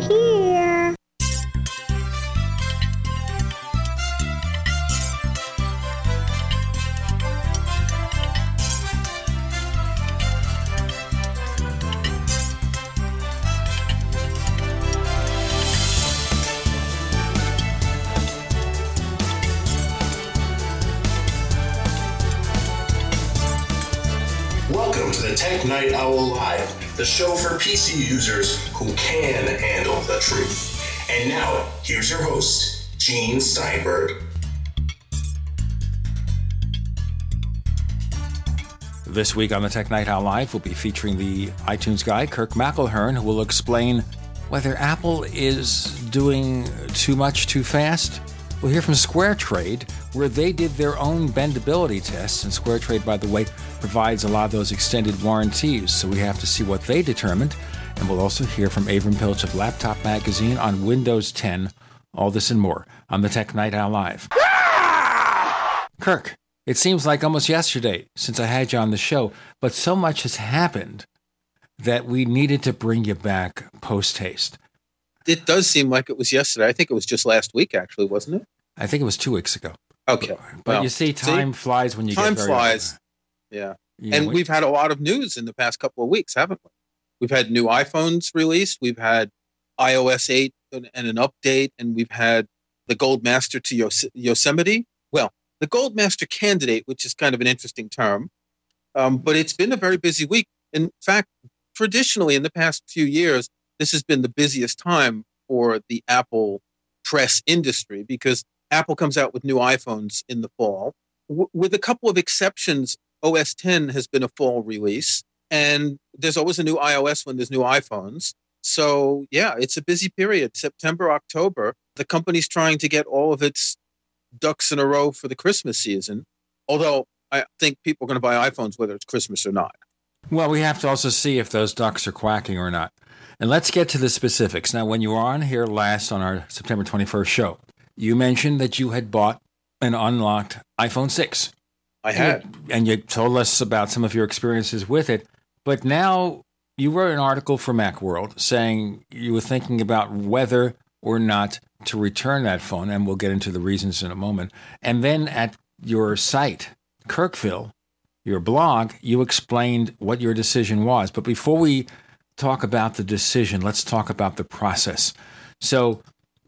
Here. The show for PC users who can handle the truth. And now, here's your host, Gene Steinberg. This week on the Tech Night Owl Live, we'll be featuring the iTunes guy, Kirk McElhearn, who will explain whether Apple is doing too much too fast. We'll hear from SquareTrade, where they did their own bendability tests. And SquareTrade, by the way, provides a lot of those extended warranties, so we have to see what they determined. And we'll also hear from Avram Pilch of Laptop Magazine on Windows 10. All this and more on the Tech Night Owl Live. Kirk, it seems like almost yesterday since I had you on the show, but so much has happened that we needed to bring you back post haste. It does seem like it was yesterday. I think it was just last week, actually, wasn't it? I think it was two weeks ago. Okay. But Well, you see, time flies when you time flies. Yeah. Yeah, and we- we've had a lot of news in the past couple of weeks, haven't we? We've had new iPhones released. We've had iOS 8 and and an update, and we've had the Gold Master to Yos- Yosemite. Well, the Gold Master candidate, which is kind of an interesting term, um, but it's been a very busy week. In fact, traditionally in the past few years, this has been the busiest time for the Apple press industry because Apple comes out with new iPhones in the fall. W- with a couple of exceptions, OS 10 has been a fall release, and there's always a new iOS when there's new iPhones. So, yeah, it's a busy period. September, October, the company's trying to get all of its ducks in a row for the Christmas season. Although I think people are going to buy iPhones whether it's Christmas or not. Well, we have to also see if those ducks are quacking or not. And let's get to the specifics. Now, when you were on here last on our September 21st show, you mentioned that you had bought an unlocked iPhone 6. I had. And you told us about some of your experiences with it. But now you wrote an article for Macworld saying you were thinking about whether or not to return that phone. And we'll get into the reasons in a moment. And then at your site, Kirkville, your blog, you explained what your decision was. But before we talk about the decision, let's talk about the process. So,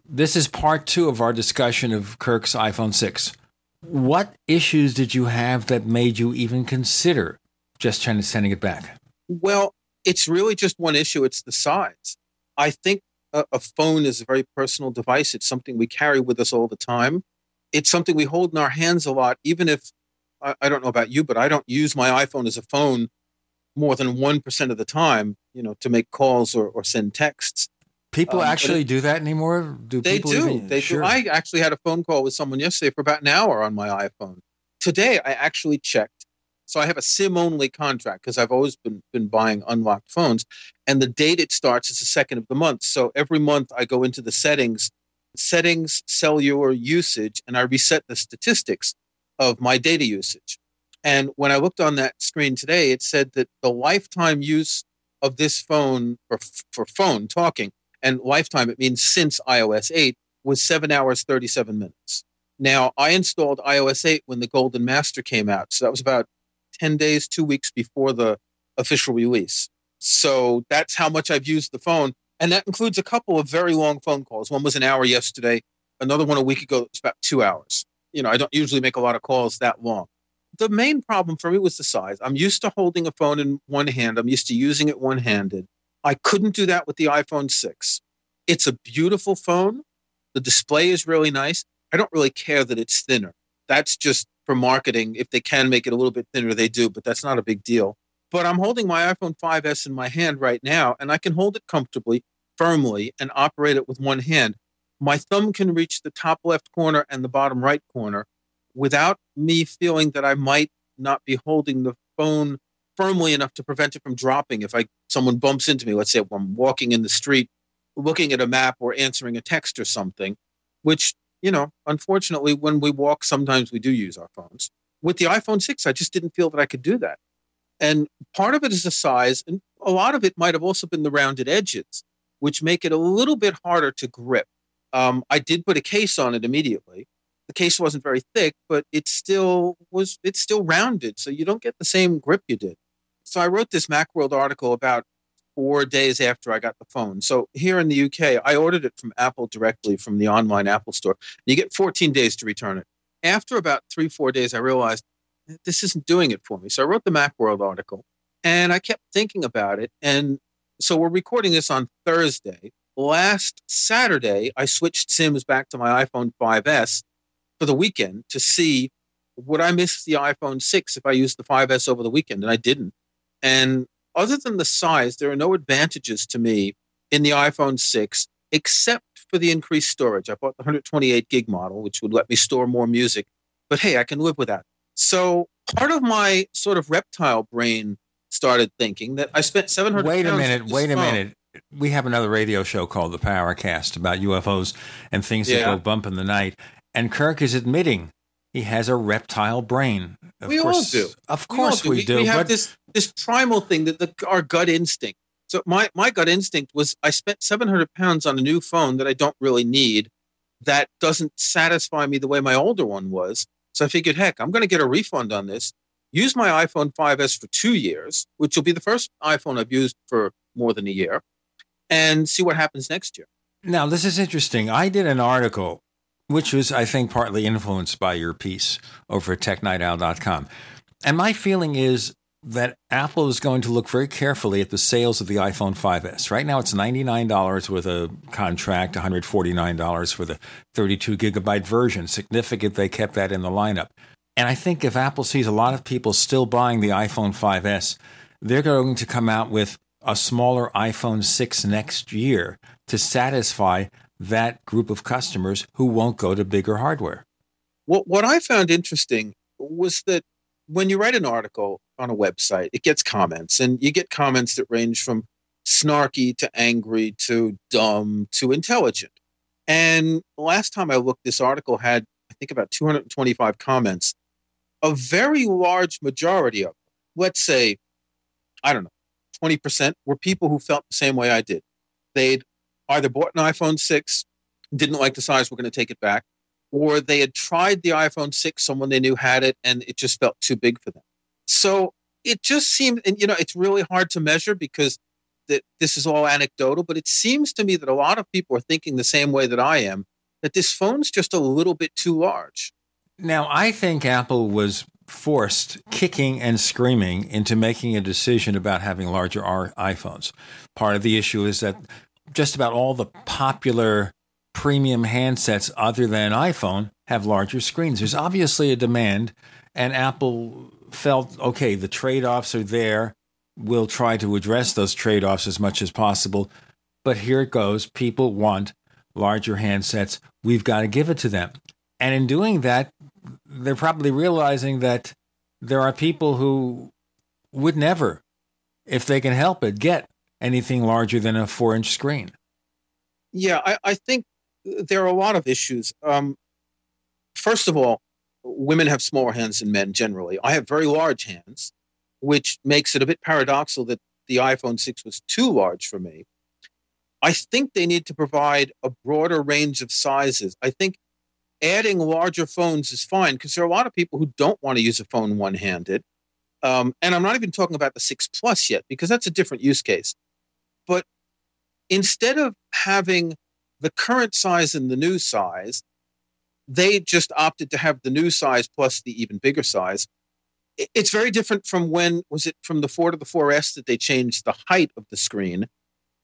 this is part two of our discussion of Kirk's iPhone 6. What issues did you have that made you even consider just trying to sending it back? Well, it's really just one issue. It's the size. I think a, a phone is a very personal device. It's something we carry with us all the time. It's something we hold in our hands a lot, even if I, I don't know about you, but I don't use my iPhone as a phone more than 1% of the time, you know, to make calls or, or send texts. People Um, actually it- do that anymore? Do They people do. even- they sure. do. I actually had a phone call with someone yesterday for about an hour on my iPhone. Today, I actually checked. So I have a SIM only contract because I've always been, been buying unlocked phones. And the date it starts is the second of the month. So every month I go into the settings, settings, cellular usage, and I reset the statistics of my data usage. And when I looked on that screen today, it said that the lifetime use of this phone for, for phone talking and lifetime, it means since iOS 8, was seven hours, 37 minutes. Now, I installed iOS 8 when the Golden Master came out. So that was about 10 days, two weeks before the official release. So that's how much I've used the phone. And that includes a couple of very long phone calls. One was an hour yesterday, another one a week ago, was about two hours. You know, I don't usually make a lot of calls that long. The main problem for me was the size. I'm used to holding a phone in one hand, I'm used to using it one handed. I couldn't do that with the iPhone 6. It's a beautiful phone. The display is really nice. I don't really care that it's thinner. That's just for marketing. If they can make it a little bit thinner, they do, but that's not a big deal. But I'm holding my iPhone 5S in my hand right now, and I can hold it comfortably, firmly, and operate it with one hand. My thumb can reach the top left corner and the bottom right corner without me feeling that I might not be holding the phone firmly enough to prevent it from dropping if I someone bumps into me. Let's say I'm walking in the street, looking at a map or answering a text or something, which you know, unfortunately, when we walk, sometimes we do use our phones. With the iPhone 6, I just didn't feel that I could do that. And part of it is the size, and a lot of it might have also been the rounded edges. which make it a little bit harder to grip. Um, I did put a case on it immediately. The case wasn't very thick, but it still was. It's still rounded, so you don't get the same grip you did. So I wrote this MacWorld article about four days after I got the phone. So here in the UK, I ordered it from Apple directly from the online Apple store. You get 14 days to return it. After about three, four days, I realized this isn't doing it for me. So I wrote the Macworld article and I kept thinking about it. And so we're recording this on Thursday. Last Saturday, I switched SIMs back to my iPhone 5S for the weekend to see would I miss the iPhone 6 if I used the 5S over the weekend? And I didn't. And other than the size, there are no advantages to me in the iPhone 6 except for the increased storage. I bought the 128 gig model, which would let me store more music. But hey, I can live with that. So part of my sort of reptile brain started thinking that I spent 700 Wait a minute, wait a minute. We have another radio show called The Paracast about UFOs and things yeah. that go bump in the night. And Kirk is admitting he has a reptile brain. Of we course, all do. Of course we, we do. We, we have but... this this primal thing that the, our gut instinct. So my my gut instinct was I spent 700 pounds on a new phone that I don't really need, that doesn't satisfy me the way my older one was. So I figured, heck, I'm going to get a refund on this. Use my iPhone 5S for two years, which will be the first iPhone I've used for more than a year, and see what happens next year. Now, this is interesting. I did an article which was, I think, partly influenced by your piece over at technightowl.com. And my feeling is that Apple is going to look very carefully at the sales of the iPhone 5S. Right now, it's $99 with a contract, $149 for the 32 gigabyte version. Significant they kept that in the lineup. And I think if Apple sees a lot of people still buying the iPhone 5S, they're going to come out with a smaller iPhone 6 next year to satisfy that group of customers who won't go to bigger hardware. What what I found interesting was that when you write an article on a website, it gets comments, and you get comments that range from snarky to angry to dumb to intelligent. And last time I looked, this article had, I think, about 225 comments. A very large majority of them, let's say, I don't know, 20% were people who felt the same way I did. They'd either bought an iPhone 6, didn't like the size, we're going to take it back, or they had tried the iPhone 6, someone they knew had it, and it just felt too big for them. So it just seemed, and you know, it's really hard to measure because that this is all anecdotal, but it seems to me that a lot of people are thinking the same way that I am, that this phone's just a little bit too large. Now, I think Apple was forced kicking and screaming into making a decision about having larger iPhones. Part of the issue is that just about all the popular premium handsets other than iPhone have larger screens. There's obviously a demand, and Apple felt okay, the trade offs are there. We'll try to address those trade offs as much as possible. But here it goes people want larger handsets. We've got to give it to them. And in doing that, they're probably realizing that there are people who would never, if they can help it, get anything larger than a four inch screen. Yeah, I, I, think there are a lot of issues. Um, first of all, women have smaller hands than men generally. I have very large hands, which makes it a bit paradoxical that the iPhone 6 was too large for me. I think they need to provide a broader range of sizes. I think adding larger phones is fine because there are a lot of people who don't want to use a phone one handed. Um, and I'm not even talking about the 6 Plus yet because that's a different use case. But instead of having the current size and the new size, they just opted to have the new size plus the even bigger size. It's very different from when was it from the 4 to the 4S that they changed the height of the screen.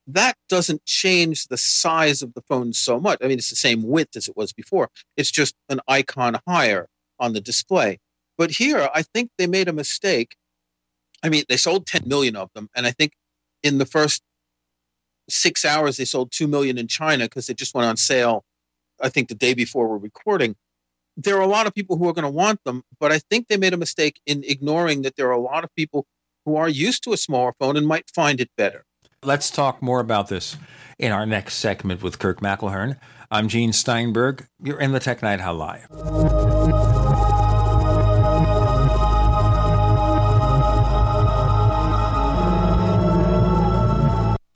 That doesn't change the size of the phone so much. I mean, it's the same width as it was before. It's just an icon higher on the display. But here, I think they made a mistake. I mean, they sold 10 million of them. And I think in the first six hours they sold 2 million in china because they just went on sale i think the day before we're recording. There are a lot of people who are going to want them but i think they made a mistake in ignoring that there are a lot of people who are used to a smaller phone and might find it better. Let's talk more about this in our next segment with kirk mcelhearn i'm gene steinberg. You're in the tech night owl live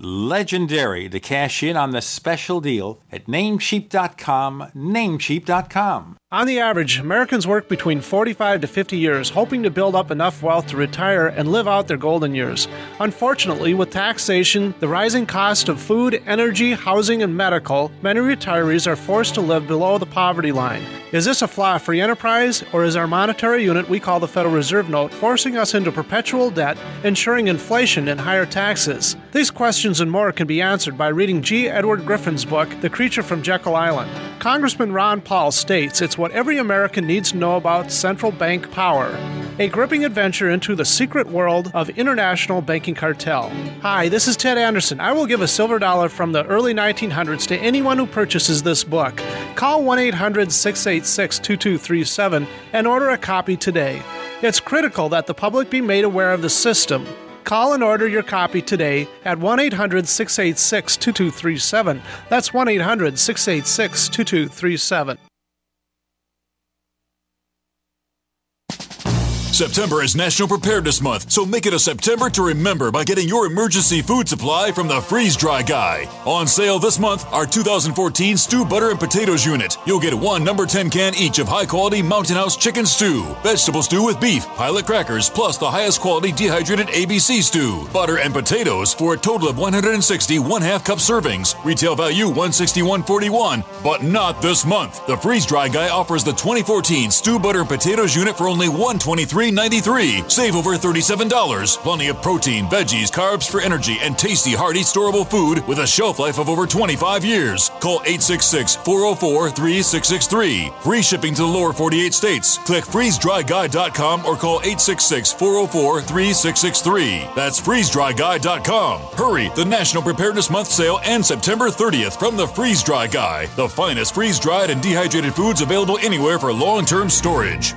LEGENDARY to cash in on the special deal at namecheap.com. Namecheap.com. On the average, Americans work between 45 to 50 years hoping to build up enough wealth to retire and live out their golden years. Unfortunately, with taxation, the rising cost of food, energy, housing, and medical, many retirees are forced to live below the poverty line. Is this a flaw free enterprise, or is our monetary unit we call the Federal Reserve Note forcing us into perpetual debt, ensuring inflation and higher taxes? These questions and more can be answered by reading G. Edward Griffin's book, The Creature from Jekyll Island. Congressman Ron Paul states it's what every American needs to know about central bank power. A gripping adventure into the secret world of international banking cartel. Hi, this is Ted Anderson. I will give a silver dollar from the early 1900s to anyone who purchases this book. Call 1 800 686 2237 and order a copy today. It's critical that the public be made aware of the system. Call and order your copy today at 1 800 686 2237. That's 1 800 686 2237. September is National Preparedness Month, so make it a September to remember by getting your emergency food supply from the Freeze Dry Guy. On sale this month, our 2014 Stew Butter and Potatoes unit. You'll get one number 10 can each of high quality Mountain House chicken stew, vegetable stew with beef, pilot crackers, plus the highest quality dehydrated ABC stew, butter and potatoes for a total of 160 one half cup servings. Retail value 161.41, but not this month. The Freeze Dry Guy offers the 2014 Stew Butter and Potatoes unit for only 123 $3.93. Save over $37. Plenty of protein, veggies, carbs for energy, and tasty, hearty, storable food with a shelf life of over 25 years. Call 866 404 3663. Free shipping to the lower 48 states. Click freezedryguy.com or call 866 404 3663. That's freezedryguy.com. Hurry! The National Preparedness Month sale ends September 30th from the Freeze Dry Guy, the finest freeze dried and dehydrated foods available anywhere for long term storage.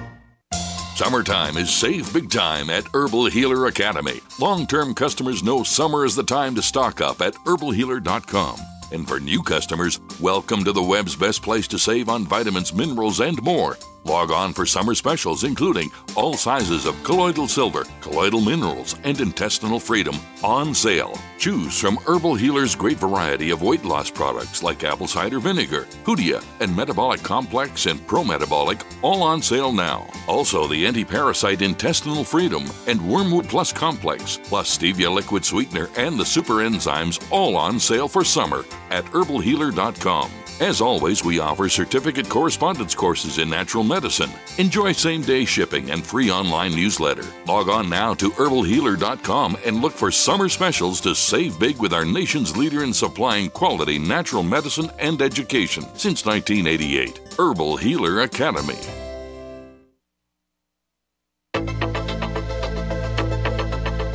Summertime is save big time at Herbal Healer Academy. Long term customers know summer is the time to stock up at herbalhealer.com. And for new customers, welcome to the web's best place to save on vitamins, minerals, and more. Log on for summer specials, including all sizes of colloidal silver, colloidal minerals, and intestinal freedom on sale. Choose from Herbal Healer's great variety of weight loss products like apple cider vinegar, Hoodia, and Metabolic Complex and Pro Metabolic, all on sale now. Also, the anti parasite intestinal freedom and Wormwood Plus Complex, plus Stevia liquid sweetener and the super enzymes, all on sale for summer at herbalhealer.com. As always, we offer certificate correspondence courses in natural medicine. Enjoy same day shipping and free online newsletter. Log on now to herbalhealer.com and look for summer specials to save big with our nation's leader in supplying quality natural medicine and education since 1988. Herbal Healer Academy.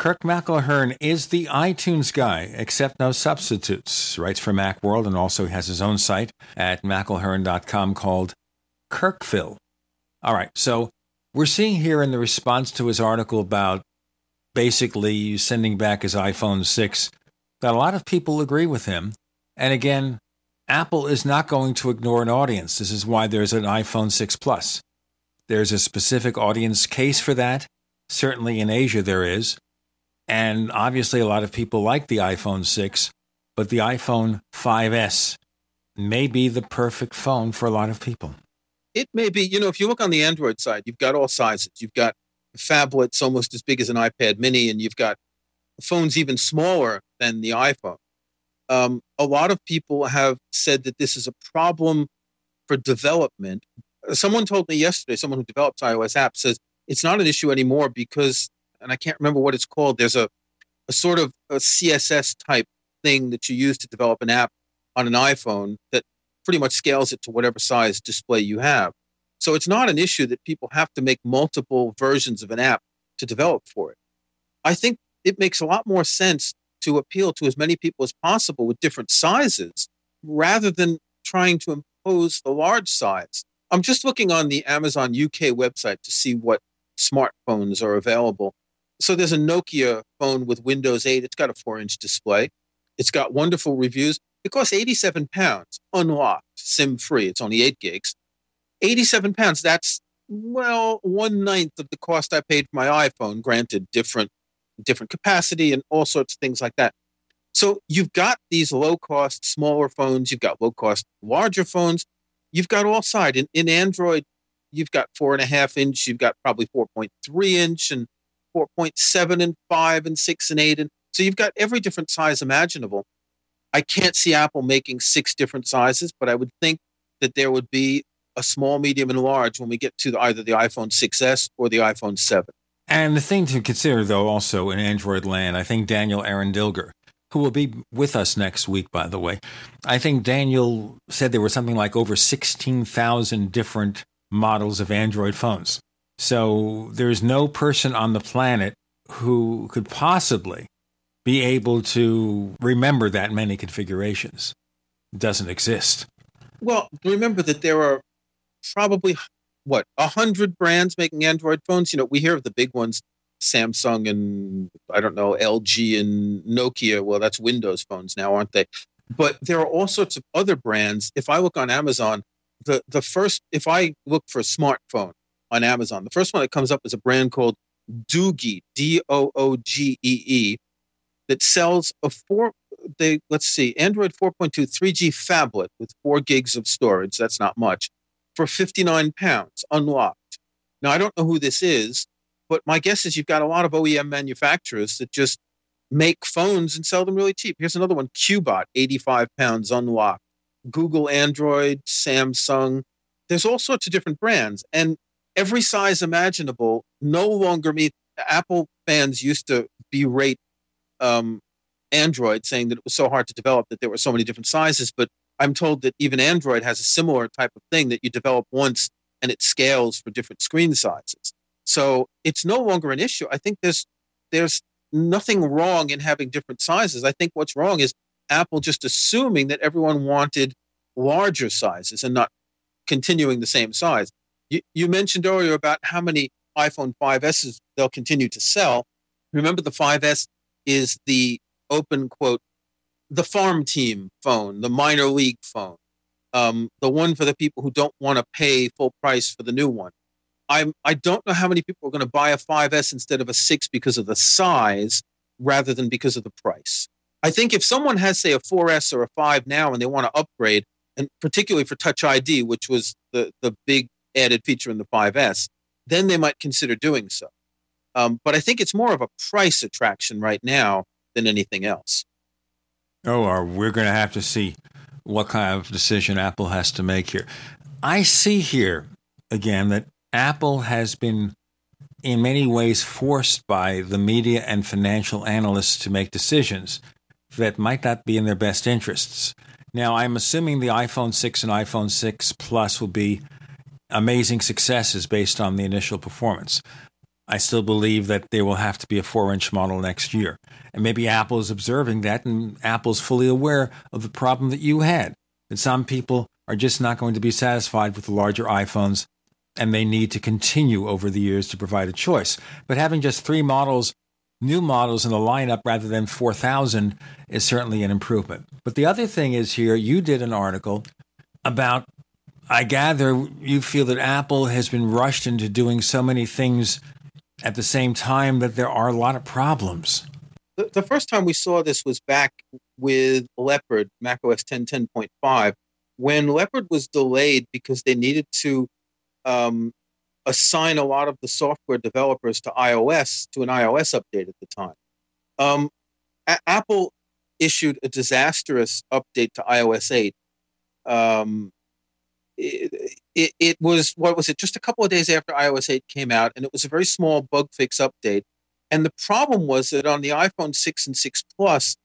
Kirk McElhearn is the iTunes guy, except no substitutes. Writes for Macworld and also has his own site at McElhearn.com called Kirkville. All right, so we're seeing here in the response to his article about basically sending back his iPhone 6 that a lot of people agree with him. And again, Apple is not going to ignore an audience. This is why there's an iPhone 6 Plus. There's a specific audience case for that Certainly in Asia, there is. And obviously, a lot of people like the iPhone 6, but the iPhone 5S may be the perfect phone for a lot of people. It may be, you know, if you look on the Android side, you've got all sizes. You've got phablets almost as big as an iPad mini, and you've got phones even smaller than the iPhone. Um, a lot of people have said that this is a problem for development. Someone told me yesterday, someone who develops iOS apps says it's not an issue anymore because, and I can't remember what it's called, there's a, a sort of a CSS type thing that you use to develop an app on an iPhone that pretty much scales it to whatever size display you have. So it's not an issue that people have to make multiple versions of an app to develop for it. I think it makes a lot more sense to appeal to as many people as possible with different sizes rather than trying to impose the large size. I'm just looking on the Amazon UK website to see what smartphones are available. So there's a Nokia phone with Windows 8. It's got a four inch display. It's got wonderful reviews. It costs 87 pounds, unlocked, SIM free. It's only eight gigs. 87 pounds. That's, well, one ninth of the cost I paid for my iPhone, granted, different different capacity and all sorts of things like that. So you've got these low cost, smaller phones, you've got low cost, larger phones, you've got all side. In, in Android, you've got four and a half inch, you've got probably 4.3 inch and 4.7 and five and six and eight. And so you've got every different size imaginable. I can't see Apple making six different sizes, but I would think that there would be a small, medium, and large when we get to the, either the iPhone 6S or the iPhone 7. And the thing to consider, though, also in Android land, I think Daniel Eran Dilger, who will be with us next week, by the way, I think Daniel said there were something like over 16,000 different models of Android phones. So there's no person on the planet who could possibly be able to remember that many configurations. It doesn't exist. Well, remember that there are probably what a hundred brands making Android phones. You know, we hear of the big ones, Samsung and I don't know LG and Nokia. Well, that's Windows phones now, aren't they? But there are all sorts of other brands. If I look on Amazon, the the first if I look for a smartphone on Amazon, the first one that comes up is a brand called Doogee, D O O G E E, that sells a four. They let's see, Android 4.2 3G phablet with four gigs of storage. That's not much for 59 pounds unlocked. Now, I don't know who this is, but my guess is you've got a lot of OEM manufacturers that just make phones and sell them really cheap. Here's another one Cubot, 85 pounds unlocked. Google Android, Samsung. There's all sorts of different brands, and every size imaginable no longer meet. Apple fans used to berate um, Android, saying that it was so hard to develop that there were so many different sizes. But I'm told that even Android has a similar type of thing that you develop once and it scales for different screen sizes. So it's no longer an issue. I think there's there's nothing wrong in having different sizes. I think what's wrong is Apple just assuming that everyone wanted larger sizes and not continuing the same size. You, you mentioned earlier about how many iPhone 5s they'll continue to sell. Remember, the 5S is the open quote the farm team phone, the minor league phone, um, the one for the people who don't want to pay full price for the new one. I'm, I don't know how many people are going to buy a 5S instead of a 6 because of the size rather than because of the price. I think if someone has, say, a 4S or a 5 now and they want to upgrade, and particularly for Touch ID, which was the, the big added feature in the 5S, then they might consider doing so. Um, but I think it's more of a price attraction right now than anything else. Oh, or we're going to have to see what kind of decision Apple has to make here. I see here again that Apple has been in many ways forced by the media and financial analysts to make decisions that might not be in their best interests. Now, I'm assuming the iPhone 6 and iPhone 6 Plus will be amazing successes based on the initial performance. I still believe that there will have to be a four inch model next year. And maybe Apple is observing that, and Apple's fully aware of the problem that you had. That some people are just not going to be satisfied with the larger iPhones, and they need to continue over the years to provide a choice. But having just three models, new models in the lineup rather than 4,000 is certainly an improvement. But the other thing is here, you did an article about, I gather you feel that Apple has been rushed into doing so many things at the same time that there are a lot of problems. The, the first time we saw this was back with Leopard, macOS 10.10.5, when Leopard was delayed because they needed to um, assign a lot of the software developers to iOS to an iOS update at the time. Um, a- Apple issued a disastrous update to iOS 8. Um, it, it, was what was it? Just a couple of days after iOS 8 came out, and it was a very small bug fix update. And the problem was that on the iPhone 6 and 6 Plus,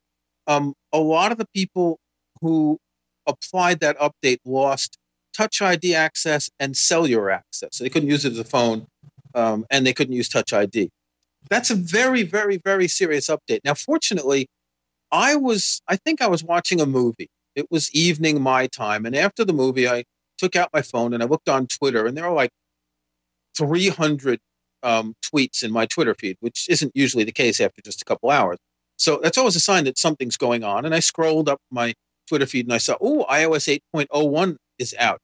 um, a lot of the people who applied that update lost Touch ID access and cellular access. So they couldn't use it as a phone, um, and they couldn't use Touch ID. That's a very, very, very serious update. Now, fortunately, I was, I think I was watching a movie. It was evening my time. And after the movie, I took out my phone and I looked on Twitter, and there were like 300 um, tweets in my Twitter feed, which isn't usually the case after just a couple hours. So that's always a sign that something's going on. And I scrolled up my Twitter feed and I saw, oh, iOS 8.01 is out.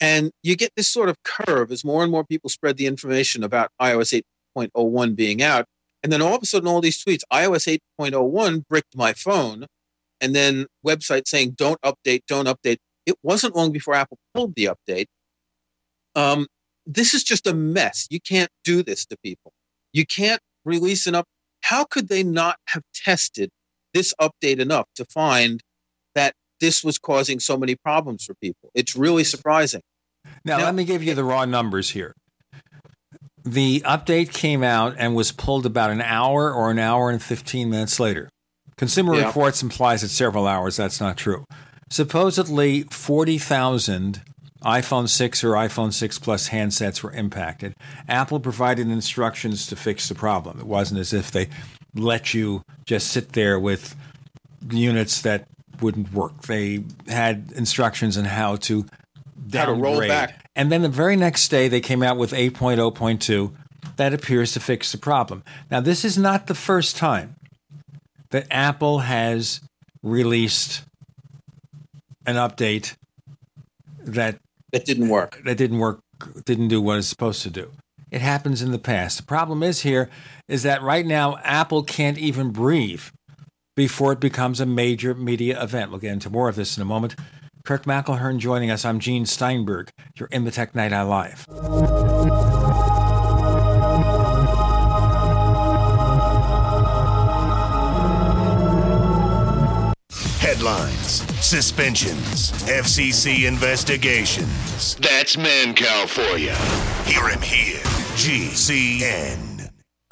And you get this sort of curve as more and more people spread the information about iOS 8.01 being out. And then all of a sudden, all these tweets, iOS 8.01 bricked my phone. And then websites saying, don't update, don't update. It wasn't long before Apple pulled the update. Um, this is just a mess. You can't do this to people. You can't release an up. How could they not have tested this update enough to find that this was causing so many problems for people? It's really surprising. Now, now let me give you the raw numbers here. The update came out and was pulled about an hour or an hour and 15 minutes later. Consumer yeah. Reports implies it's several hours. That's not true. Supposedly, 40,000 iPhone 6 or iPhone 6 Plus handsets were impacted. Apple provided instructions to fix the problem. It wasn't as if they let you just sit there with units that wouldn't work. They had instructions on how to how to roll back. And then the very next day, they came out with 8.0.2 that appears to fix the problem. Now, this is not the first time that Apple has released an update that that didn't work. That didn't work. Didn't do what it's supposed to do. It happens in the past. The problem is here is that right now Apple can't even breathe before it becomes a major media event. We'll get into more of this in a moment. Kirk McElhearn joining us. I'm Gene Steinberg. You're in the Tech Night Owl Live. Suspensions, FCC investigations. That's Mancow for you. Hear him here. GCN.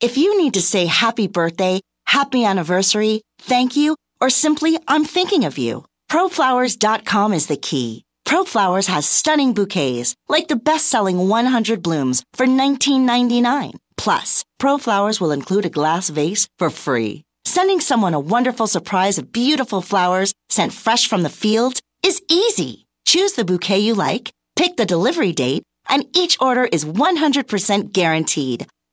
If you need to say happy birthday, happy anniversary, thank you, or simply I'm thinking of you, proflowers.com is the key. ProFlowers has stunning bouquets, like the best-selling 100 blooms for $19.99. Plus, ProFlowers will include a glass vase for free. Sending someone a wonderful surprise of beautiful flowers sent fresh from the fields is easy. Choose the bouquet you like, pick the delivery date, and each order is 100% guaranteed.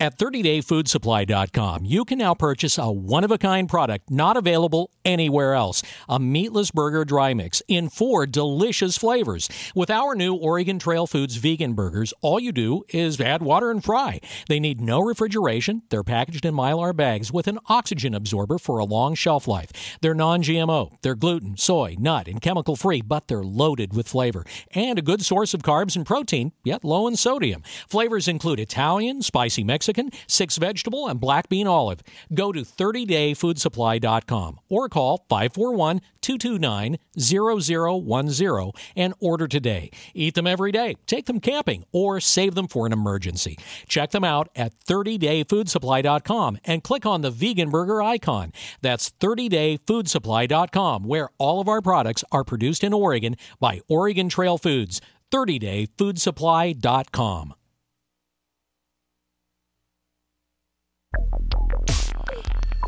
At 30dayfoodsupply.com, you can now purchase a one of a kind product not available anywhere else a meatless burger dry mix in four delicious flavors. With our new Oregon Trail Foods vegan burgers, all you do is add water and fry. They need no refrigeration. They're packaged in mylar bags with an oxygen absorber for a long shelf life. They're non GMO, they're gluten, soy, nut, and chemical free, but they're loaded with flavor and a good source of carbs and protein, yet low in sodium. Flavors include Italian, spicy Mexican, Mexican, six vegetable, and black bean olive. Go to 30dayfoodsupply.com or call 541 229 0010 and order today. Eat them every day, take them camping, or save them for an emergency. Check them out at 30dayfoodsupply.com and click on the vegan burger icon. That's 30dayfoodsupply.com, where all of our products are produced in Oregon by Oregon Trail Foods. 30dayfoodsupply.com.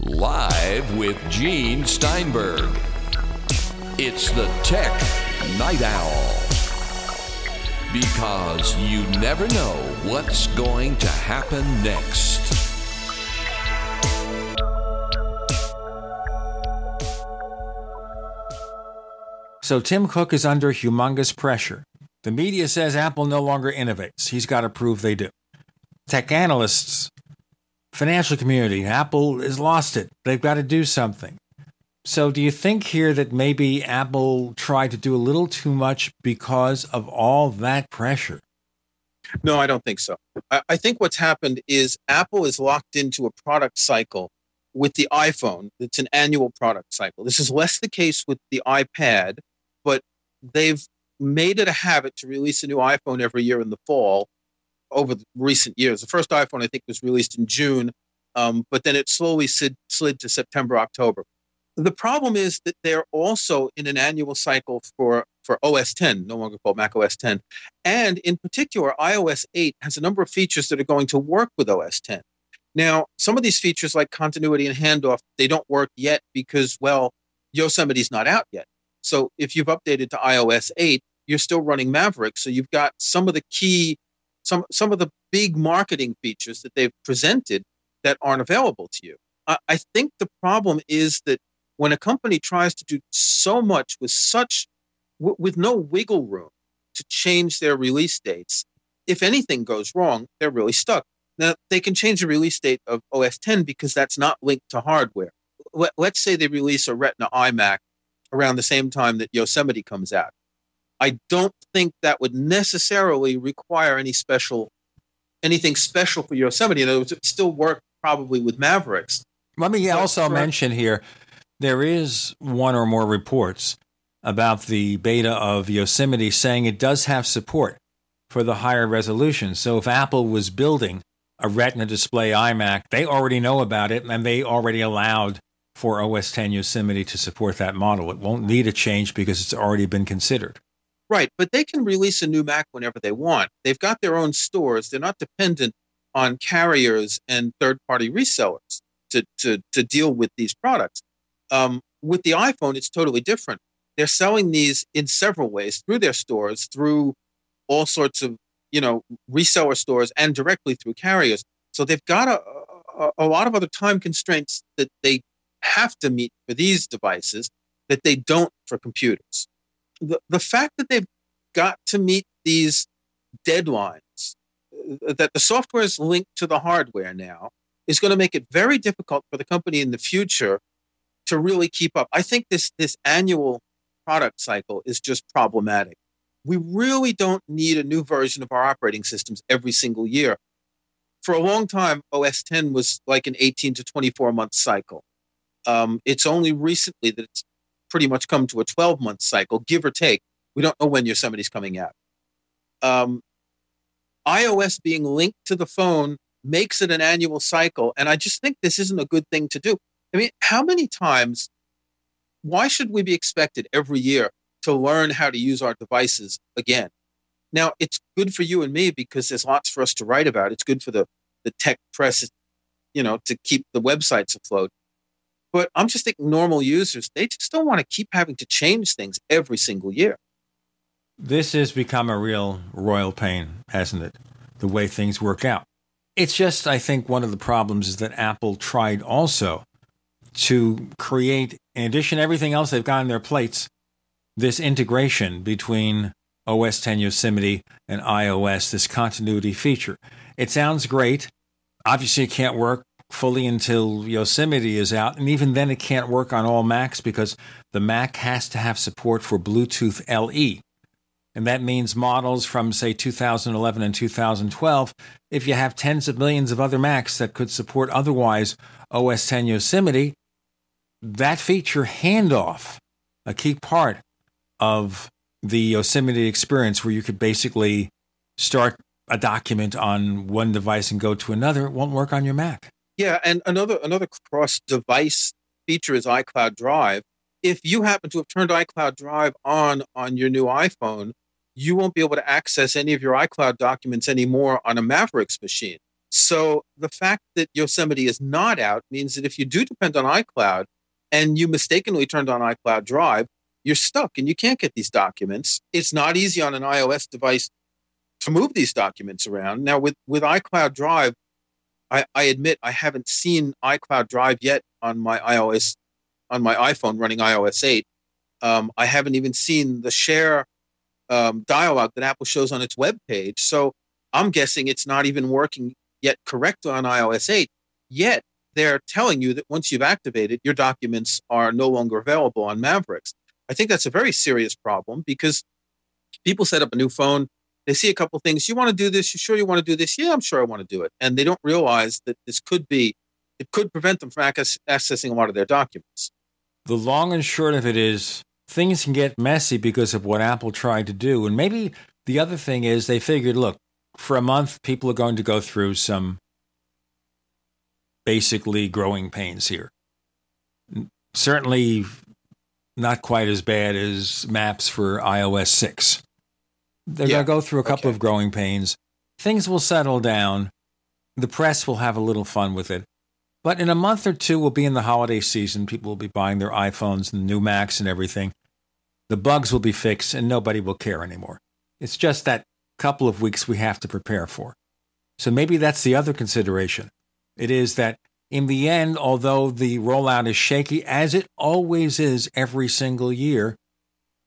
Live with Gene Steinberg. It's the Tech Night Owl. Because you never know what's going to happen next. So Tim Cook is under humongous pressure. The media says Apple no longer innovates. He's got to prove they do. Tech analysts financial community, Apple has lost it. They've got to do something. So, do you think here that maybe Apple tried to do a little too much because of all that pressure? No, I don't think so. I, I think what's happened is Apple is locked into a product cycle with the iPhone. It's an annual product cycle. This is less the case with the iPad, but they've made it a habit to release a new iPhone every year in the fall over recent years. The first iPhone, I think, was released in June, um, but then it slowly slid, slid to September, October. The problem is that they're also in an annual cycle for, for OS 10, no longer called Mac OS 10. And in particular, iOS 8 has a number of features that are going to work with OS 10. Now, some of these features like continuity and handoff, they don't work yet because, well, Yosemite's not out yet. So if you've updated to iOS 8, you're still running Maverick. So you've got some of the key some some of the big marketing features that they've presented that aren't available to you. I, I think the problem is that when a company tries to do so much with such w- with no wiggle room to change their release dates, if anything goes wrong, they're really stuck. Now they can change the release date of OS 10 because that's not linked to hardware. Let, let's say they release a Retina iMac around the same time that Yosemite comes out. I don't think that would necessarily require any special, anything special for Yosemite. In other words, it still work probably with Mavericks. Let me also for, mention here there is one or more reports about the beta of Yosemite saying it does have support for the higher resolution. So if Apple was building a Retina display iMac, they already know about it and they already allowed for OS 10 Yosemite to support that model. It won't need a change because it's already been considered. Right, but they can release a new Mac whenever they want. They've got their own stores. They're not dependent on carriers and third-party resellers to to to deal with these products. Um, with the iPhone, it's totally different. They're selling these in several ways through their stores, through all sorts of you know reseller stores, and directly through carriers. So they've got a, a, a lot of other time constraints that they have to meet for these devices that they don't for computers the, the fact that they've got to meet these deadlines that the software is linked to the hardware now is going to make it very difficult for the company in the future to really keep up. I think this this annual product cycle is just problematic. We really don't need a new version of our operating systems every single year. For a long time, OS 10 was like an 18 to 24 month cycle. Um, it's only recently that it's pretty much come to a 12 month cycle, give or take. We don't know when Yosemite's coming out. Um, iOS being linked to the phone makes it an annual cycle. And I just think this isn't a good thing to do. I mean, how many times, why should we be expected every year to learn how to use our devices again? Now, it's good for you and me because there's lots for us to write about. It's good for the, the tech press, you know, to keep the websites afloat. But I'm just thinking normal users, they just don't want to keep having to change things every single year. This has become a real royal pain, hasn't it? The way things work out. It's just, I think, one of the problems is that Apple tried also to create, in addition to everything else they've got on their plates, this integration between OS 10 Yosemite and iOS, this continuity feature. It sounds great. Obviously, it can't work fully until Yosemite is out. And even then, it can't work on all Macs because the Mac has to have support for Bluetooth LE. And that means models from, say, 2011 and 2012. If you have tens of millions of other Macs that could support otherwise OS 10 Yosemite, that feature handoff, a key part of the Yosemite experience where you could basically start a document on one device and go to another, it won't work on your Mac. Yeah, and another another cross device feature is iCloud Drive. If you happen to have turned iCloud Drive on on your new iPhone, you won't be able to access any of your iCloud documents anymore on a Mavericks machine. So the fact that Yosemite is not out means that if you do depend on iCloud and you mistakenly turned on iCloud Drive, you're stuck and you can't get these documents. It's not easy on an iOS device to move these documents around. Now with, with iCloud Drive, I, I admit I haven't seen iCloud Drive yet on my iOS on my iPhone running iOS 8. Um, I haven't even seen the share um, dialogue that Apple shows on its web page. So I'm guessing it's not even working yet correct on iOS 8. Yet they're telling you that once you've activated, your documents are no longer available on Mavericks. I think that's a very serious problem because people set up a new phone, they see a couple things. You want to do this? You sure you want to do this? Yeah, I'm sure I want to do it. And they don't realize that this could be, it could prevent them from accessing a lot of their documents. The long and short of it is things can get messy because of what Apple tried to do. And maybe the other thing is they figured, look, for a month, people are going to go through some basically growing pains here. Certainly not quite as bad as maps for iOS 6. They're yeah. going to go through a couple okay. of growing pains. Things will settle down. The press will have a little fun with it. But in a month or two, we'll be in the holiday season. People will be buying their iPhones and new Macs and everything. The bugs will be fixed and nobody will care anymore. It's just that couple of weeks we have to prepare for. So maybe that's the other consideration. It is that in the end, although the rollout is shaky, as it always is every single year,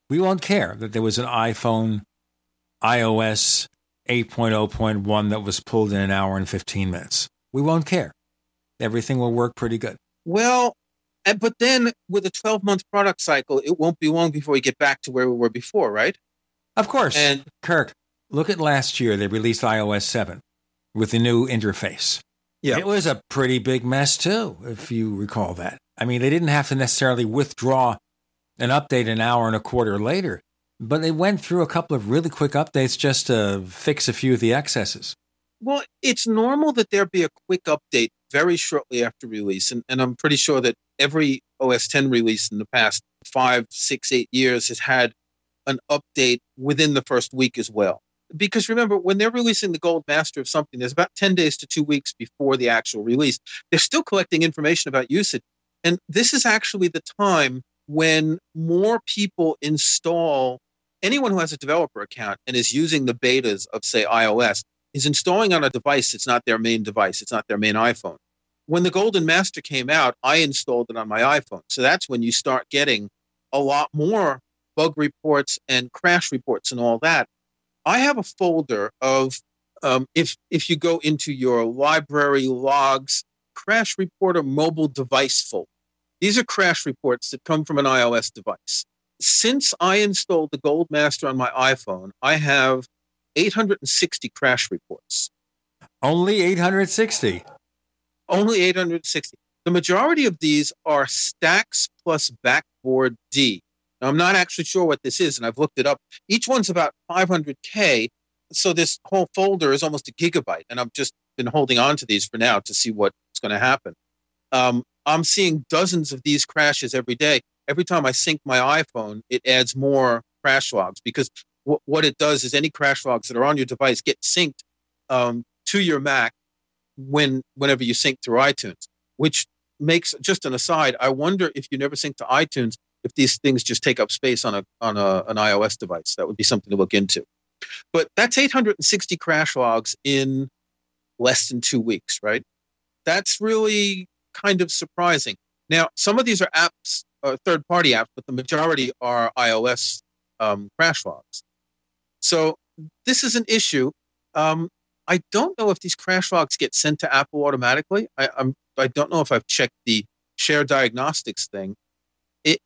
we won't care that there was an iPhone iOS 8.0.1 that was pulled in an hour and 15 minutes. We won't care. Everything will work pretty good. Well, but then with a 12 month product cycle, it won't be long before we get back to where we were before, right? Of course. And Kirk, look at last year. They released iOS 7 with the new interface. Yeah. It was a pretty big mess, too, if you recall that. I mean, they didn't have to necessarily withdraw an update an hour and a quarter later. But they went through a couple of really quick updates just to fix a few of the excesses. Well, it's normal that there be a quick update very shortly after release. And, and I'm pretty sure that every OS 10 release in the past five, six, eight years has had an update within the first week as well. Because remember, when they're releasing the gold master of something, there's about 10 days to two weeks before the actual release. They're still collecting information about usage. And this is actually the time when more people install anyone who has a developer account and is using the betas of, say, iOS is installing on a device it's not their main device, it's not their main iPhone. When the Golden Master came out, I installed it on my iPhone. So that's when you start getting a lot more bug reports and crash reports and all that. I have a folder of Um, if if you go into your library logs, crash reporter mobile device folder. These are crash reports that come from an iOS device. Since I installed the Gold Master on my iPhone, I have 860 crash reports. Only 860. Only 860. The majority of these are stacks plus backboard D. Now, I'm not actually sure what this is, and I've looked it up. Each one's about 500K. So this whole folder is almost a gigabyte, and I've just been holding on to these for now to see what's going to happen. Um, I'm seeing dozens of these crashes every day. Every time I sync my iPhone, it adds more crash logs because w- what it does is any crash logs that are on your device get synced um, to your Mac when whenever you sync through iTunes, which makes just an aside. I wonder if you never sync to iTunes, if these things just take up space on a on a, an iOS device. That would be something to look into. But that's 860 crash logs in less than two weeks, right? That's really kind of surprising. Now, some of these are apps, uh, third party apps, but the majority are iOS um, crash logs. So this is an issue. Um, I don't know if these crash logs get sent to Apple automatically. I, I'm, I don't know if I've checked the share diagnostics thing.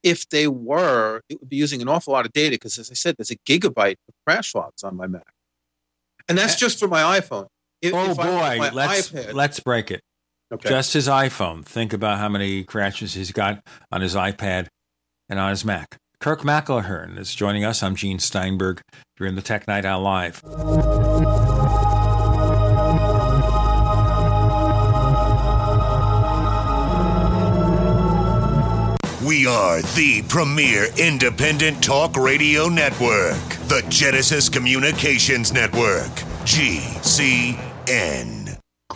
If they were, it would be using an awful lot of data because, as I said, there's a gigabyte of crash logs on my Mac, and that's just for my iPhone. If, oh if boy, let's iPad, let's break it. Okay. Just his iPhone. Think about how many crashes he's got on his iPad and on his Mac. Kirk McElhearn is joining us. I'm Gene Steinberg. You're in the Tech Night Owl Live. We are the premier independent talk radio network, the Genesis Communications Network, GCN.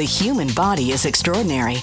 The human body is extraordinary.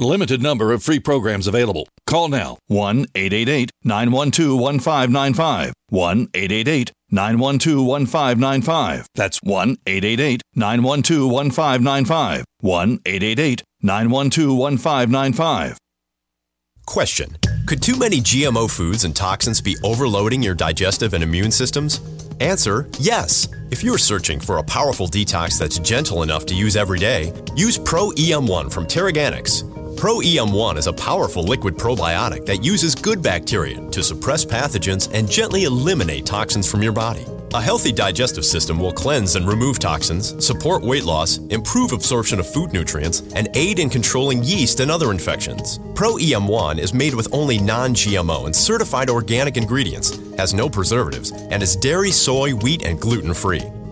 Limited number of free programs available. Call now 1 888 912 1595. 1 888 912 1595. That's 1 888 912 1595. 1 888 912 1595. Question Could too many GMO foods and toxins be overloading your digestive and immune systems? Answer Yes. If you're searching for a powerful detox that's gentle enough to use every day, use Pro EM1 from TeraGanix. Pro EM1 is a powerful liquid probiotic that uses good bacteria to suppress pathogens and gently eliminate toxins from your body. A healthy digestive system will cleanse and remove toxins, support weight loss, improve absorption of food nutrients, and aid in controlling yeast and other infections. Pro EM1 is made with only non GMO and certified organic ingredients, has no preservatives, and is dairy, soy, wheat, and gluten free.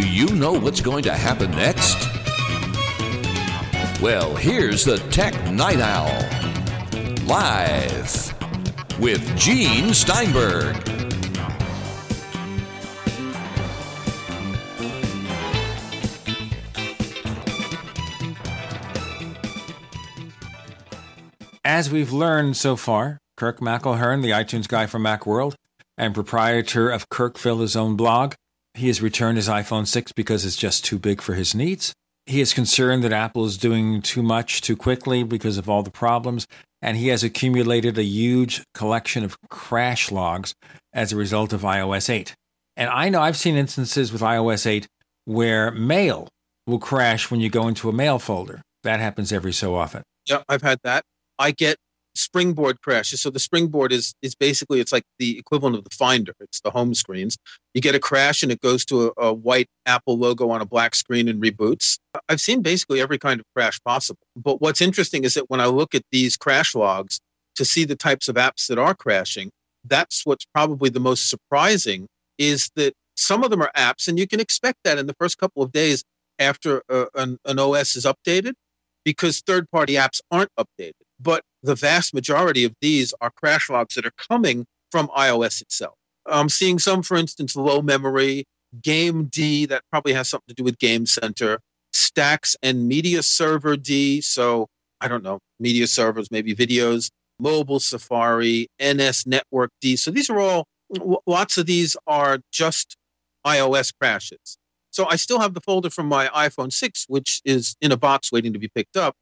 Do you know what's going to happen next? Well, here's the Tech Night Owl. Live with Gene Steinberg. As we've learned so far, Kirk McElhearn, the iTunes guy from Macworld and proprietor of Kirkville, his own blog, he has returned his iPhone 6 because it's just too big for his needs. He is concerned that Apple is doing too much too quickly because of all the problems, and he has accumulated a huge collection of crash logs as a result of iOS 8. And I know I've seen instances with iOS 8 where mail will crash when you go into a mail folder. That happens every so often. Yeah, I've had that. I get springboard crashes. So the springboard is is basically it's like the equivalent of the Finder. It's the home screens. You get a crash and it goes to a, a, white Apple logo on a black screen and reboots. I've seen basically every kind of crash possible. But what's interesting is that when I look at these crash logs to see the types of apps that are crashing, that's what's probably the most surprising is that some of them are apps, and you can expect that in the first couple of days after uh, an, an OS is updated because third party apps aren't updated. But the vast majority of these are crash logs that are coming from iOS itself. I'm seeing some, for instance, low memory, Game D, that probably has something to do with Game Center, Stacks and Media Server D. So I don't know, media servers, maybe videos, mobile Safari, NS Network D. So these are all, lots of these are just iOS crashes. So I still have the folder from my iPhone 6, which is in a box waiting to be picked up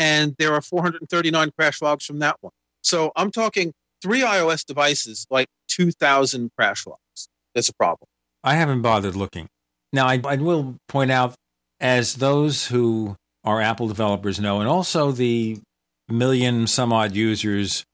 and there are 439 crash logs from that one. So I'm talking three iOS devices, like 2,000 crash logs. That's a problem. I haven't bothered looking. Now, I, I will point out, as those who are Apple developers know, and also the million some odd users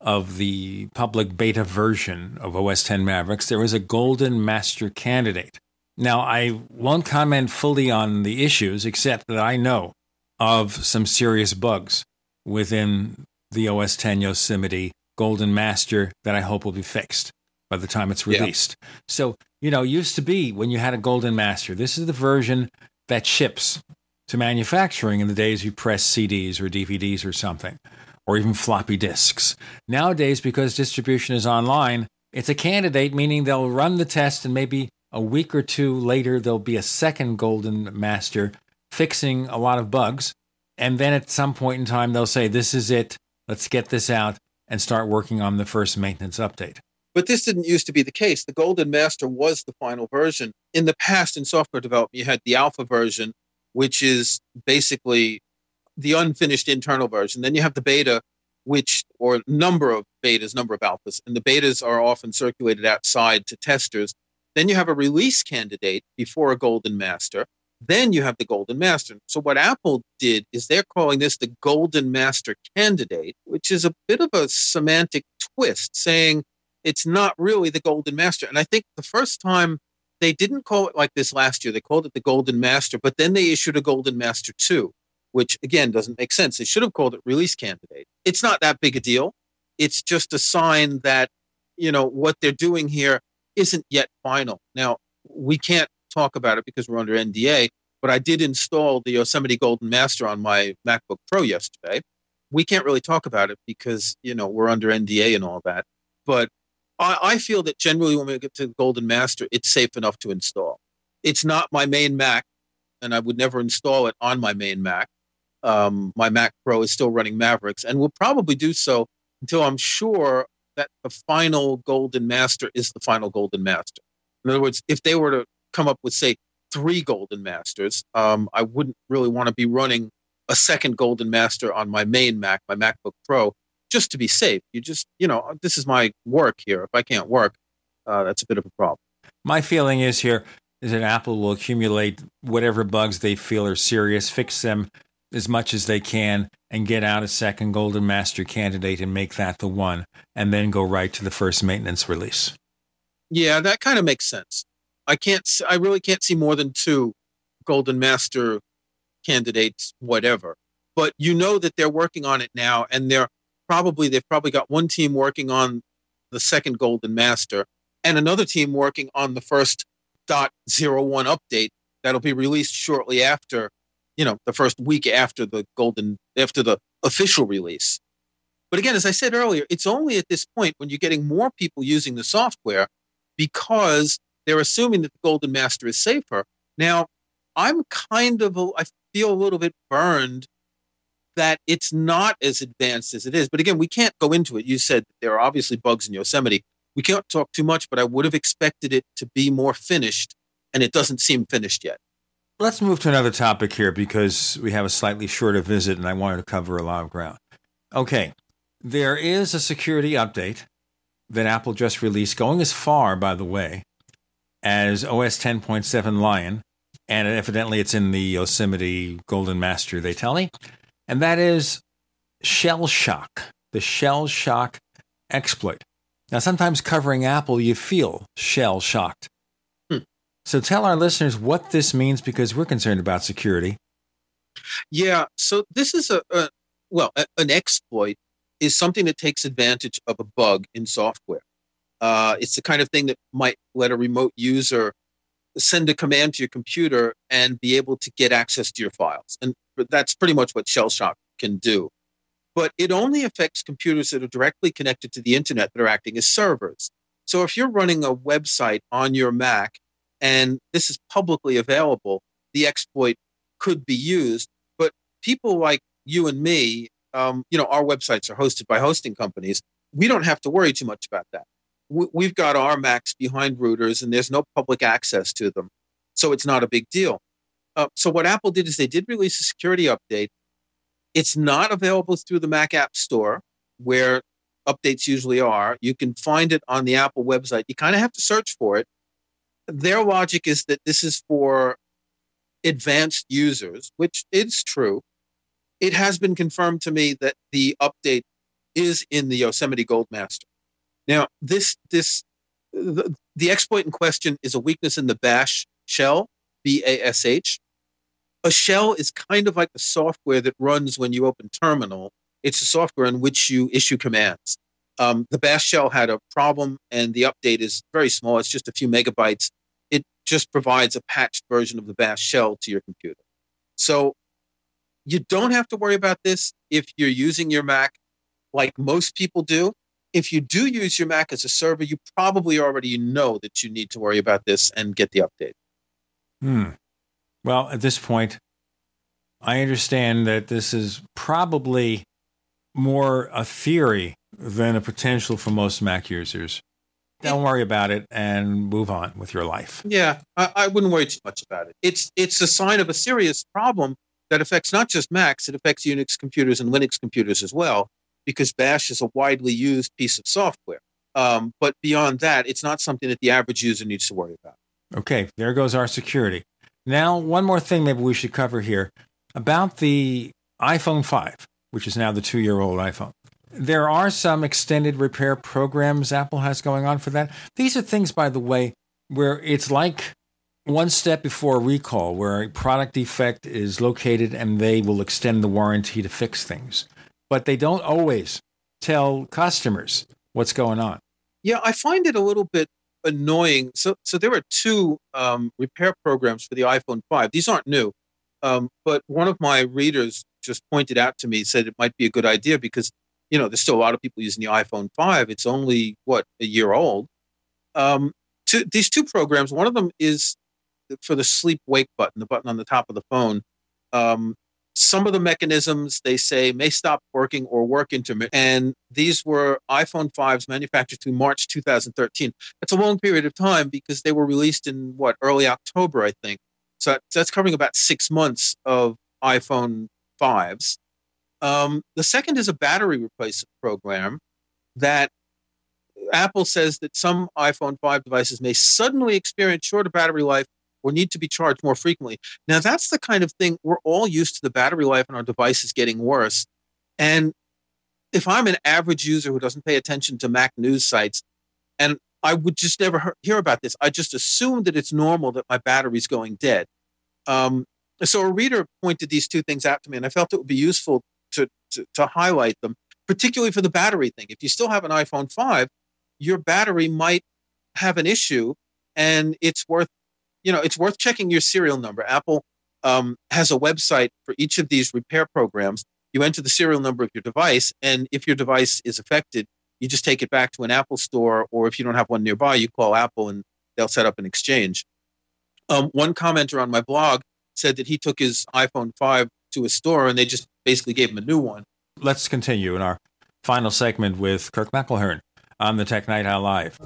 of the public beta version of OS 10 Mavericks, there is a golden master candidate. Now, I won't comment fully on the issues, except that I know of some serious bugs within the OS 10 Yosemite Golden Master that I hope will be fixed by the time it's released. Yeah. So, you know, used to be when you had a Golden Master, this is the version that ships to manufacturing in the days you press CDs or DVDs or something, or even floppy disks. Nowadays, because distribution is online, it's a candidate, meaning they'll run the test and maybe a week or two later, there'll be a second Golden Master fixing a lot of bugs. And then at some point in time, they'll say, This is it. Let's get this out and start working on the first maintenance update. But this didn't used to be the case. The Golden Master was the final version. In the past, in software development, you had the alpha version, which is basically the unfinished internal version. Then you have the beta, which, or number of betas, number of alphas, and the betas are often circulated outside to testers. Then you have a release candidate before a Golden Master. Then you have the Golden Master. So what Apple did is they're calling this the Golden Master candidate, which is a bit of a semantic twist, saying it's not really the Golden Master. And I think the first time they didn't call it like this last year, they called it the Golden Master, but then they issued a Golden Master 2, which again doesn't make sense. They should have called it release candidate. It's not that big a deal. it's just a sign that, you know, what they're doing here isn't yet final. Now, we can't talk about it because we're under NDA, but I did install the Yosemite Golden Master on my MacBook Pro yesterday. We can't really talk about it because, you know, we're under NDA and all that. But I, I feel that generally when we get to the Golden Master, it's safe enough to install. It's not my main Mac, and I would never install it on my main Mac. Um, my Mac Pro is still running Mavericks and will probably do so until I'm sure that the final Golden Master is the final Golden Master. In other words, if they were to come up with, say, three Golden Masters, um, I wouldn't really want to be running a second Golden Master on my main Mac, my MacBook Pro, just to be safe. You just, you know, this is my work here. If I can't work, uh, that's a bit of a problem. My feeling is here is that Apple will accumulate whatever bugs they feel are serious, fix them as much as they can, and get out a second Golden Master candidate and make that the one, and then go right to the first maintenance release. Yeah, that kind of makes sense. I can't. I really can't see more than two Golden Master candidates, whatever. But you know that they're working on it now, and they're probably they've probably got one team working on the second Golden Master, and another team working on the first dot zero one update that'll be released shortly after, you know, the first week after the Golden after the official release. But again, as I said earlier, it's only at this point when you're getting more people using the software because they're assuming that the Golden Master is safer. Now, I'm kind of, a, I feel a little bit burned that it's not as advanced as it is. But again, we can't go into it. You said there are obviously bugs in Yosemite. We can't talk too much, but I would have expected it to be more finished, and it doesn't seem finished yet. Let's move to another topic here because we have a slightly shorter visit and I wanted to cover a lot of ground. Okay, there is a security update that Apple just released, going as far, by the way, as OS 10.7 Lion, and evidently it's in the Yosemite Golden Master, they tell me, and that is Shell Shock, the Shell Shock exploit. Now, sometimes covering Apple, you feel shell shocked. Hmm. So tell our listeners what this means because we're concerned about security. Yeah, so this is a, a well, a, an exploit is something that takes advantage of a bug in software. Uh, it's the kind of thing that might let a remote user send a command to your computer and be able to get access to your files. And that's pretty much what Shell Shock can do. But it only affects computers that are directly connected to the internet that are acting as servers. So if you're running a website on your Mac and this is publicly available, the exploit could be used. But people like you and me, um, you know, our websites are hosted by hosting companies. We don't have to worry too much about that we've got our Macs behind routers and there's no public access to them. So it's not a big deal. Uh, so what Apple did is they did release a security update. It's not available through the Mac App Store where updates usually are. You can find it on the Apple website. You kind of have to search for it. Their logic is that this is for advanced users, which is true. It has been confirmed to me that the update is in the Yosemite Gold Master. Now, this this the, the exploit in question is a weakness in the Bash shell, B A S H. A shell is kind of like the software that runs when you open terminal. It's the software in which you issue commands. Um, the Bash shell had a problem, and the update is very small. It's just a few megabytes. It just provides a patched version of the Bash shell to your computer. So you don't have to worry about this if you're using your Mac like most people do if you do use your Mac as a server, you probably already know that you need to worry about this and get the update. Hmm. Well, at this point, I understand that this is probably more a theory than a potential for most Mac users. Don't worry about it and move on with your life. Yeah, I, I wouldn't worry too much about it. It's it's a sign of a serious problem that affects not just Macs; it affects Unix computers and Linux computers as well because Bash is a widely used piece of software. Um, but beyond that, it's not something that the average user needs to worry about. Okay, there goes our security. Now, one more thing maybe we should cover here about the iPhone 5, which is now the two year old iPhone. There are some extended repair programs Apple has going on for that. These are things, by the way, where it's like one step before a recall, where a product defect is located and they will extend the warranty to fix things but they don't always tell customers what's going on? Yeah, I find it a little bit annoying. So, so there are two um, repair programs for the iPhone 5. These aren't new, um, but one of my readers just pointed out to me said it might be a good idea because you know there's still a lot of people using the iPhone 5. It's only what a year old. Um, these two programs. One of them is for the sleep wake button, the button on the top of the phone. Some of the mechanisms they say may stop working or work intermittent. And these were iPhone 5s manufactured through March 2013. That's a long period of time because they were released in what, early October, I think. So that's covering about six months of iPhone 5s. Um, the second is a battery replacement program that Apple says that some iPhone 5 devices may suddenly experience shorter battery life or need to be charged more frequently. Now, that's the kind of thing we're all used to the battery life on our devices getting worse. And if I'm an average user who doesn't pay attention to Mac news sites, and I would just never hear about this, I just assume that it's normal that my battery's going dead. Um, so a reader pointed these two things out to me, and I felt it would be useful to, to, to highlight them, particularly for the battery thing. If you still have an iPhone 5, your battery might have an issue, and it's worth you know, it's worth checking your serial number. Apple um, has a website for each of these repair programs. You enter the serial number of your device, and if your device is affected, you just take it back to an Apple store, or if you don't have one nearby, you call Apple and they'll set up an exchange. Um, one commenter on my blog said that he took his iPhone 5 to a store and they just basically gave him a new one. Let's continue in our final segment with Kirk McElhearn on the Tech Night Owl Live.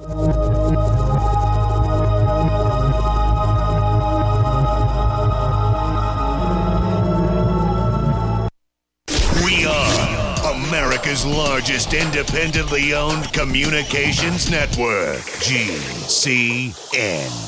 America's largest independently owned communications network, GCN.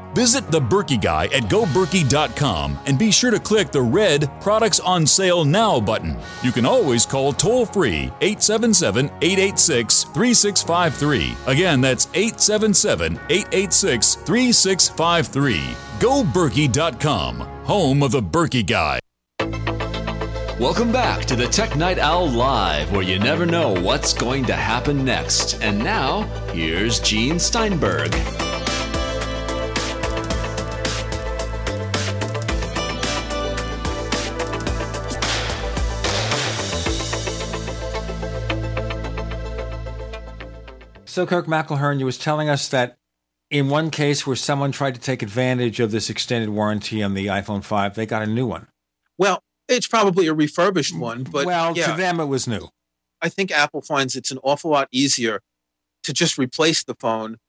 Visit the Berkey Guy at goberkey.com and be sure to click the red Products on Sale Now button. You can always call toll free 877 886 3653. Again, that's 877 886 3653. GoBerkey.com, home of the Berkey Guy. Welcome back to the Tech Night Owl Live, where you never know what's going to happen next. And now, here's Gene Steinberg. So, Kirk McElhearn, you was telling us that in one case where someone tried to take advantage of this extended warranty on the iPhone 5, they got a new one. Well, it's probably a refurbished one, but well, yeah, to them it was new. I think Apple finds it's an awful lot easier to just replace the phone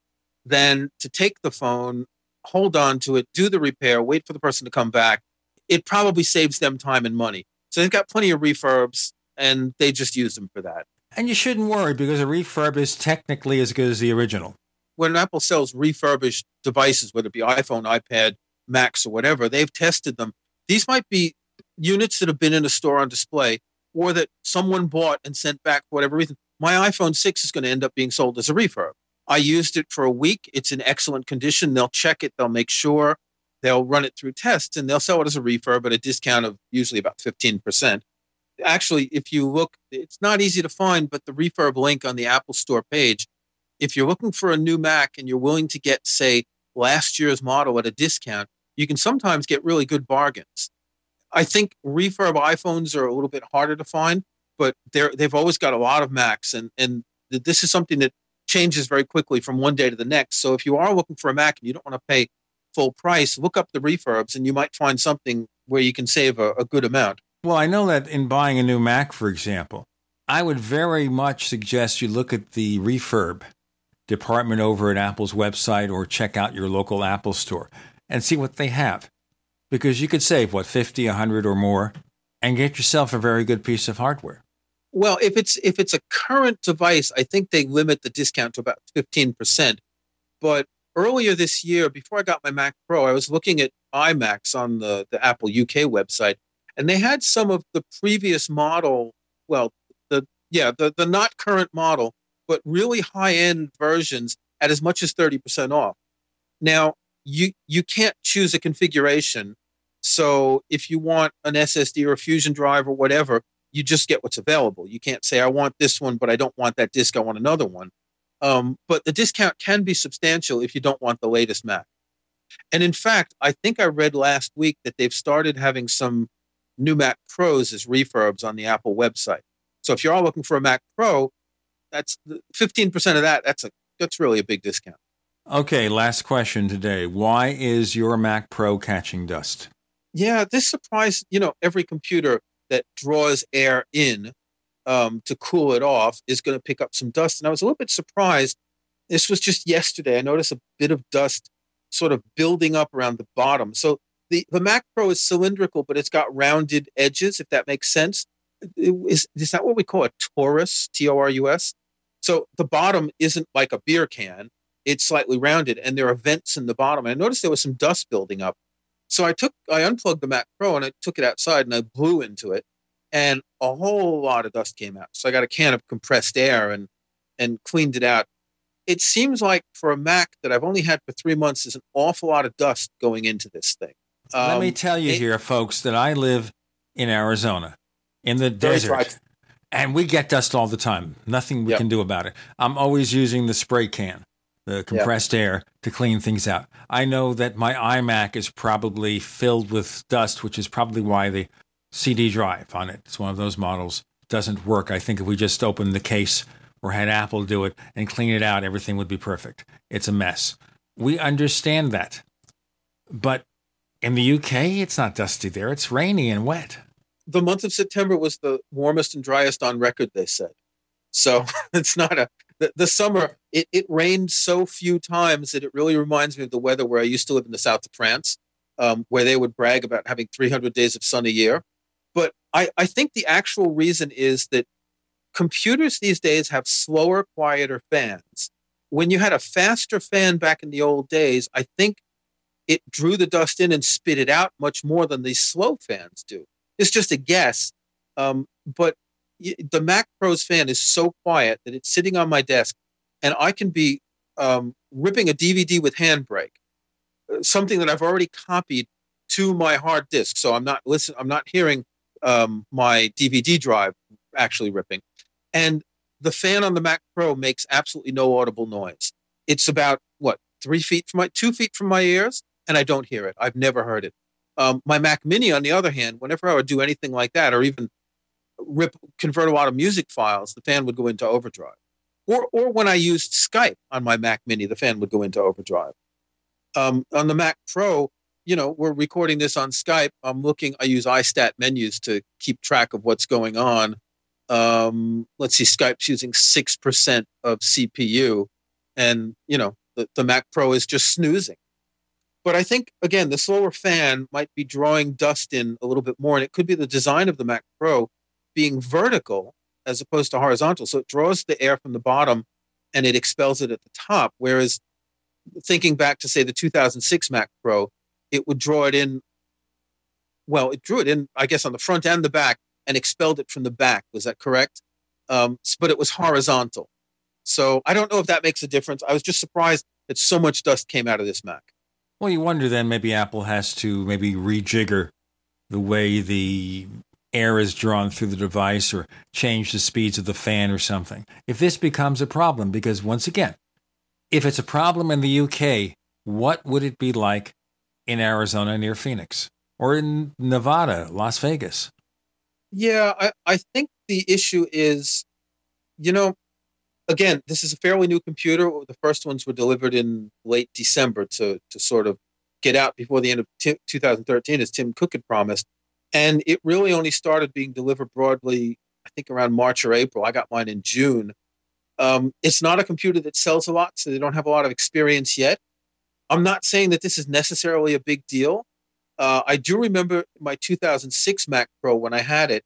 than to take the phone, hold on to it, do the repair, wait for the person to come back. It probably saves them time and money. So they've got plenty of refurbs and they just use them for that. And you shouldn't worry because a refurb is technically as good as the original. When Apple sells refurbished devices, whether it be iPhone, iPad, Macs, or whatever, they've tested them. These might be units that have been in a store on display or that someone bought and sent back for whatever reason. My iPhone 6 is going to end up being sold as a refurb. I used it for a week. It's in excellent condition. They'll check it, they'll make sure, they'll run it through tests, and they'll sell it as a refurb at a discount of usually about 15%. Actually, if you look, it's not easy to find, but the refurb link on the Apple Store page, if you're looking for a new Mac and you're willing to get, say, last year's model at a discount, you can sometimes get really good bargains. I think refurb iPhones are a little bit harder to find, but they're they've always got a lot of Macs, and and this is something that changes very quickly from one day to the next. So if you are looking for a Mac and you don't want to pay full price, look up the refurbs, and you might find something where you can save a, a good amount. Well, I know that in buying a new Mac, for example, I would very much suggest you look at the refurb department over at Apple's website or check out your local Apple store and see what they have. Because you could save what 50 100 or more and get yourself a very good piece of hardware. Well if it's if it's a current device i think they limit the discount to about 15% but earlier this year before i got my mac pro i was looking at imacs on the, the apple uk website and they had some of the previous model well the yeah the, the not current model but really high end versions at as much as 30% off now you you can't choose a configuration so if you want an SSD or a Fusion drive or whatever, you just get what's available. You can't say, I want this one, but I don't want that disk. I want another one. Um, but the discount can be substantial if you don't want the latest Mac. And in fact, I think I read last week that they've started having some new Mac Pros as refurbs on the Apple website. So if you're all looking for a Mac Pro, that's 15% of that. That's a that's really a big discount. Okay, last question today. Why is your Mac Pro catching dust? yeah, this surprised, you know, every computer that draws air in um, to cool it off is going to pick up some dust. And I was a little bit surprised. This was just yesterday. I noticed a bit of dust sort of building up around the bottom. So the, the Mac Pro is cylindrical, but it's got rounded edges, if that makes sense. Is, is that what we call a torus, T O R U S? So the bottom isn't like a beer can, it's slightly rounded, and there are vents in the bottom. I noticed there was some dust building up. So I took, I unplugged the Mac Pro and I took it outside and I blew into it, and a whole lot of dust came out. So I got a can of compressed air and and cleaned it out. It seems like for a Mac that I've only had for three months, there's an awful lot of dust going into this thing. Um, Let me um, tell you it, here, folks, that I live in Arizona, in the desert. And we get dust all the time. Nothing we yep. can do about it. I'm always using the spray can the compressed air to clean things out. I know that my iMac is probably filled with dust, which is probably why the CD drive on it, it's one of those models, doesn't work. I think if we just opened the case or had Apple do it and clean it out, everything would be perfect. It's a mess. We understand that. But in the UK, it's not dusty there. It's rainy and wet. The month of September was the warmest and driest on record, they said. So it's not a the, the summer it, it rained so few times that it really reminds me of the weather where I used to live in the south of France, um, where they would brag about having 300 days of sun a year. But I, I think the actual reason is that computers these days have slower, quieter fans. When you had a faster fan back in the old days, I think it drew the dust in and spit it out much more than these slow fans do. It's just a guess. Um, but the Mac Pro's fan is so quiet that it's sitting on my desk, and I can be um, ripping a DVD with Handbrake, uh, something that I've already copied to my hard disk. So I'm not listen. I'm not hearing um, my DVD drive actually ripping, and the fan on the Mac Pro makes absolutely no audible noise. It's about what three feet from my two feet from my ears, and I don't hear it. I've never heard it. Um, my Mac Mini, on the other hand, whenever I would do anything like that, or even rip convert a lot of music files, the fan would go into overdrive. Or or when I used Skype on my Mac Mini, the fan would go into overdrive. Um, on the Mac Pro, you know, we're recording this on Skype. I'm looking. I use iStat menus to keep track of what's going on. Um, let's see, Skype's using six percent of CPU, and you know, the, the Mac Pro is just snoozing. But I think again, the slower fan might be drawing dust in a little bit more, and it could be the design of the Mac Pro being vertical as opposed to horizontal. So it draws the air from the bottom and it expels it at the top. Whereas thinking back to say the 2006 Mac Pro, it would draw it in. Well, it drew it in, I guess, on the front and the back and expelled it from the back. Was that correct? Um, but it was horizontal. So I don't know if that makes a difference. I was just surprised that so much dust came out of this Mac. Well, you wonder then maybe Apple has to maybe rejigger the way the air is drawn through the device or change the speeds of the fan or something. If this becomes a problem, because once again, if it's a problem in the UK, what would it be like in Arizona near Phoenix or in Nevada, Las Vegas? Yeah, I, I think the issue is, you know, again, this is a fairly new computer. The first ones were delivered in late December to, to sort of get out before the end of t- 2013, as Tim Cook had promised. And it really only started being delivered broadly, I think, around March or April. I got mine in June. Um, it's not a computer that sells a lot, so they don't have a lot of experience yet. I'm not saying that this is necessarily a big deal. Uh, I do remember my 2006 Mac Pro when I had it.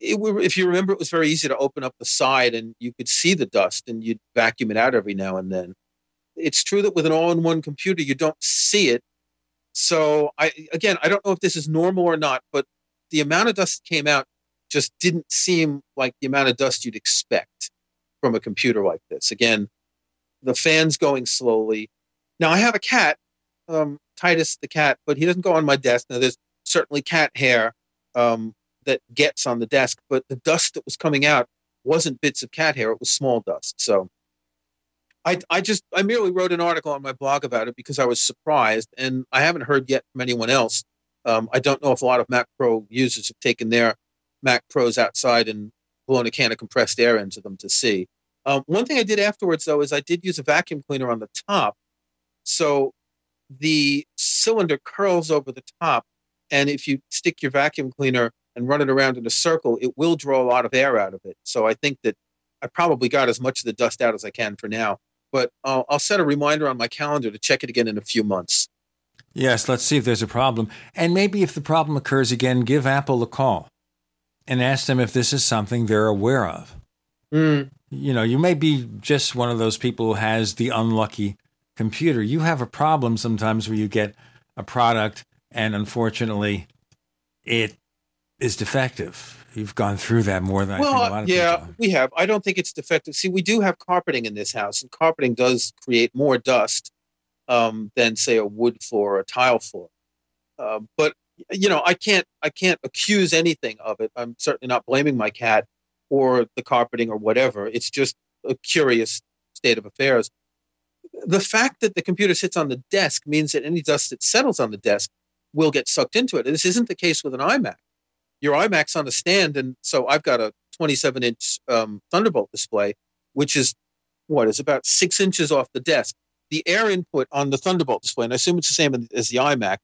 It, if you remember, it was very easy to open up the side and you could see the dust and you'd vacuum it out every now and then. It's true that with an all-in-one computer, you don't see it. So I again, I don't know if this is normal or not, but the amount of dust that came out just didn't seem like the amount of dust you'd expect from a computer like this. Again, the fan's going slowly. Now I have a cat, um, Titus the cat, but he doesn't go on my desk. Now there's certainly cat hair um, that gets on the desk, but the dust that was coming out wasn't bits of cat hair; it was small dust. So I, I just I merely wrote an article on my blog about it because I was surprised, and I haven't heard yet from anyone else. Um, I don't know if a lot of Mac Pro users have taken their Mac Pros outside and blown a can of compressed air into them to see. Um, one thing I did afterwards, though, is I did use a vacuum cleaner on the top. So the cylinder curls over the top. And if you stick your vacuum cleaner and run it around in a circle, it will draw a lot of air out of it. So I think that I probably got as much of the dust out as I can for now. But I'll, I'll set a reminder on my calendar to check it again in a few months. Yes, let's see if there's a problem. And maybe if the problem occurs again, give Apple a call and ask them if this is something they're aware of. Mm. You know, you may be just one of those people who has the unlucky computer. You have a problem sometimes where you get a product and unfortunately it is defective. You've gone through that more than well, I think a lot of yeah, people. we have. I don't think it's defective. See, we do have carpeting in this house, and carpeting does create more dust um, than, say, a wood floor or a tile floor. Uh, but you know, I can't, I can't accuse anything of it. I'm certainly not blaming my cat or the carpeting or whatever. It's just a curious state of affairs. The fact that the computer sits on the desk means that any dust that settles on the desk will get sucked into it. This isn't the case with an iMac. Your iMac's on a stand, and so I've got a 27 inch um, Thunderbolt display, which is what is about six inches off the desk. The air input on the Thunderbolt display, and I assume it's the same as the iMac,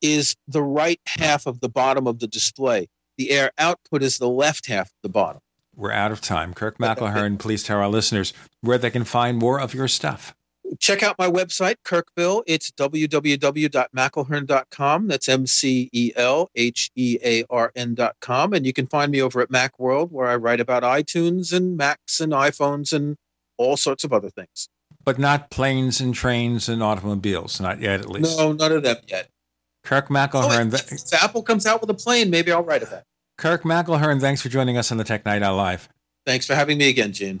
is the right half of the bottom of the display. The air output is the left half of the bottom. We're out of time. Kirk McElhearn, please tell our listeners where they can find more of your stuff. Check out my website, Kirkville. It's www.mcelhearn.com. That's M C E L H E A R N.com. And you can find me over at Macworld, where I write about iTunes and Macs and iPhones and all sorts of other things. But not planes and trains and automobiles, not yet at least. No, none of them yet. Kirk McElhearn. Oh, if Apple comes out with a plane, maybe I'll write about it. Kirk McElhearn, thanks for joining us on the Tech Night Owl Live. Thanks for having me again, Gene.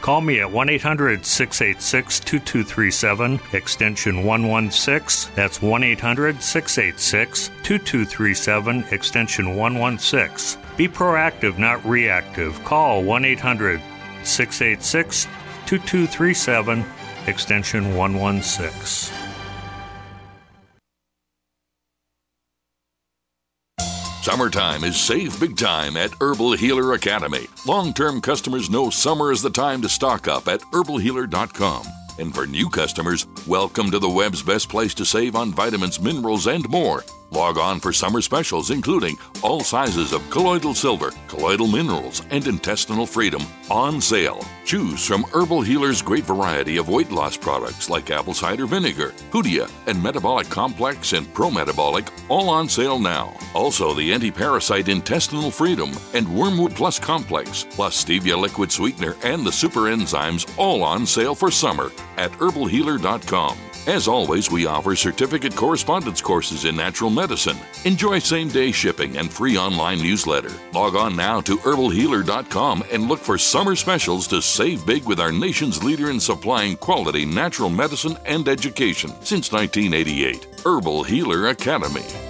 Call me at 1 800 686 2237, extension 116. That's 1 800 686 2237, extension 116. Be proactive, not reactive. Call 1 800 686 2237, extension 116. Summertime is save big time at Herbal Healer Academy. Long term customers know summer is the time to stock up at herbalhealer.com. And for new customers, welcome to the web's best place to save on vitamins, minerals, and more. Log on for summer specials, including all sizes of colloidal silver, colloidal minerals, and intestinal freedom on sale. Choose from Herbal Healer's great variety of weight loss products like apple cider vinegar, Hoodia, and Metabolic Complex and Pro Metabolic, all on sale now. Also, the anti parasite intestinal freedom and Wormwood Plus Complex, plus Stevia liquid sweetener and the super enzymes, all on sale for summer at herbalhealer.com. As always, we offer certificate correspondence courses in natural medicine. Enjoy same day shipping and free online newsletter. Log on now to herbalhealer.com and look for summer specials to save big with our nation's leader in supplying quality natural medicine and education since 1988. Herbal Healer Academy.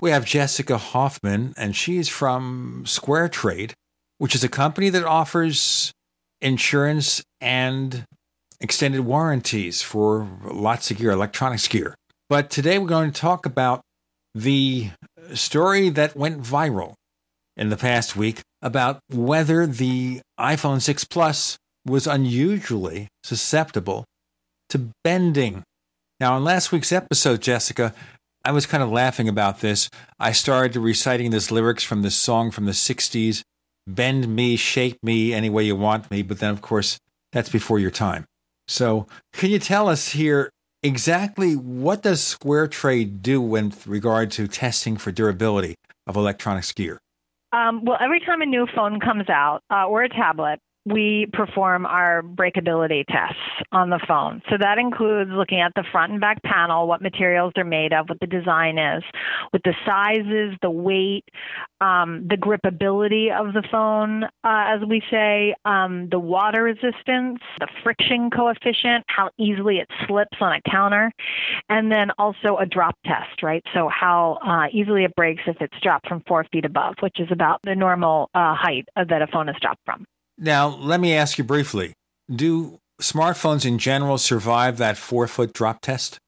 We have Jessica Hoffman, and she's from Square Trade, which is a company that offers insurance and extended warranties for lots of gear, electronics gear. But today we're going to talk about the story that went viral in the past week about whether the iPhone 6 Plus was unusually susceptible to bending. Now, in last week's episode, Jessica, I was kind of laughing about this. I started reciting this lyrics from this song from the 60s Bend me, shake me any way you want me. But then, of course, that's before your time. So, can you tell us here exactly what does Square Trade do with regard to testing for durability of electronics gear? Um, well, every time a new phone comes out uh, or a tablet, we perform our breakability tests on the phone. So that includes looking at the front and back panel, what materials they're made of, what the design is, with the sizes, the weight, um, the gripability of the phone, uh, as we say, um, the water resistance, the friction coefficient, how easily it slips on a counter, and then also a drop test, right? So how uh, easily it breaks if it's dropped from four feet above, which is about the normal uh, height that a phone is dropped from. Now, let me ask you briefly do smartphones in general survive that four foot drop test?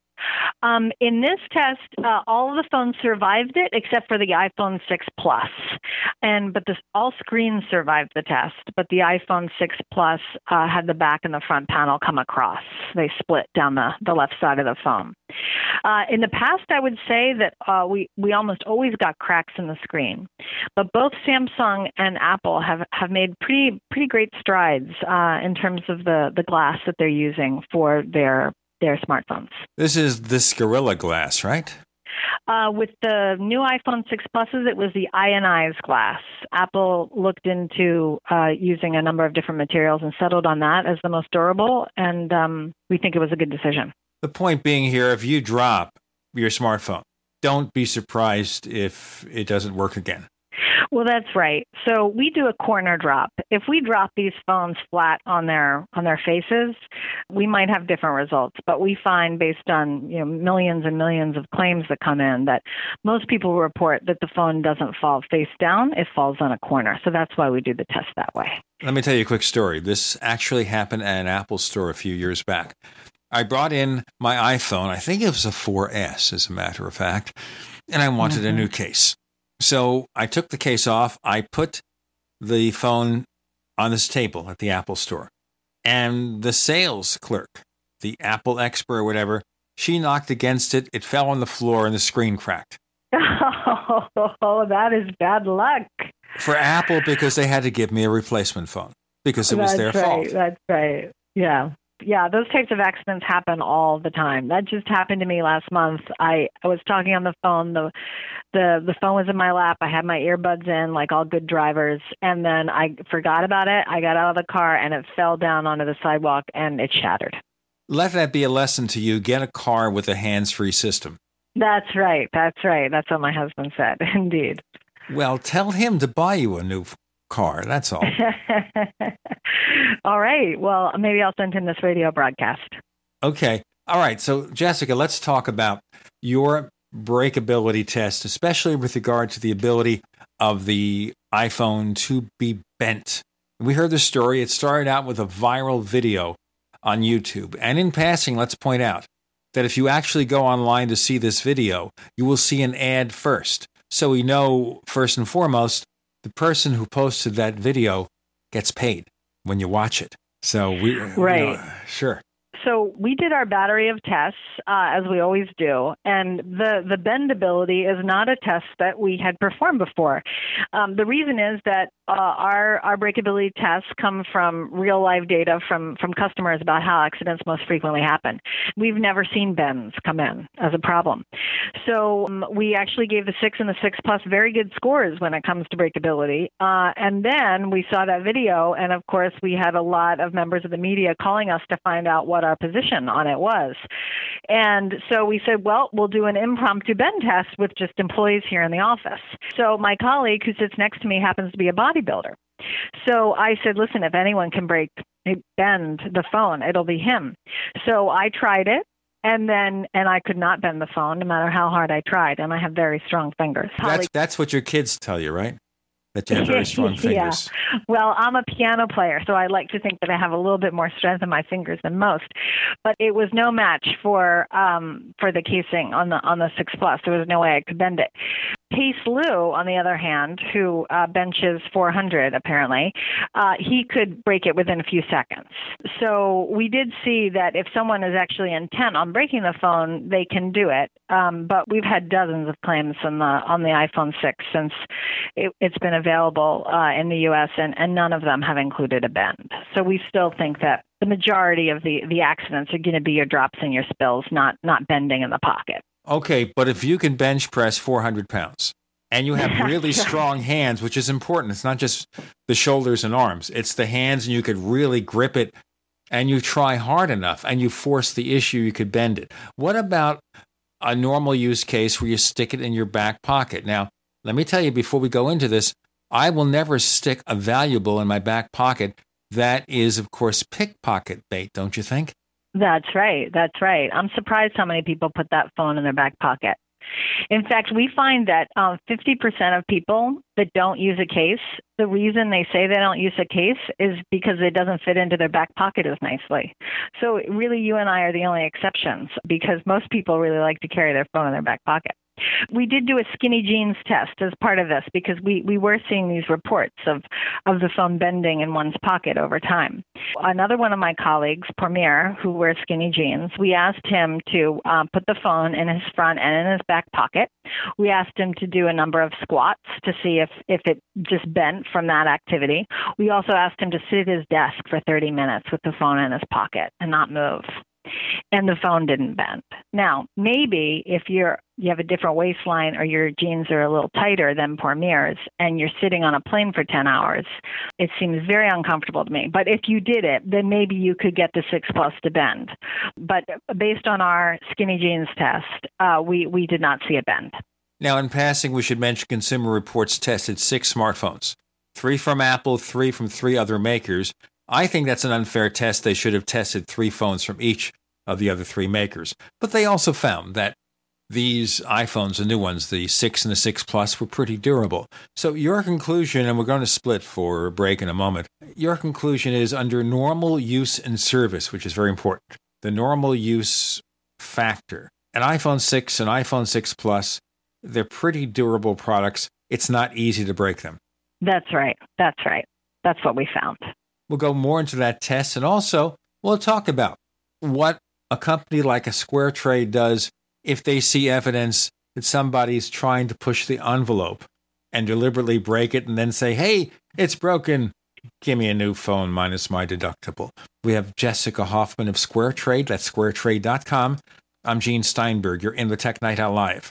Um, in this test, uh, all of the phones survived it except for the iPhone 6 Plus, and but all screens survived the test. But the iPhone 6 Plus uh, had the back and the front panel come across; they split down the, the left side of the phone. Uh, in the past, I would say that uh, we we almost always got cracks in the screen, but both Samsung and Apple have have made pretty pretty great strides uh, in terms of the the glass that they're using for their their smartphones. This is this Gorilla Glass, right? Uh, with the new iPhone 6 Pluses, it was the ionized glass. Apple looked into uh, using a number of different materials and settled on that as the most durable, and um, we think it was a good decision. The point being here if you drop your smartphone, don't be surprised if it doesn't work again. Well, that's right. So we do a corner drop. If we drop these phones flat on their on their faces, we might have different results. But we find, based on you know millions and millions of claims that come in, that most people report that the phone doesn't fall face down; it falls on a corner. So that's why we do the test that way. Let me tell you a quick story. This actually happened at an Apple store a few years back. I brought in my iPhone. I think it was a 4S, as a matter of fact, and I wanted mm-hmm. a new case. So I took the case off. I put the phone on this table at the Apple store. And the sales clerk, the Apple expert or whatever, she knocked against it. It fell on the floor and the screen cracked. Oh, that is bad luck. For Apple, because they had to give me a replacement phone because it was their right, fault. That's right. Yeah yeah, those types of accidents happen all the time. That just happened to me last month. I, I was talking on the phone. The the the phone was in my lap. I had my earbuds in, like all good drivers, and then I forgot about it. I got out of the car and it fell down onto the sidewalk and it shattered. Let that be a lesson to you. Get a car with a hands-free system. That's right. That's right. That's what my husband said. Indeed. Well, tell him to buy you a new car. That's all. all right. Well, maybe I'll send him this radio broadcast. Okay. All right. So, Jessica, let's talk about your breakability test, especially with regard to the ability of the iPhone to be bent. We heard the story. It started out with a viral video on YouTube. And in passing, let's point out that if you actually go online to see this video, you will see an ad first. So we know, first and foremost, the person who posted that video gets paid when you watch it. So we, right, you know, sure so we did our battery of tests uh, as we always do, and the the bendability is not a test that we had performed before. Um, the reason is that uh, our our breakability tests come from real live data from from customers about how accidents most frequently happen. We've never seen bends come in as a problem, so um, we actually gave the six and the six plus very good scores when it comes to breakability. Uh, and then we saw that video, and of course we had a lot of members of the media calling us to find out what our position on it was. And so we said, well, we'll do an impromptu bend test with just employees here in the office. So my colleague who sits next to me happens to be a bodybuilder. So I said, listen, if anyone can break bend the phone, it'll be him. So I tried it and then and I could not bend the phone no matter how hard I tried and I have very strong fingers. That's that's what your kids tell you, right? that you have very strong fingers. Yeah. Well, I'm a piano player, so I like to think that I have a little bit more strength in my fingers than most. But it was no match for um, for the casing on the on the six plus. There was no way I could bend it. Pace Lou, on the other hand, who uh, benches 400 apparently, uh, he could break it within a few seconds. So we did see that if someone is actually intent on breaking the phone, they can do it. Um, but we've had dozens of claims on the on the iPhone 6 since it, has been available uh, in the U.S. And, and none of them have included a bend. So we still think that the majority of the the accidents are going to be your drops and your spills, not not bending in the pocket. Okay, but if you can bench press 400 pounds, and you have really strong hands, which is important. It's not just the shoulders and arms, it's the hands, and you could really grip it and you try hard enough and you force the issue, you could bend it. What about a normal use case where you stick it in your back pocket? Now, let me tell you before we go into this, I will never stick a valuable in my back pocket. That is, of course, pickpocket bait, don't you think? That's right. That's right. I'm surprised how many people put that phone in their back pocket. In fact, we find that um, 50% of people that don't use a case, the reason they say they don't use a case is because it doesn't fit into their back pocket as nicely. So, really, you and I are the only exceptions because most people really like to carry their phone in their back pocket. We did do a skinny jeans test as part of this because we, we were seeing these reports of, of the phone bending in one's pocket over time. Another one of my colleagues, Premier, who wears skinny jeans, we asked him to um, put the phone in his front and in his back pocket. We asked him to do a number of squats to see if, if it just bent from that activity. We also asked him to sit at his desk for 30 minutes with the phone in his pocket and not move and the phone didn't bend. Now, maybe if you're you have a different waistline or your jeans are a little tighter than Premier's and you're sitting on a plane for 10 hours, it seems very uncomfortable to me. But if you did it, then maybe you could get the 6 Plus to bend. But based on our skinny jeans test, uh, we, we did not see a bend. Now, in passing, we should mention Consumer Reports tested six smartphones three from Apple, three from three other makers. I think that's an unfair test. They should have tested three phones from each of the other three makers. But they also found that these iPhones, the new ones, the 6 and the 6 Plus, were pretty durable. So, your conclusion, and we're going to split for a break in a moment, your conclusion is under normal use and service, which is very important, the normal use factor. An iPhone 6 and iPhone 6 Plus, they're pretty durable products. It's not easy to break them. That's right. That's right. That's what we found. We'll go more into that test and also we'll talk about what a company like a Square Trade does if they see evidence that somebody's trying to push the envelope and deliberately break it and then say, hey, it's broken. Give me a new phone minus my deductible. We have Jessica Hoffman of SquareTrade. That's squaretrade.com. I'm Gene Steinberg. You're in the Tech Night Owl Live.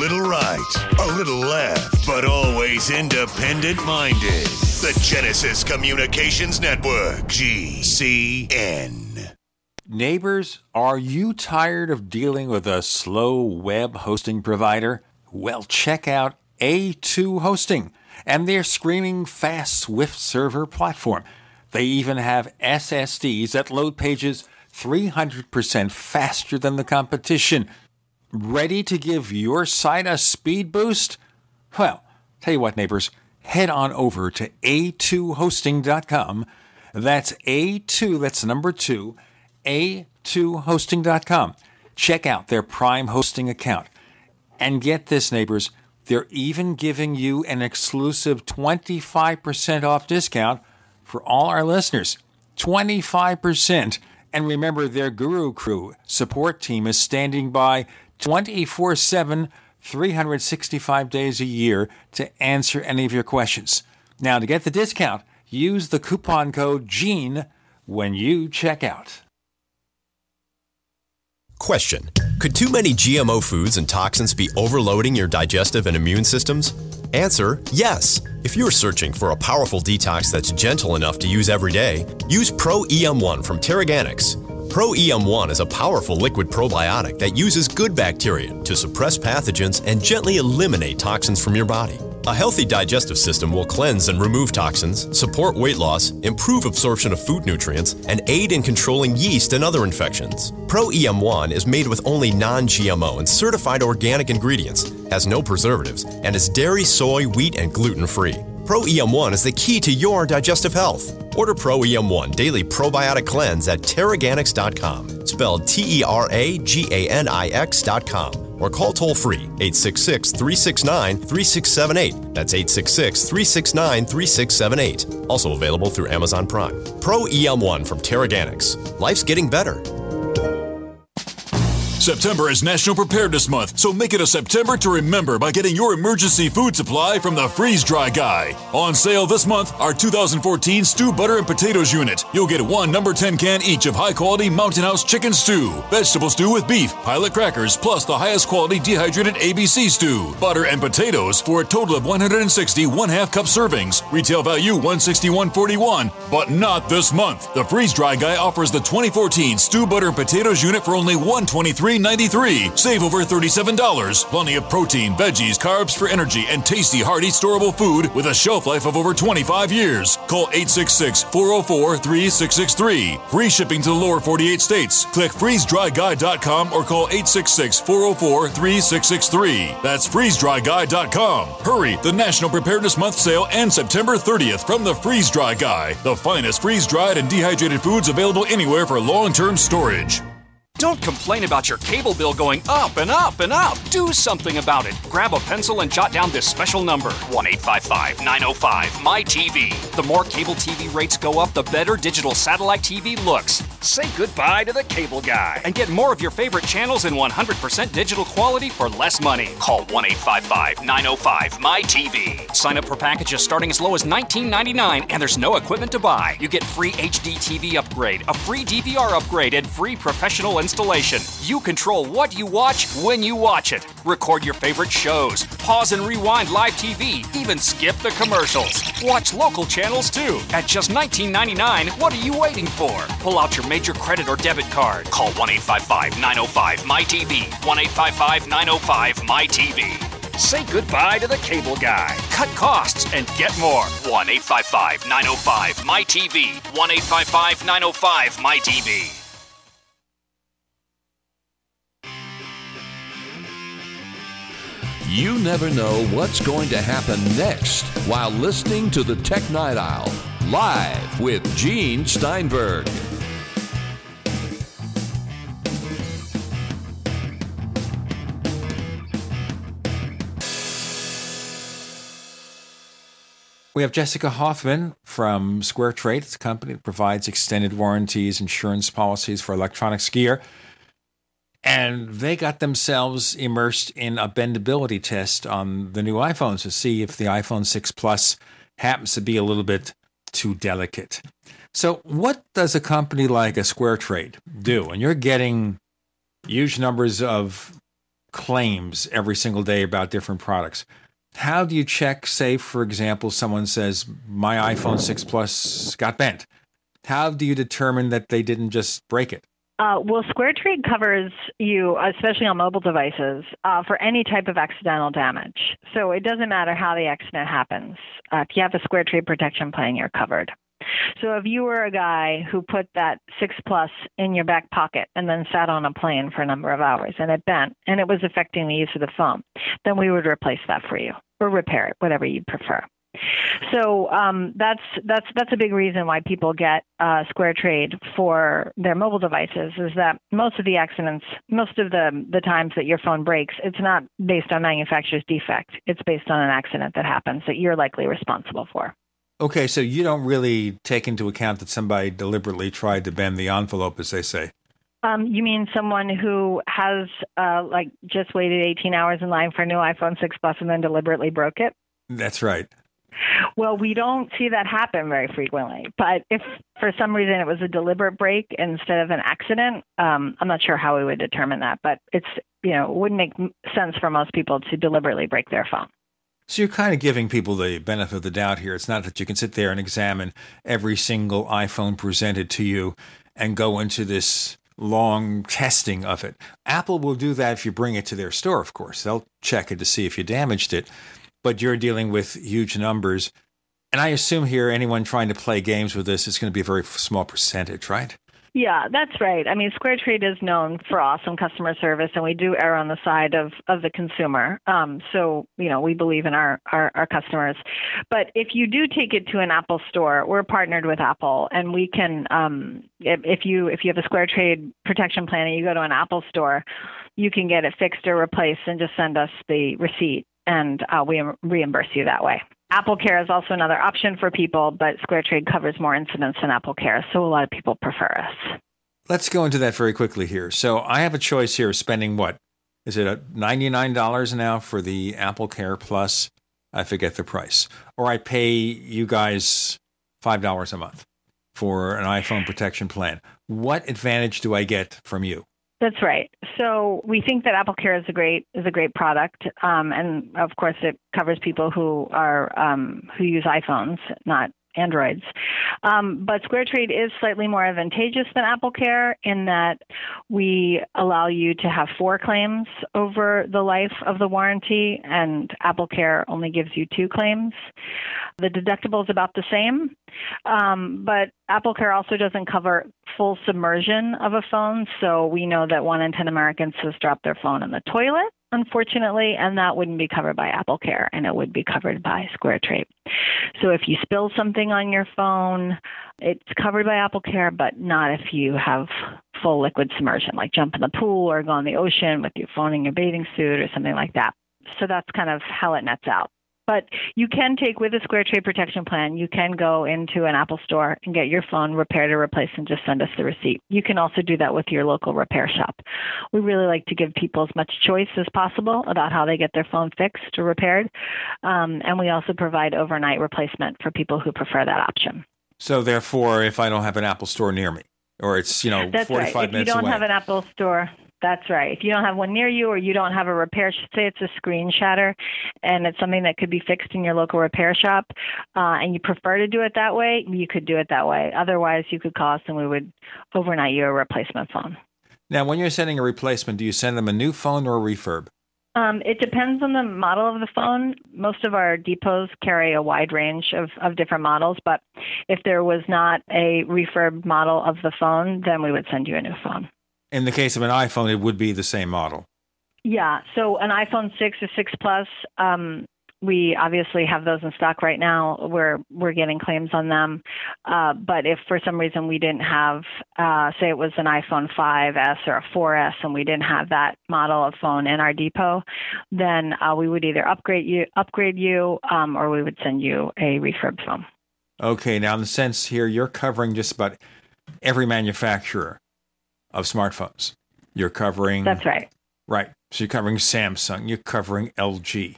A little right, a little left, but always independent minded. The Genesis Communications Network, GCN. Neighbors, are you tired of dealing with a slow web hosting provider? Well, check out A2 Hosting and their screaming fast Swift server platform. They even have SSDs that load pages 300% faster than the competition. Ready to give your site a speed boost? Well, tell you what, neighbors, head on over to a2hosting.com. That's A2, that's number two, a2hosting.com. Check out their Prime hosting account. And get this, neighbors, they're even giving you an exclusive 25% off discount for all our listeners. 25%. And remember, their Guru Crew support team is standing by 24 7, 365 days a year to answer any of your questions. Now, to get the discount, use the coupon code GENE when you check out. Question Could too many GMO foods and toxins be overloading your digestive and immune systems? Answer Yes. If you're searching for a powerful detox that's gentle enough to use every day, use Pro EM1 from TeraGanix. Pro EM1 is a powerful liquid probiotic that uses good bacteria to suppress pathogens and gently eliminate toxins from your body. A healthy digestive system will cleanse and remove toxins, support weight loss, improve absorption of food nutrients, and aid in controlling yeast and other infections. Pro EM1 is made with only non GMO and certified organic ingredients, has no preservatives, and is dairy, soy, wheat, and gluten free. Pro EM1 is the key to your digestive health. Order Pro EM1 Daily Probiotic Cleanse at TeraGanix.com, spelled T E R A G A N I X.com, or call toll free 866 369 3678. That's 866 369 3678. Also available through Amazon Prime. Pro EM1 from TeraGanix. Life's getting better. September is National Preparedness Month, so make it a September to remember by getting your emergency food supply from the Freeze Dry Guy. On sale this month, our 2014 Stew Butter and Potatoes unit. You'll get one number 10 can each of high quality Mountain House chicken stew, vegetable stew with beef, pilot crackers, plus the highest quality dehydrated ABC stew, butter and potatoes for a total of 160 one half cup servings. Retail value 161.41, but not this month. The Freeze Dry Guy offers the 2014 Stew Butter and Potatoes unit for only 123 $93.93. Save over $37. Plenty of protein, veggies, carbs for energy, and tasty, hearty, storable food with a shelf life of over 25 years. Call 866 404 3663. Free shipping to the lower 48 states. Click freezedryguy.com or call 866 404 3663. That's freezedryguy.com. Hurry! The National Preparedness Month sale ends September 30th from the Freeze Dry Guy, the finest freeze dried and dehydrated foods available anywhere for long term storage. Don't complain about your cable bill going up and up and up. Do something about it. Grab a pencil and jot down this special number 1 855 905 MyTV. The more cable TV rates go up, the better digital satellite TV looks. Say goodbye to the cable guy and get more of your favorite channels in 100% digital quality for less money. Call 1 855 905 MyTV. Sign up for packages starting as low as $19.99 and there's no equipment to buy. You get free HD TV upgrade, a free DVR upgrade, and free professional installation. You control what you watch when you watch it. Record your favorite shows, pause and rewind live TV, even skip the commercials. Watch local channels too. At just $19.99, what are you waiting for? Pull out your major credit or debit card. Call 1 855 905 MyTV. 1 855 905 MyTV. Say goodbye to the cable guy. Cut costs and get more. 1 855 905 MyTV. 1 855 905 MyTV. You never know what's going to happen next while listening to the Tech Night Owl live with Gene Steinberg. We have Jessica Hoffman from Square Trade. It's a company that provides extended warranties, insurance policies for electronics gear. And they got themselves immersed in a bendability test on the new iPhones to see if the iPhone 6 Plus happens to be a little bit too delicate. So, what does a company like a Square Trade do? And you're getting huge numbers of claims every single day about different products. How do you check, say, for example, someone says, my iPhone 6 Plus got bent? How do you determine that they didn't just break it? Uh, well, SquareTrade covers you, especially on mobile devices, uh, for any type of accidental damage. So it doesn't matter how the accident happens. Uh, if you have a SquareTrade protection plan, you're covered. So if you were a guy who put that six plus in your back pocket and then sat on a plane for a number of hours and it bent and it was affecting the use of the phone, then we would replace that for you or repair it, whatever you prefer. So um, that's that's that's a big reason why people get uh, Square Trade for their mobile devices is that most of the accidents, most of the the times that your phone breaks, it's not based on manufacturer's defect. It's based on an accident that happens that you're likely responsible for. Okay, so you don't really take into account that somebody deliberately tried to bend the envelope, as they say. Um, you mean someone who has uh, like just waited 18 hours in line for a new iPhone 6 Plus and then deliberately broke it? That's right. Well, we don't see that happen very frequently. But if for some reason it was a deliberate break instead of an accident, um, I'm not sure how we would determine that. But it's you know it wouldn't make sense for most people to deliberately break their phone. So you're kind of giving people the benefit of the doubt here. It's not that you can sit there and examine every single iPhone presented to you and go into this long testing of it. Apple will do that if you bring it to their store, of course. They'll check it to see if you damaged it but you're dealing with huge numbers. And I assume here, anyone trying to play games with this is going to be a very small percentage, right? Yeah, that's right. I mean, Square Trade is known for awesome customer service, and we do err on the side of, of the consumer. Um, so, you know, we believe in our, our, our customers. But if you do take it to an Apple store, we're partnered with Apple, and we can, um, if, if you if you have a Square Trade protection plan and you go to an Apple store, you can get it fixed or replaced, and just send us the receipt and uh, we reimburse you that way. Apple Care is also another option for people, but Square Trade covers more incidents than Apple Care, so a lot of people prefer us. let's go into that very quickly here. So I have a choice here spending what? Is it a $99 now for the Apple Care Plus? I forget the price. Or I pay you guys $5 a month for an iPhone protection plan. What advantage do I get from you? That's right. So we think that Apple Care is a great is a great product, um, and of course it covers people who are um, who use iPhones, not Androids. Um, but SquareTrade is slightly more advantageous than AppleCare in that we allow you to have four claims over the life of the warranty, and AppleCare only gives you two claims. The deductible is about the same, um, but AppleCare also doesn't cover full submersion of a phone. So we know that one in 10 Americans has dropped their phone in the toilet unfortunately, and that wouldn't be covered by Apple Care and it would be covered by SquareTrade. So if you spill something on your phone, it's covered by Apple Care, but not if you have full liquid submersion, like jump in the pool or go in the ocean with your phone in your bathing suit or something like that. So that's kind of how it nets out. But you can take with a SquareTrade protection plan, you can go into an Apple store and get your phone repaired or replaced and just send us the receipt. You can also do that with your local repair shop. We really like to give people as much choice as possible about how they get their phone fixed or repaired. Um, and we also provide overnight replacement for people who prefer that option. So therefore, if I don't have an Apple store near me, or it's you know That's 45 right. If minutes you don't away. have an Apple store, that's right. If you don't have one near you or you don't have a repair, say it's a screen shatter and it's something that could be fixed in your local repair shop uh, and you prefer to do it that way, you could do it that way. Otherwise, you could call us and we would overnight you a replacement phone. Now, when you're sending a replacement, do you send them a new phone or a refurb? Um, it depends on the model of the phone. Most of our depots carry a wide range of, of different models, but if there was not a refurb model of the phone, then we would send you a new phone. In the case of an iPhone, it would be the same model. Yeah. So an iPhone 6 or 6 Plus, um, we obviously have those in stock right now. We're we're getting claims on them. Uh, but if for some reason we didn't have, uh, say it was an iPhone 5s or a 4s, and we didn't have that model of phone in our depot, then uh, we would either upgrade you upgrade you, um, or we would send you a refurb phone. Okay, now in the sense here, you're covering just about every manufacturer of smartphones. You're covering. That's right. Right. So you're covering Samsung, you're covering LG,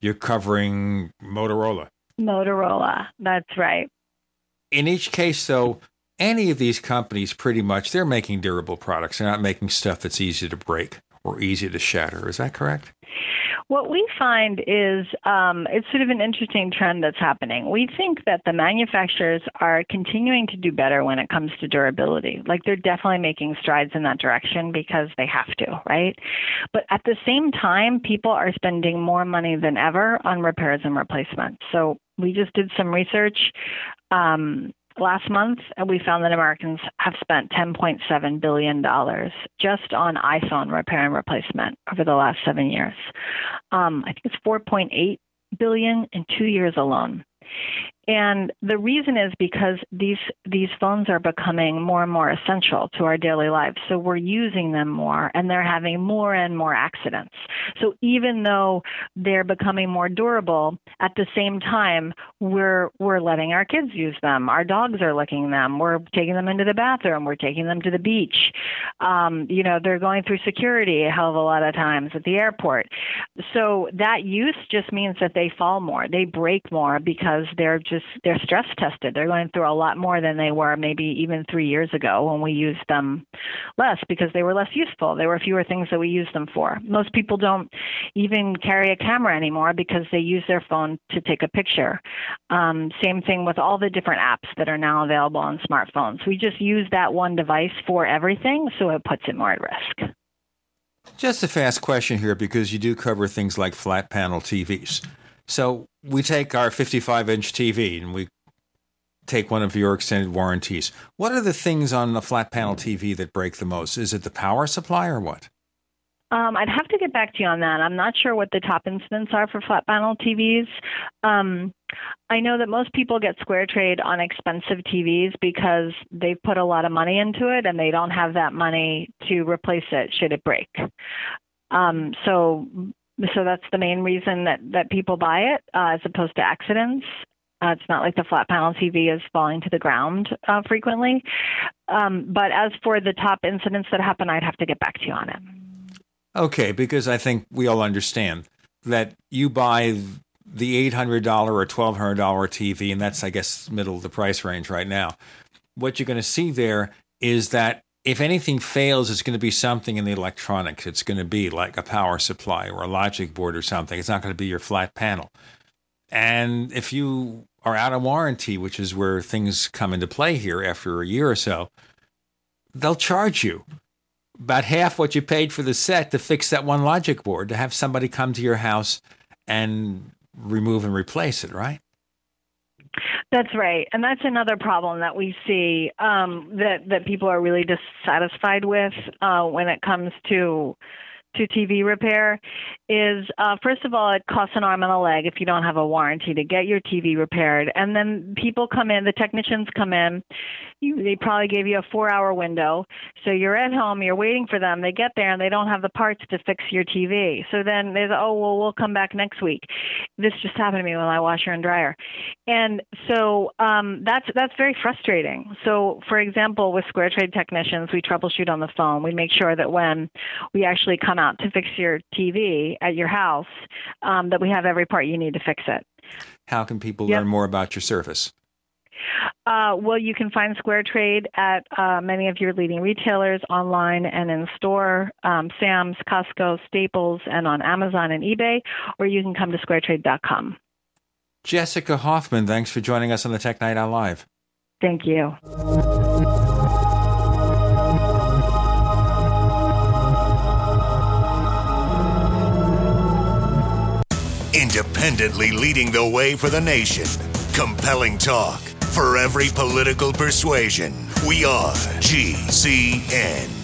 you're covering Motorola. Motorola. That's right. In each case, though, any of these companies pretty much they're making durable products. They're not making stuff that's easy to break or easy to shatter. Is that correct? What we find is um, it's sort of an interesting trend that's happening. We think that the manufacturers are continuing to do better when it comes to durability. Like they're definitely making strides in that direction because they have to, right? But at the same time, people are spending more money than ever on repairs and replacements. So we just did some research. Um, last month, we found that Americans have spent $10.7 billion just on iPhone repair and replacement over the last seven years. Um, I think it's 4.8 billion in two years alone. And the reason is because these these phones are becoming more and more essential to our daily lives. So we're using them more and they're having more and more accidents. So even though they're becoming more durable, at the same time we're we're letting our kids use them. Our dogs are licking them. We're taking them into the bathroom. We're taking them to the beach. Um, you know, they're going through security a hell of a lot of times at the airport. So that use just means that they fall more. They break more because they're just they're stress tested. They're going through a lot more than they were maybe even three years ago when we used them less because they were less useful. There were fewer things that we used them for. Most people don't even carry a camera anymore because they use their phone to take a picture. Um, same thing with all the different apps that are now available on smartphones. We just use that one device for everything, so it puts it more at risk. Just a fast question here because you do cover things like flat panel TVs. So we take our 55 inch TV and we take one of your extended warranties. What are the things on the flat panel TV that break the most? Is it the power supply or what? Um, I'd have to get back to you on that. I'm not sure what the top incidents are for flat panel TVs. Um, I know that most people get square trade on expensive TVs because they've put a lot of money into it and they don't have that money to replace it should it break. Um, so, so that's the main reason that that people buy it uh, as opposed to accidents. Uh, it's not like the flat panel TV is falling to the ground uh, frequently. Um, but as for the top incidents that happen, I'd have to get back to you on it. Okay, because I think we all understand that you buy the $800 or $1,200 TV, and that's, I guess, middle of the price range right now. What you're going to see there is that if anything fails, it's going to be something in the electronics. It's going to be like a power supply or a logic board or something. It's not going to be your flat panel. And if you are out of warranty, which is where things come into play here after a year or so, they'll charge you about half what you paid for the set to fix that one logic board, to have somebody come to your house and remove and replace it, right? That's right, and that's another problem that we see um, that that people are really dissatisfied with uh, when it comes to to TV repair is uh, first of all, it costs an arm and a leg if you don't have a warranty to get your TV repaired. And then people come in, the technicians come in, you, they probably gave you a four hour window. So you're at home, you're waiting for them. They get there and they don't have the parts to fix your TV. So then say, oh, well, we'll come back next week. This just happened to me with my washer and dryer. And so um, that's, that's very frustrating. So, for example, with Square Trade technicians, we troubleshoot on the phone. We make sure that when we actually come out to fix your TV at your house, um, that we have every part you need to fix it. How can people Yep. learn more about your service? Uh, well, you can find Square Trade at uh, many of your leading retailers online and in store, um, Sam's, Costco, Staples, and on Amazon and eBay, or you can come to squaretrade.com. Jessica Hoffman, thanks for joining us on the Tech Night Owl Live. Thank you. Independently leading the way for the nation. Compelling talk for every political persuasion. We are GCN.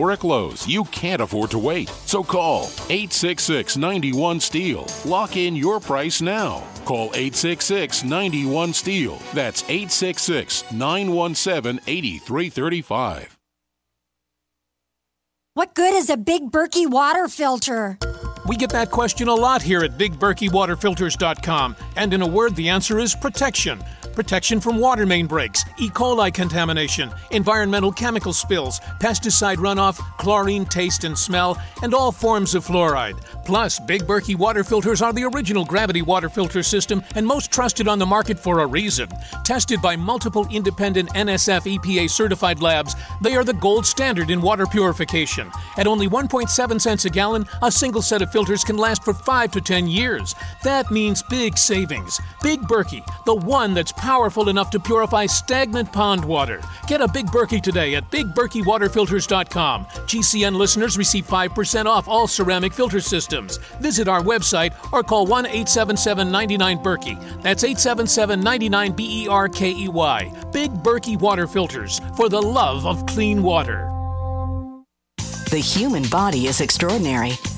lows, you can't afford to wait. So call 866 91 Steel. Lock in your price now. Call 866 91 Steel. That's 866 917 8335. What good is a big Berkey water filter? We get that question a lot here at BigBerkeyWaterFilters.com, and in a word, the answer is protection. Protection from water main breaks, E. coli contamination, environmental chemical spills, pesticide runoff, chlorine taste and smell, and all forms of fluoride. Plus, Big Berkey water filters are the original gravity water filter system and most trusted on the market for a reason. Tested by multiple independent NSF EPA certified labs, they are the gold standard in water purification. At only 1.7 cents a gallon, a single set of filters can last for 5 to 10 years. That means big savings. Big Berkey, the one that's powerful enough to purify stagnant pond water. Get a Big Berkey today at BigBerkeyWaterFilters.com. GCN listeners receive 5% off all ceramic filter systems. Visit our website or call 1 877 99 Berkey. That's 877 99 B E R K E Y. Big Berkey Water Filters for the love of clean water. The human body is extraordinary.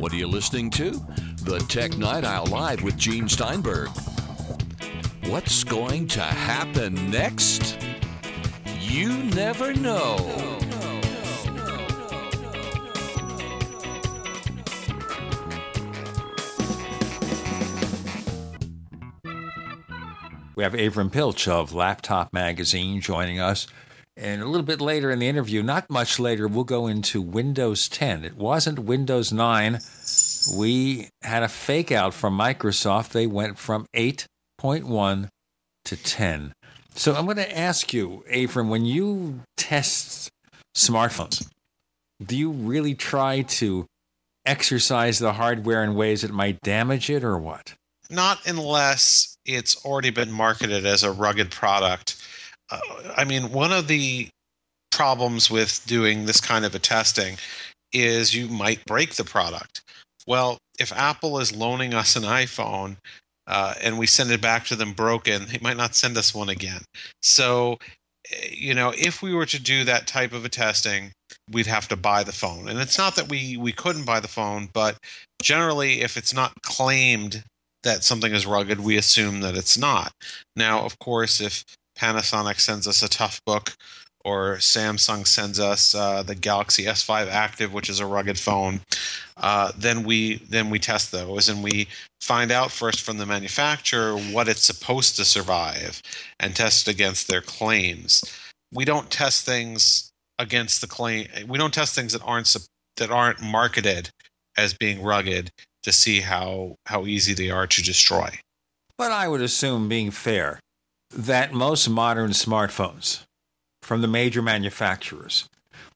What are you listening to? The Tech Night Owl Live with Gene Steinberg. What's going to happen next? You never know. We have Avram Pilch of Laptop Magazine joining us. And a little bit later in the interview, not much later, we'll go into Windows 10. It wasn't Windows 9. We had a fake out from Microsoft. They went from 8.1 to 10. So I'm going to ask you, Avram, when you test smartphones, do you really try to exercise the hardware in ways that might damage it or what? Not unless it's already been marketed as a rugged product. Uh, I mean, one of the problems with doing this kind of a testing is you might break the product. Well, if Apple is loaning us an iPhone uh, and we send it back to them broken, they might not send us one again. So, eh, you know, if we were to do that type of a testing, we'd have to buy the phone. And it's not that we we couldn't buy the phone, but generally, if it's not claimed that something is rugged, we assume that it's not. Now, of course, if Panasonic sends us a Toughbook or Samsung sends us uh, the Galaxy S5 Active, which is a rugged phone, uh, then we then we test those and we find out first from the manufacturer what it's supposed to survive and test against their claims. We don't test things against the claim. We don't test things that aren't that aren't marketed as being rugged to see how how easy they are to destroy. But I would assume, being fair, that most modern smartphones from the major manufacturers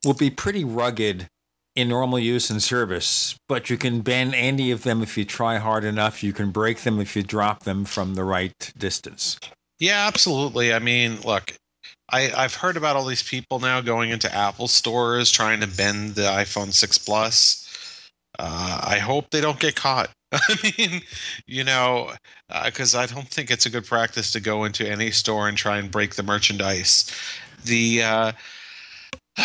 will be pretty rugged in normal use and service, but you can bend any of them if you try hard enough. You can break them if you drop them from the right distance. Yeah, absolutely. I mean, look, I, I've heard about all these people now going into Apple stores trying to bend the iPhone 6 Plus. Uh, I hope they don't get caught. I mean, you know, because uh, I don't think it's a good practice to go into any store and try and break the merchandise. The, uh,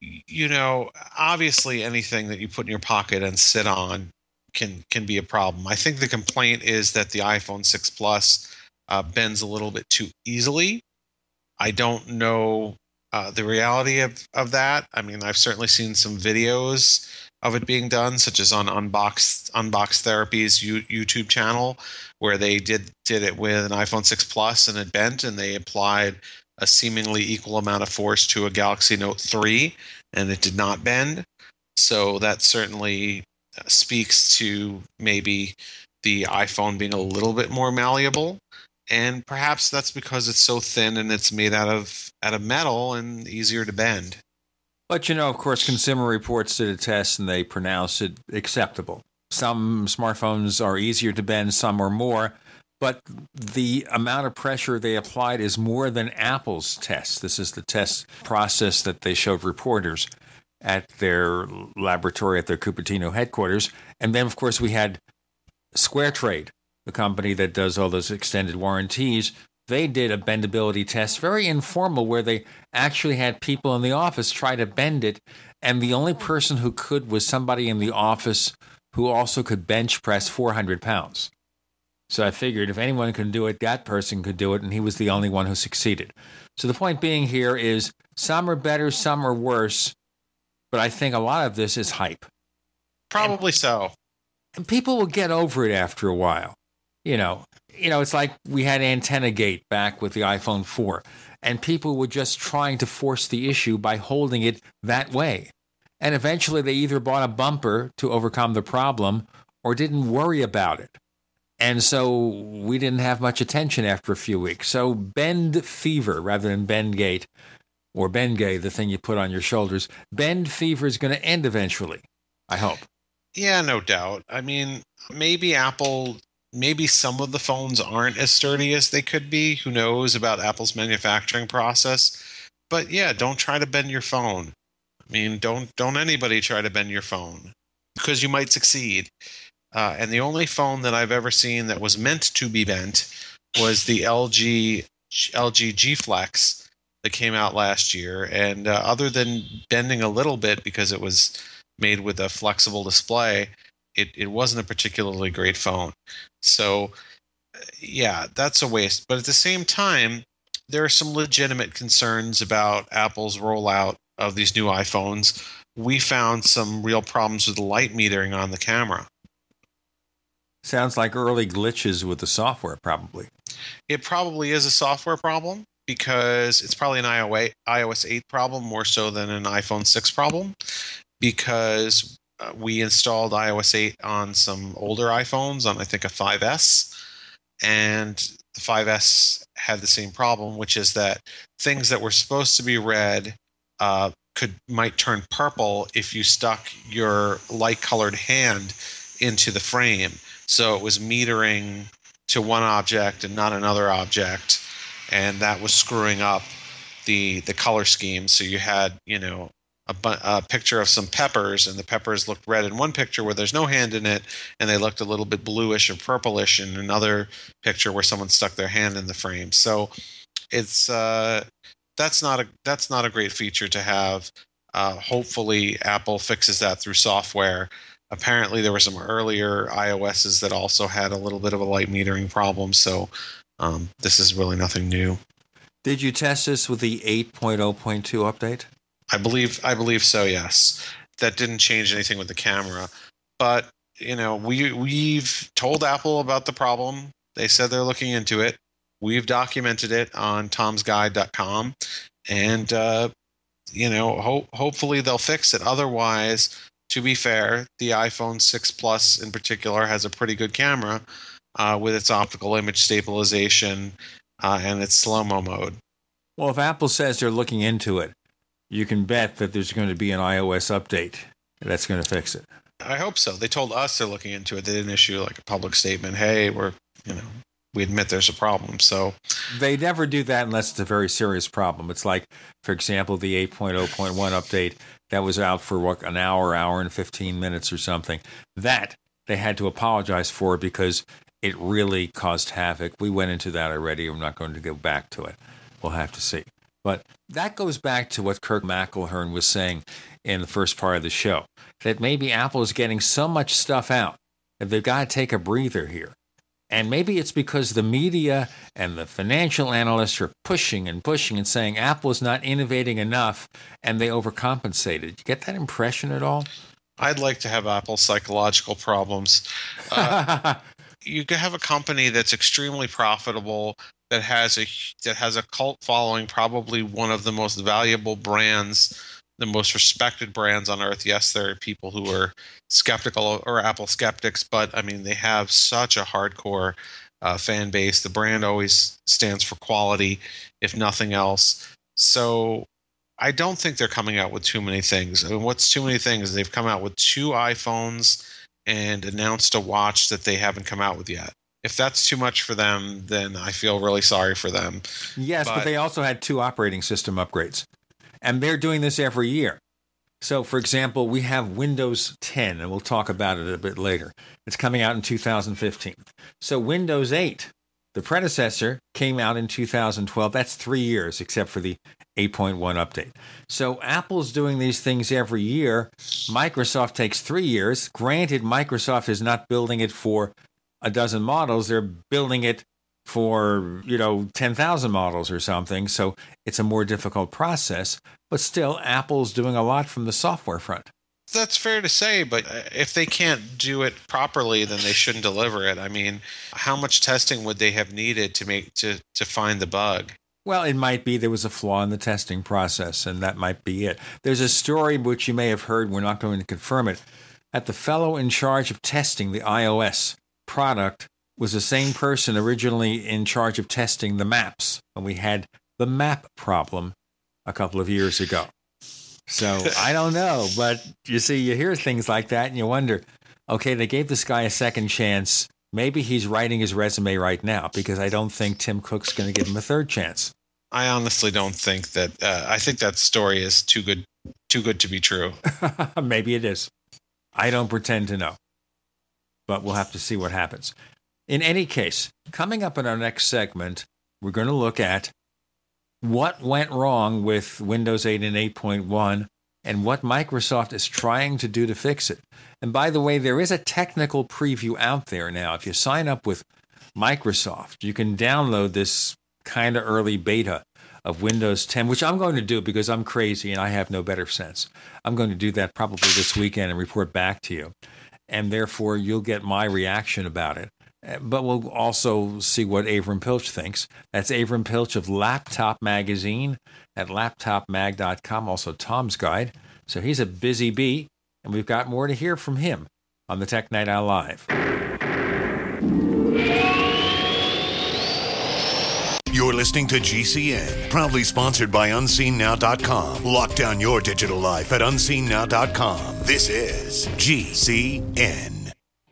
you know, obviously anything that you put in your pocket and sit on can can be a problem. I think the complaint is that the iPhone 6 Plus uh, bends a little bit too easily. I don't know uh, the reality of, of that. I mean, I've certainly seen some videos of it being done, such as on Unbox Unbox Therapy's YouTube channel, where they did did it with an iPhone 6 Plus and it bent, and they applied a seemingly equal amount of force to a Galaxy Note 3, and it did not bend. So that certainly speaks to maybe the iPhone being a little bit more malleable and perhaps that's because it's so thin and it's made out of out of metal and easier to bend. But you know, of course, Consumer Reports did a test and they pronounced it acceptable. Some smartphones are easier to bend, some are more, but the amount of pressure they applied is more than Apple's test. This is the test process that they showed reporters at their laboratory at their Cupertino headquarters. And then, of course, we had Square Trade the company that does all those extended warranties, they did a bendability test, very informal, where they actually had people in the office try to bend it. And the only person who could was somebody in the office who also could bench press 400 pounds. So I figured if anyone can do it, that person could do it. And he was the only one who succeeded. So the point being here is some are better, some are worse. But I think a lot of this is hype. Probably so. And people will get over it after a while. You know, you know, it's like we had antenna gate back with the iPhone 4, and people were just trying to force the issue by holding it that way. And eventually they either bought a bumper to overcome the problem or didn't worry about it. And so we didn't have much attention after a few weeks. So bend fever rather than bend gate or bend Bengay, the thing you put on your shoulders, bend fever is going to end eventually. I hope. Yeah, no doubt. I mean, maybe Apple, maybe some of the phones aren't as sturdy as they could be. Who knows about Apple's manufacturing process? But yeah, don't try to bend your phone. I mean, don't don't anybody try to bend your phone because you might succeed. Uh, and the only phone that I've ever seen that was meant to be bent was the LG LG G Flex that came out last year. And uh, other than bending a little bit because it was made with a flexible display, it, it wasn't a particularly great phone. So, yeah, that's a waste. But at the same time, there are some legitimate concerns about Apple's rollout of these new iPhones. We found some real problems with the light metering on the camera. Sounds like early glitches with the software, probably. It probably is a software problem because it's probably an iOS 8 problem more so than an iPhone 6 problem because uh, we installed iOS 8 on some older iPhones on I think a 5S and the 5S had the same problem which is that things that were supposed to be red uh, could might turn purple if you stuck your light colored hand into the frame so it was metering to one object and not another object and that was screwing up the the color scheme. So you had you know a, a, picture of some peppers, and the peppers looked red in one picture where there's no hand in it, and they looked a little bit bluish or purplish in another picture where someone stuck their hand in the frame. So it's uh, that's not a that's not a great feature to have. Uh, hopefully, Apple fixes that through software. Apparently, there were some earlier iOSs that also had a little bit of a light metering problem. So um, this is really nothing new. Did you test this with the 8.0.2 update? I believe I believe so. Yes, that didn't change anything with the camera, but you know we we've told Apple about the problem. They said they're looking into it. We've documented it on Tom'sGuide.com, and uh, you know ho- hopefully they'll fix it. Otherwise, to be fair, the iPhone 6 Plus in particular has a pretty good camera uh, with its optical image stabilization uh, and its slow mo mode. Well, if Apple says they're looking into it, you can bet that there's going to be an iOS update that's going to fix it. I hope so. They told us they're looking into it. They didn't issue like a public statement. Hey, we're you know we admit there's a problem. So they never do that unless it's a very serious problem. It's like, for example, the 8.0.1 update that was out for what an hour, hour and 15 minutes or something. That they had to apologize for because it really caused havoc. We went into that already. I'm not going to go back to it. We'll have to see. But that goes back to what Kirk McElhearn was saying in the first part of the show that maybe Apple is getting so much stuff out that they've got to take a breather here. And maybe it's because the media and the financial analysts are pushing and pushing and saying Apple is not innovating enough and they overcompensated. You get that impression at all? I'd like to have Apple psychological problems. Uh, you could have a company that's extremely profitable that has a that has a cult following probably one of the most valuable brands the most respected brands on earth. Yes there are people who are skeptical or apple skeptics but i mean they have such a hardcore uh, fan base. The brand always stands for quality if nothing else. So i don't think they're coming out with too many things. I mean, what's too many things they've come out with two iphones and announced a watch that they haven't come out with yet. If that's too much for them, then I feel really sorry for them. Yes, but, but they also had two operating system upgrades. And they're doing this every year. So, for example, we have Windows 10, and we'll talk about it a bit later. It's coming out in 2015. So, Windows 8, the predecessor, came out in 2012. That's three years, except for the 8.1 update. So, Apple's doing these things every year. Microsoft takes three years. Granted, Microsoft is not building it for a dozen models, they're building it for you know 10,000 models or something so it's a more difficult process but still apple's doing a lot from the software front That's fair to say, but uh, if they can't do it properly, then they shouldn't deliver it. I mean, how much testing would they have needed to make to to find the bug? well it might be there was a flaw in the testing process and that might be it there's a story which you may have heard we're not going to confirm it that the fellow in charge of testing the ios product was the same person originally in charge of testing the maps when we had the map problem a couple of years ago. So I don't know, but you see, you hear things like that and you wonder, okay, they gave this guy a second chance. Maybe he's writing his resume right now because I don't think Tim Cook's going to give him a third chance. I honestly don't think that. Uh, I think that story is too good, too good to be true. Maybe it is. I don't pretend to know, but we'll have to see what happens. In any case, coming up in our next segment, we're going to look at what went wrong with Windows 8 and 8.1 and what Microsoft is trying to do to fix it. And by the way, there is a technical preview out there now. If you sign up with Microsoft, you can download this kind of early beta of Windows 10, which I'm going to do because I'm crazy and I have no better sense. I'm going to do that probably this weekend and report back to you. And therefore, you'll get my reaction about it. Uh, But we'll also see what Avram Pilch thinks. That's Avram Pilch of Laptop Magazine at laptopmag.com, also Tom's Guide. So he's a busy bee, and we've got more to hear from him on the Tech Night Owl Live. You're listening to GCN, proudly sponsored by UnseenNow.com. Lock down your digital life at UnseenNow.com. This is GCN.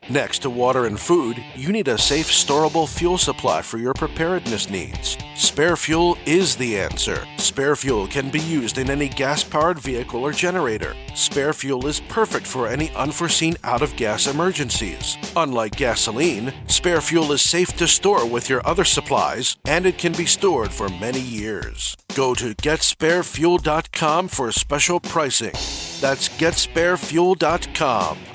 Next to water and food, you need a safe, storable fuel supply for your preparedness needs. Spare fuel is the answer. Spare fuel can be used in any gas powered vehicle or generator. Spare fuel is perfect for any unforeseen out of gas emergencies. Unlike gasoline, spare fuel is safe to store with your other supplies and it can be stored for many years. Go to getsparefuel.com for special pricing. That's getsparefuel.com.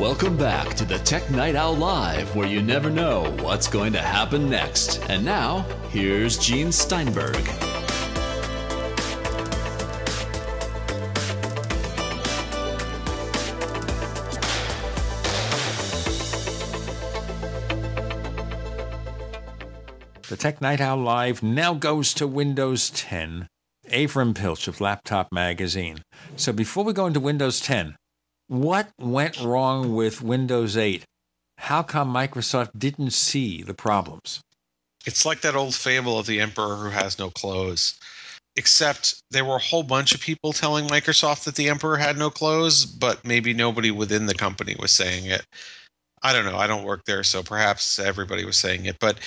Welcome back to the Tech Night Owl Live, where you never know what's going to happen next. And now, here's Gene Steinberg. The Tech Night Owl Live now goes to Windows 10. Avram Pilch of Laptop Magazine. So before we go into Windows 10, what went wrong with Windows 8? How come Microsoft didn't see the problems? It's like that old fable of the emperor who has no clothes. except there were a whole bunch of people telling Microsoft that the Emperor had no clothes, but maybe nobody within the company was saying it. I don't know. I don't work there, so perhaps everybody was saying it, but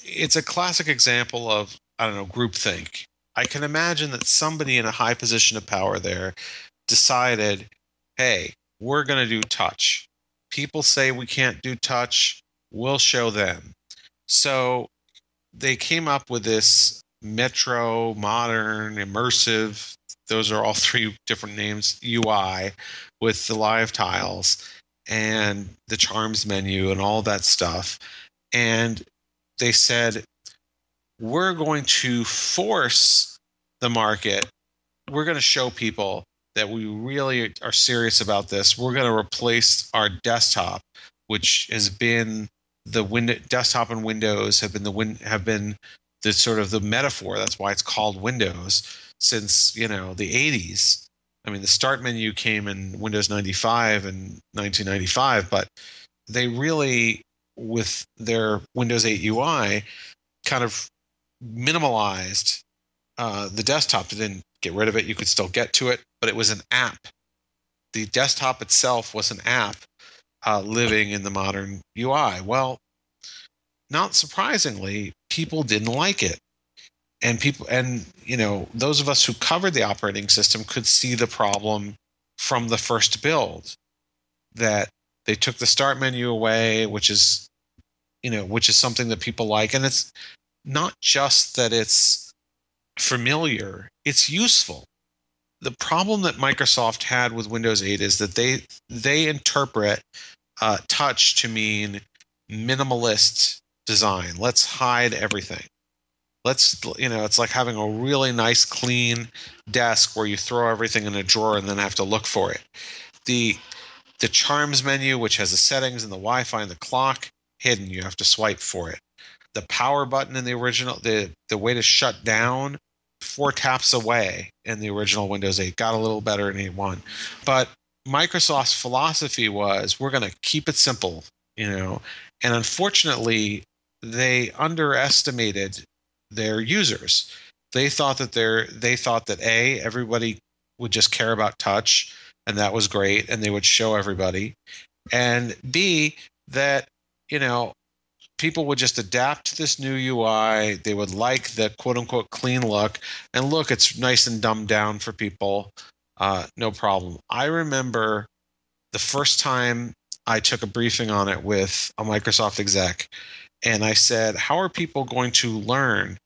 it's a classic example of I don't know groupthink. I can imagine that somebody in a high position of power there decided, "Hey, we're going to do touch. People say we can't do touch. We'll show them." So they came up with this metro, modern, immersive. Those are all three different names. UI with the live tiles and the charms menu and all that stuff. And they said, we're going to force the market. We're going to show people that we really are serious about this. We're going to replace our desktop, which has been the window desktop and Windows have been the win have been the sort of the metaphor. That's why it's called Windows since you know the 80s. I mean, the start menu came in Windows 95 and 1995, but they really, with their Windows 8 UI, kind of minimalized uh, the desktop. Get rid of it. You could still get to it, but it was an app. The desktop itself was an app uh, living in the modern UI. Well, not surprisingly, people didn't like it. And people, and you know, those of us who covered the operating system could see the problem from the first build that they took the start menu away, which is, you know, which is something that people like. And it's not just that it's familiar, it's useful. The problem that Microsoft had with Windows 8 is that they they interpret uh, touch to mean minimalist design. Let's hide everything. Let's, you know, it's like having a really nice, clean desk where you throw everything in a drawer and then have to look for it. The the charms menu, which has the settings and the Wi-Fi and the clock, hidden. You have to swipe for it. The power button in the original, the the way to shut down, four taps away in the original Windows 8. Got a little better in 8.1, but Microsoft's philosophy was we're going to keep it simple, you know, and unfortunately, they underestimated their users. They thought that they're they thought that a everybody would just care about touch and that was great and they would show everybody and b that you know people would just adapt to this new UI they would like the quote unquote clean look and look it's nice and dumbed down for people uh, no problem I remember the first time I took a briefing on it with a Microsoft exec and I said, How are people going to learn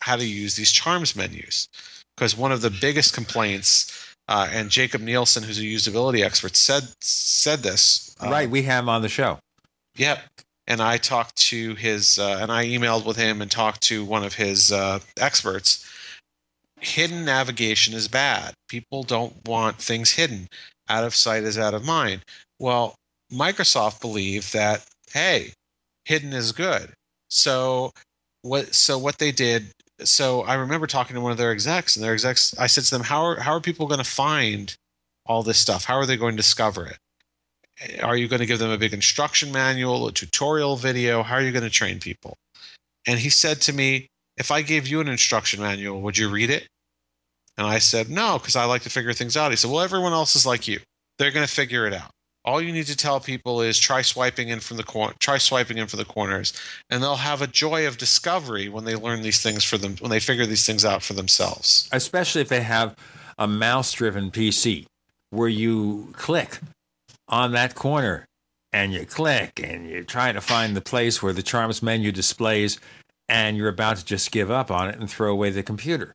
how to use these charms menus? Because one of the biggest complaints, uh, and Jakob Nielsen, who's a usability expert, said said this. Uh, right, we have him on the show. Yep. And I talked to his, uh, and I emailed with him and talked to one of his uh, experts. Hidden navigation is bad. People don't want things hidden. Out of sight is out of mind. Well, Microsoft believed that, hey, hidden is good. So what so what they did so I remember talking to one of their execs and their execs I said to them how are how are people going to find all this stuff? How are they going to discover it? Are you going to give them a big instruction manual, a tutorial video? How are you going to train people? And he said to me, if I gave you an instruction manual, would you read it? And I said, no, because I like to figure things out. He said, well, everyone else is like you. They're going to figure it out all you need to tell people is try swiping in from the cor- try swiping in for the corners and they'll have a joy of discovery when they learn these things for them when they figure these things out for themselves especially if they have a mouse driven pc where you click on that corner and you click and you're trying to find the place where the charms menu displays and you're about to just give up on it and throw away the computer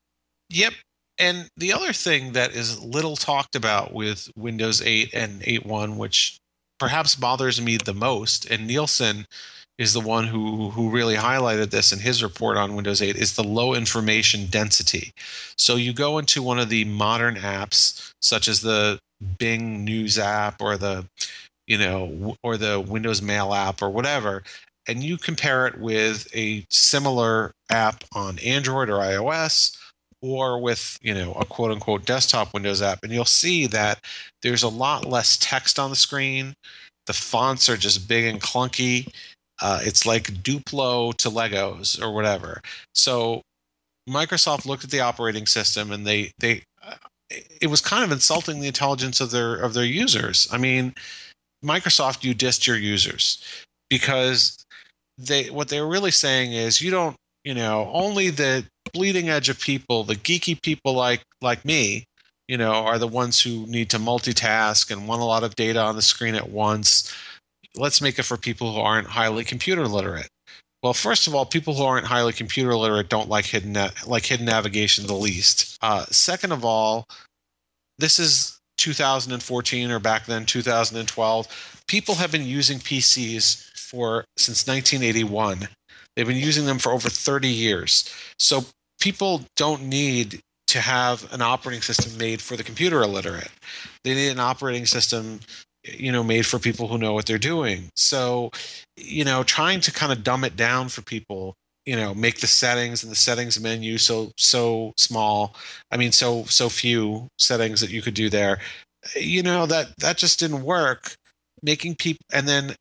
yep and the other thing that is little talked about with Windows 8 and 8.1, which perhaps bothers me the most, and Nielsen is the one who who really highlighted this in his report on Windows 8 is the low information density. So you go into one of the modern apps such as the Bing News app or the you know or the Windows Mail app or whatever and you compare it with a similar app on Android or iOS or with you know a quote unquote desktop windows app and you'll see that there's a lot less text on the screen. The fonts are just big and clunky. Uh, it's like duplo to legos or whatever. So Microsoft looked at the operating system and they they it was kind of insulting the intelligence of their of their users. I mean, Microsoft you dissed your users because they what they were really saying is you don't you know only the bleeding edge of people, the geeky people like like me, you know, are the ones who need to multitask and want a lot of data on the screen at once. Let's make it for people who aren't highly computer literate. Well, first of all, people who aren't highly computer literate don't like hidden na- like hidden navigation the least. Uh, second of all, this is 2014 or back then 2012. People have been using PCs for since 1981. They've been using them for over 30 years. So people don't need to have an operating system made for the computer illiterate. They need an operating system you know made for people who know what they're doing. So you know trying to kind of dumb it down for people you know make the settings and the settings menu so so small. I mean so so few settings that you could do there. You know that that just didn't work. Making people and then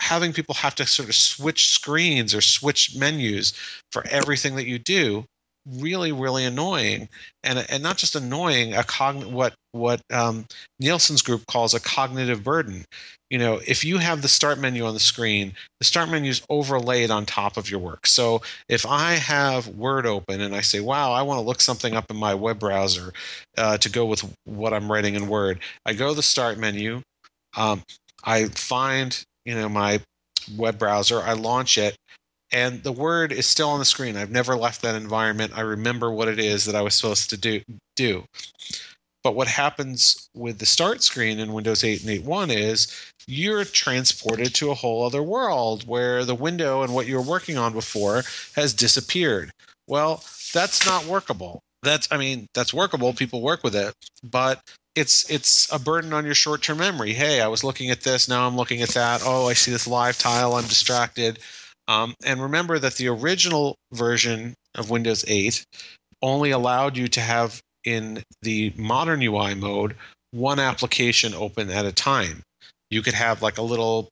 having people have to sort of switch screens or switch menus for everything that you do really really annoying. And and not just annoying a cogn what what um, Nielsen's group calls a cognitive burden. You know if you have the start menu on the screen the start menu is overlaid on top of your work. So if i have word open and i say wow i want to look something up in my web browser uh, to go with what i'm writing in word i go to the start menu um, i find you know my web browser i launch it and the word is still on the screen. I've never left that environment. I remember what it is that I was supposed to do. do. But what happens with the start screen in Windows 8 and 8.1 is you're transported to a whole other world where the window and what you were working on before has disappeared. Well, that's not workable. That's I mean, that's workable. People work with it, but it's it's a burden on your short-term memory. Hey, I was looking at this, now I'm looking at that. Oh, I see this live tile, I'm distracted um, and remember that the original version of Windows 8 only allowed you to have in the modern UI mode one application open at a time. You could have like a little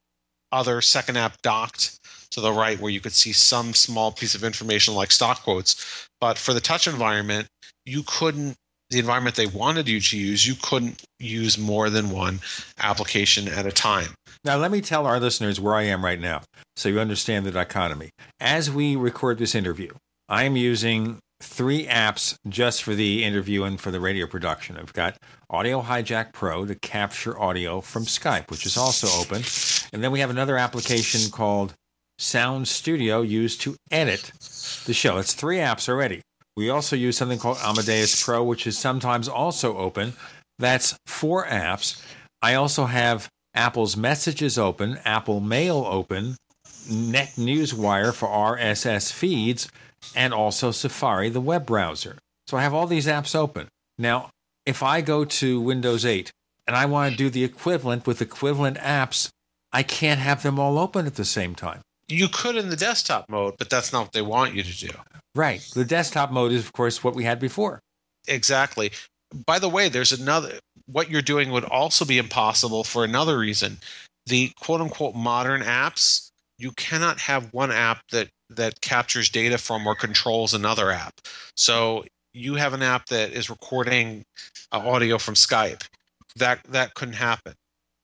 other second app docked to the right where you could see some small piece of information like stock quotes. But for the touch environment, you couldn't, the environment they wanted you to use, you couldn't use more than one application at a time. Now, let me tell our listeners where I am right now so you understand the dichotomy. As we record this interview, I am using three apps just for the interview and for the radio production. I've got Audio Hijack Pro to capture audio from Skype, which is also open. And then we have another application called Sound Studio used to edit the show. It's three apps already. We also use something called Amadeus Pro, which is sometimes also open. That's four apps. I also have Apple's Messages open, Apple Mail open, Net Newswire for RSS feeds, and also Safari, the web browser. So I have all these apps open. Now, if I go to Windows 8 and I want to do the equivalent with equivalent apps, I can't have them all open at the same time. You could in the desktop mode, but that's not what they want you to do. Right. The desktop mode is, of course, what we had before. Exactly. By the way, there's another what you're doing would also be impossible for another reason. The quote unquote modern apps, you cannot have one app that that captures data from or controls another app. So you have an app that is recording uh, audio from Skype. That that couldn't happen.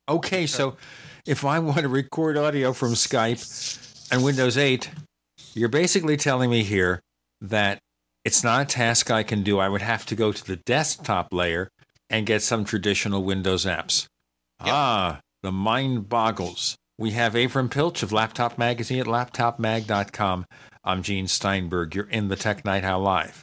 Okay, so if I want to record audio from Skype and Windows 8, you're basically telling me here that it's not a task I can do. I would have to go to the desktop layer and get some traditional Windows apps. Yep. Ah, the mind boggles. We have Avram Pilch of Laptop Magazine at laptopmag.com. I'm Gene Steinberg. You're in the Tech Night Owl Live.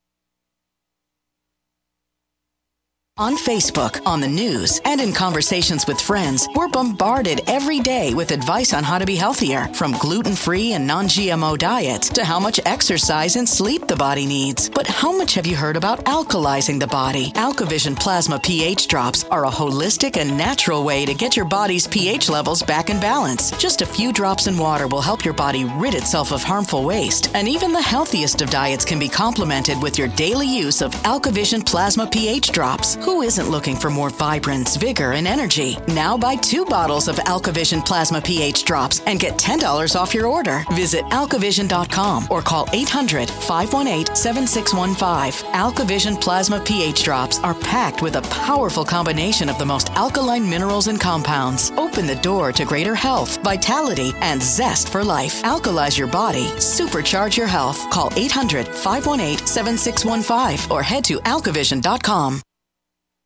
On Facebook, on the news, and in conversations with friends, we're bombarded every day with advice on how to be healthier, from gluten free and non GMO diets to how much exercise and sleep the body needs. But how much have you heard about alkalizing the body? AlkaVision Plasma pH drops are a holistic and natural way to get your body's pH levels back in balance. Just a few drops in water will help your body rid itself of harmful waste, and even the healthiest of diets can be complemented with your daily use of AlkaVision Plasma pH drops. Who isn't looking for more vibrance, vigor, and energy? Now buy two bottles of AlkaVision Plasma pH drops and get $10 off your order. Visit alkavision.com or call 800 518 7615. AlkaVision Plasma pH drops are packed with a powerful combination of the most alkaline minerals and compounds. Open the door to greater health, vitality, and zest for life. Alkalize your body, supercharge your health. Call 800 518 7615 or head to alkavision.com.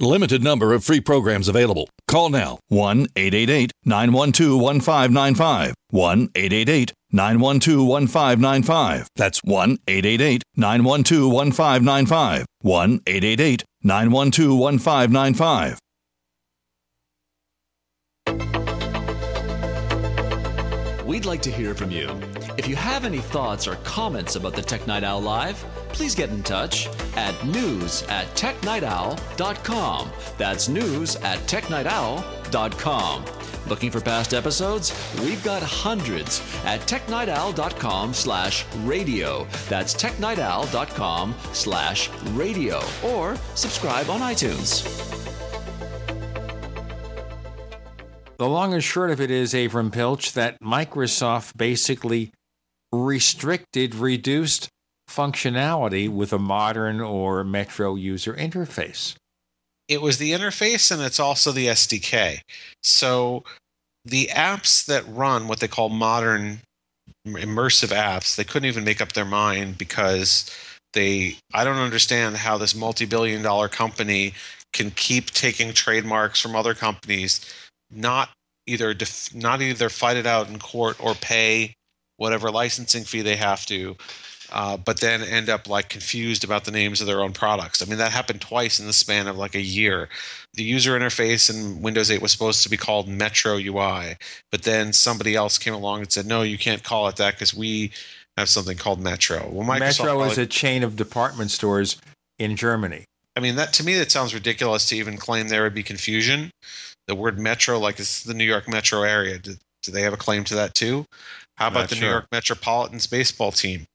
Limited number of free programs available. Call now 1 888 912 1595. 1 888 912 1595. That's 1 888 912 1595. 1 888 912 1595. We'd like to hear from you. If you have any thoughts or comments about the Tech Night Owl Live, please get in touch at news at technightowl.com. That's news at technightowl.com. Looking for past episodes? We've got hundreds at technightowl.com slash radio. That's technightowl.com slash radio. Or subscribe on iTunes. The long and short of it is, Avram Pilch, that Microsoft basically restricted, reduced functionality with a modern or Metro user interface. It was the interface and it's also the SDK. So the apps that run what they call modern immersive apps, they couldn't even make up their mind because they I don't understand how this multi-billion dollar company can keep taking trademarks from other companies not either def- not either fight it out in court or pay whatever licensing fee they have to uh, but then end up like confused about the names of their own products. I mean, that happened twice in the span of like a year. The user interface in Windows 8 was supposed to be called Metro UI, but then somebody else came along and said, no, you can't call it that because we have something called Metro. Well, Microsoft Metro is a chain of department stores in Germany. I mean, that to me, that sounds ridiculous to even claim there would be confusion. The word metro, like it's the New York metro area, do, do they have a claim to that too? How about Not the New. York Metropolitans baseball team?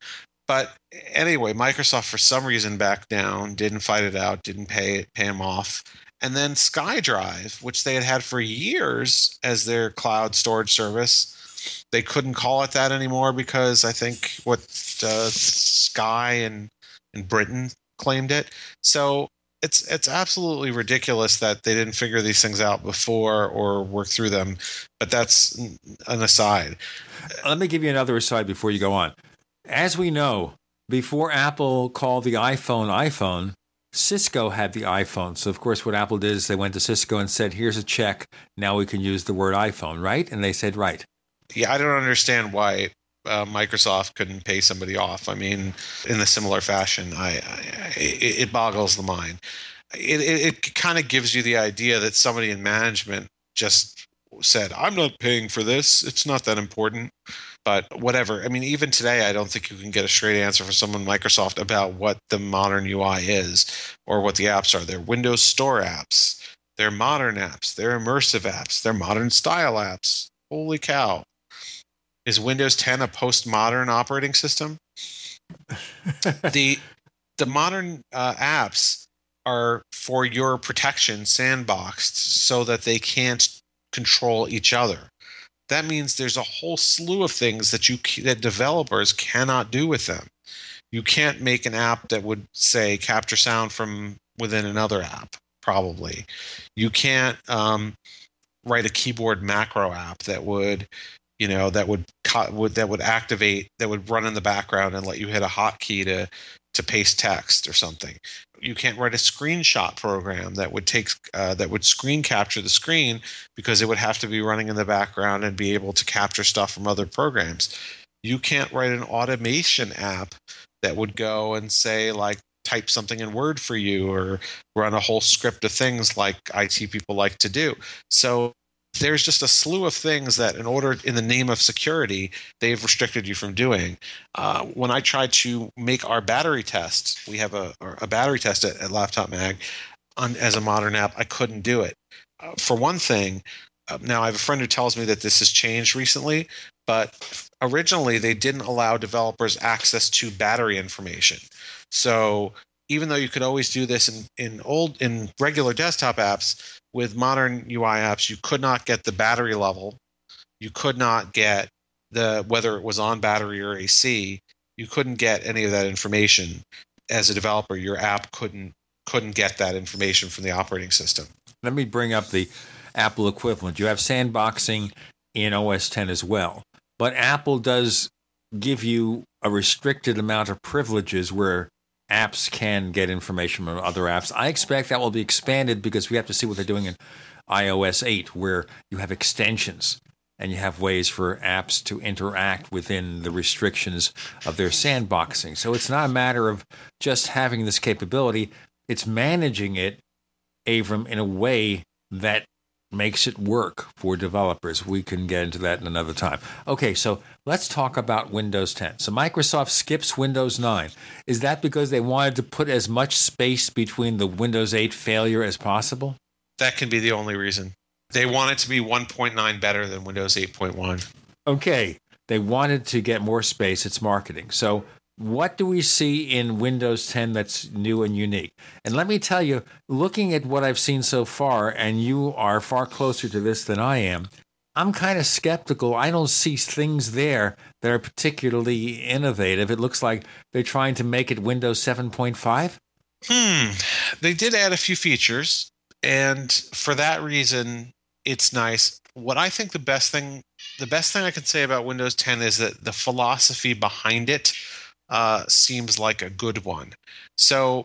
But anyway, Microsoft for some reason backed down, didn't fight it out, didn't pay pay them off. And then SkyDrive, which they had had for years as their cloud storage service, they couldn't call it that anymore because I think what uh, Sky and in Britain claimed it. So it's it's absolutely ridiculous that they didn't figure these things out before or work through them. But that's an aside. Let me give you another aside before you go on. As we know, before Apple called the iPhone iPhone, Cisco had the iPhone. So, of course, what Apple did is they went to Cisco and said, here's a check. Now we can use the word iPhone, right? And they said, right. Yeah, I don't understand why uh, Microsoft couldn't pay somebody off. I mean, in a similar fashion, I, I it, boggles the mind. It, it, it kind of gives you the idea that somebody in management just said, "I'm not paying for this. It's not that important." But whatever. I mean, even today, I don't think you can get a straight answer from someone Microsoft about what the modern UI is or what the apps are. They're Windows Store apps. They're modern apps. They're immersive apps. They're modern style apps. Holy cow! Is Windows 10 a postmodern operating system? the the modern uh, apps are for your protection sandboxed so that they can't control each other. That means there's a whole slew of things that you that developers cannot do with them. You can't make an app that would say capture sound from within another app. Probably, you can't um, write a keyboard macro app that would you know that would, would that would activate that would run in the background and let you hit a hotkey to to paste text or something. You can't write a screenshot program that would take uh, that would screen capture the screen because it would have to be running in the background and be able to capture stuff from other programs. You can't write an automation app that would go and say like type something in Word for you or run a whole script of things like IT people like to do. So there's just a slew of things that in order in the name of security they've restricted you from doing. Uh, when i tried to make our battery test we have a, a battery test at, at laptop mag on, as a modern app i couldn't do it. Uh, for one thing uh, now i have a friend who tells me that this has changed recently but originally they didn't allow developers access to battery information. So even though you could always do this in, in old in regular desktop apps with modern ui apps you could not get the battery level. You could not get the whether it was on battery or ac you couldn't get any of that information. As a developer your app couldn't couldn't get that information from the operating system. Let me bring up the Apple equivalent. You have sandboxing in OS 10 as well, but Apple does give you a restricted amount of privileges where apps can get information from other apps. I expect that will be expanded because we have to see what they're doing in iOS 8, where you have extensions and you have ways for apps to interact within the restrictions of their sandboxing. So it's not a matter of just having this capability, it's managing it, Avram, in a way that makes it work for developers. We can get into that in another time. Okay, so let's talk about Windows 10. So Microsoft skips Windows 9. Is that because they wanted to put as much space between the Windows 8 failure as possible? that can be the only reason they want it to be 1.9 better than windows 8.1 Okay, they wanted to get more space. It's marketing. So, what do we see in Windows 10 that's new and unique? And let me tell you, looking at what I've seen so far, and you are far closer to this than I am, I'm kind of skeptical. I don't see things there that are particularly innovative. It looks like they're trying to make it Windows 7.5. Hmm. They did add a few features, and for that reason, it's nice. What I think the best thing, the best thing I can say about Windows 10 is that the philosophy behind it uh, seems like a good one. So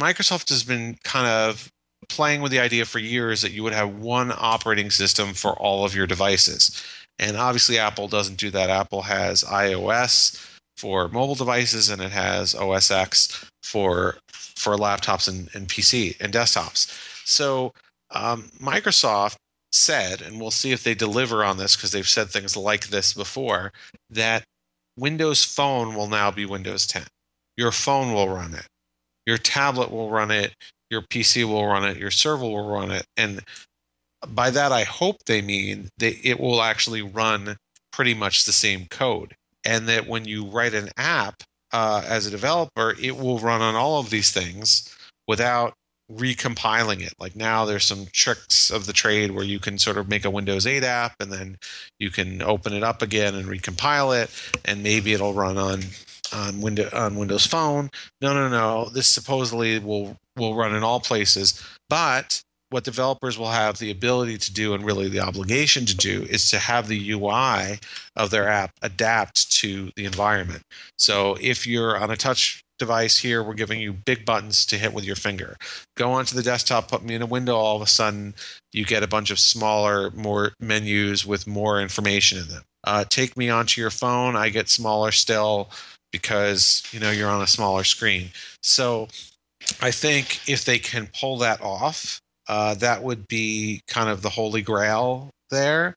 Microsoft has been kind of playing with the idea for years that you would have one operating system for all of your devices. And obviously, Apple doesn't do that. Apple has iOS for mobile devices, and it has OS X for for laptops and, and PC and desktops. So um, Microsoft said, and we'll see if they deliver on this because they've said things like this before, that Windows Phone will now be Windows 10. Your phone will run it. Your tablet will run it. your PC will run it, your server will run it, and by that I hope they mean that it will actually run pretty much the same code, and that when you write an app uh, as a developer, it will run on all of these things without recompiling it. Like now there's some tricks of the trade where you can sort of make a Windows 8 app and then you can open it up again and recompile it and maybe it'll run on on Windows on Windows Phone. No, no, no. This supposedly will will run in all places, but what developers will have the ability to do and really the obligation to do is to have the UI of their app adapt to the environment. So if you're on a touch device here, we're giving you big buttons to hit with your finger. Go onto the desktop, put me in a window, all of a sudden you get a bunch of smaller, more menus with more information in them. Uh, take me onto your phone, I get smaller still because you know you're on a smaller screen. So I think if they can pull that off, uh, that would be kind of the holy grail there.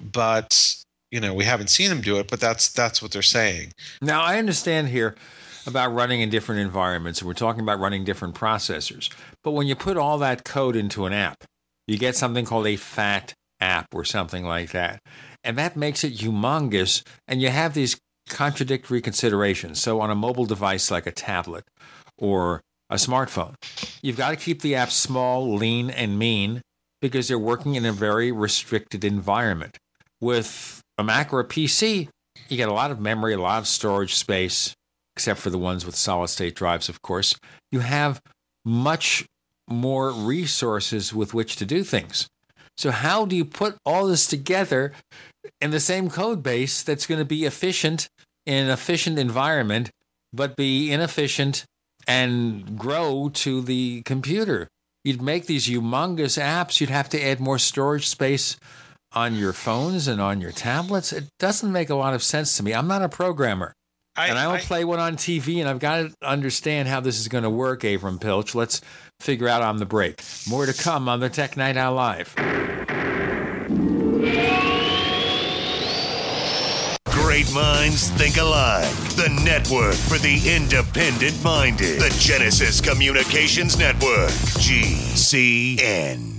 But you know we haven't seen them do it, but that's that's what they're saying. Now I understand here about running in different environments, and we're talking about running different processors. But when you put all that code into an app, you get something called a fat app or something like that. And that makes it humongous. And you have these contradictory considerations. So on a mobile device like a tablet or a smartphone, you've got to keep the app small, lean, and mean because they're working in a very restricted environment. With a Mac or a PC, you get a lot of memory, a lot of storage space, except for the ones with solid state drives, of course. You have much more resources with which to do things. So, how do you put all this together in the same code base that's going to be efficient in an efficient environment, but be inefficient and grow to the computer? You'd make these humongous apps, you'd have to add more storage space on your phones and on your tablets. It doesn't make a lot of sense to me. I'm not a programmer. I, and I will I, play one on TV, and I've got to understand how this is going to work, Avram Pilch. Let's figure out on the break. More to come on the Tech Night Owl Live. Great minds think alike. The network for the independent minded. The Genesis Communications Network. GCN.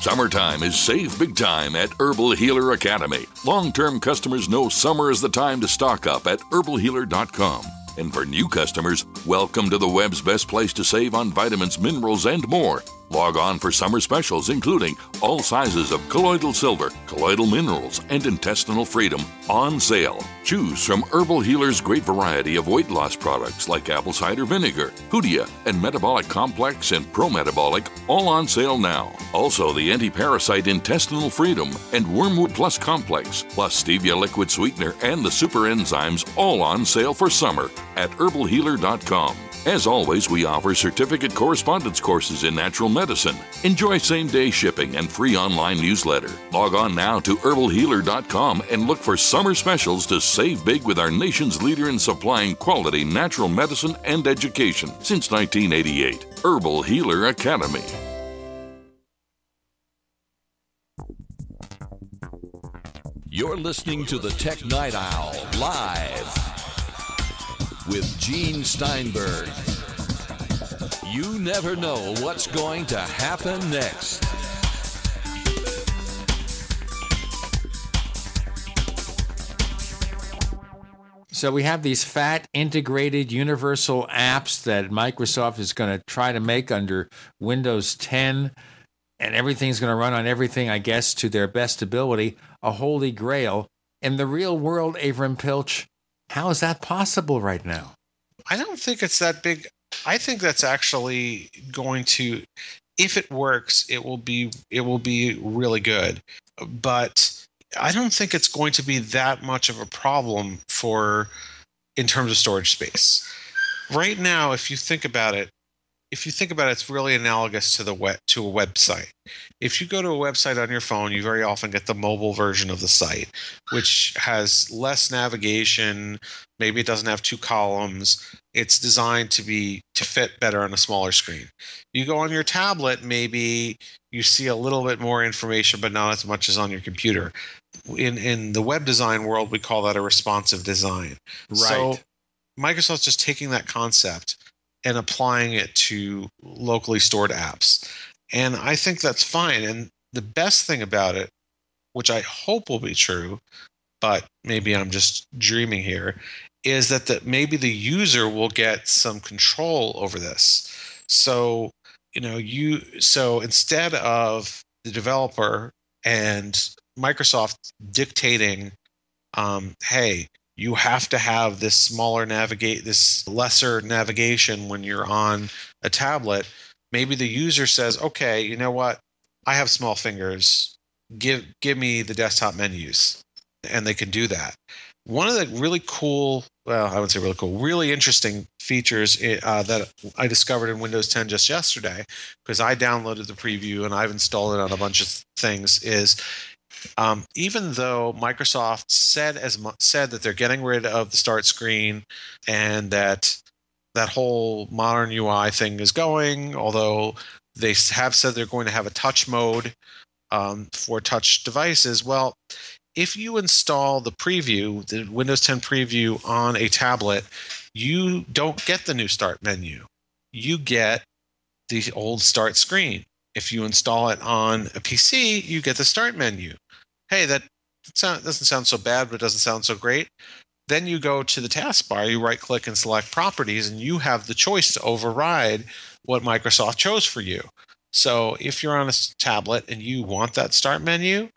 Summertime is save big time at Herbal Healer Academy. Long term customers know summer is the time to stock up at herbalhealer.com. And for new customers, welcome to the web's best place to save on vitamins, minerals, and more. Log on for summer specials, including all sizes of colloidal silver, colloidal minerals, and intestinal freedom on sale. Choose from Herbal Healer's great variety of weight loss products like apple cider vinegar, Hoodia, and Metabolic Complex and Pro Metabolic, all on sale now. Also, the anti parasite intestinal freedom and Wormwood Plus Complex, plus Stevia liquid sweetener and the super enzymes, all on sale for summer at herbalhealer.com. As always, we offer certificate correspondence courses in natural medicine. Enjoy same day shipping and free online newsletter. Log on now to herbalhealer.com and look for summer specials to save big with our nation's leader in supplying quality natural medicine and education since 1988. Herbal Healer Academy. You're listening to the Tech Night Owl live with Gene Steinberg. You never know what's going to happen next. So we have these fat integrated universal apps that Microsoft is going to try to make under Windows 10 and everything's going to run on everything I guess to their best ability, a holy grail. In the real world, Avram Pilch, how is that possible right now? I don't think it's that big. I think that's actually going to if it works, it will be it will be really good. But I don't think it's going to be that much of a problem for in terms of storage space. Right now, if you think about it, if you think about it, it's really analogous to the web to a website. If you go to a website on your phone, you very often get the mobile version of the site, which has less navigation. Maybe it doesn't have two columns. It's designed to be to fit better on a smaller screen. You go on your tablet, maybe you see a little bit more information, but not as much as on your computer. In in the web design world, we call that a responsive design. So Right. Microsoft's just taking that concept and applying it to locally stored apps. And I think that's fine. And the best thing about it, which I hope will be true, but maybe I'm just dreaming here, is that the, maybe the user will get some control over this. So, you know, you so instead of the developer and Microsoft dictating, um, hey, you have to have this smaller navigate this lesser navigation when you're on a tablet. Maybe the user says okay you know what? I have small fingers. Give give me the desktop menus. And they can do that. One of the really cool well i would say really cool really interesting features uh, that i discovered in windows 10 just yesterday because i downloaded the preview and i've installed it on a bunch of things is um, even though Microsoft said as said that they're getting rid of the start screen and that that whole modern UI thing is going, although they have said they're going to have a touch mode um, for touch devices. Well, if you install the preview, the Windows 10 preview on a tablet, you don't get the new start menu. You get the old start screen. If you install it on a PC, you get the start menu. Hey, that sound, doesn't sound so bad, but it doesn't sound so great. Then you go to the taskbar, you right click and select properties, and you have the choice to override what Microsoft chose for you. So if you're on a tablet and you want that start menu,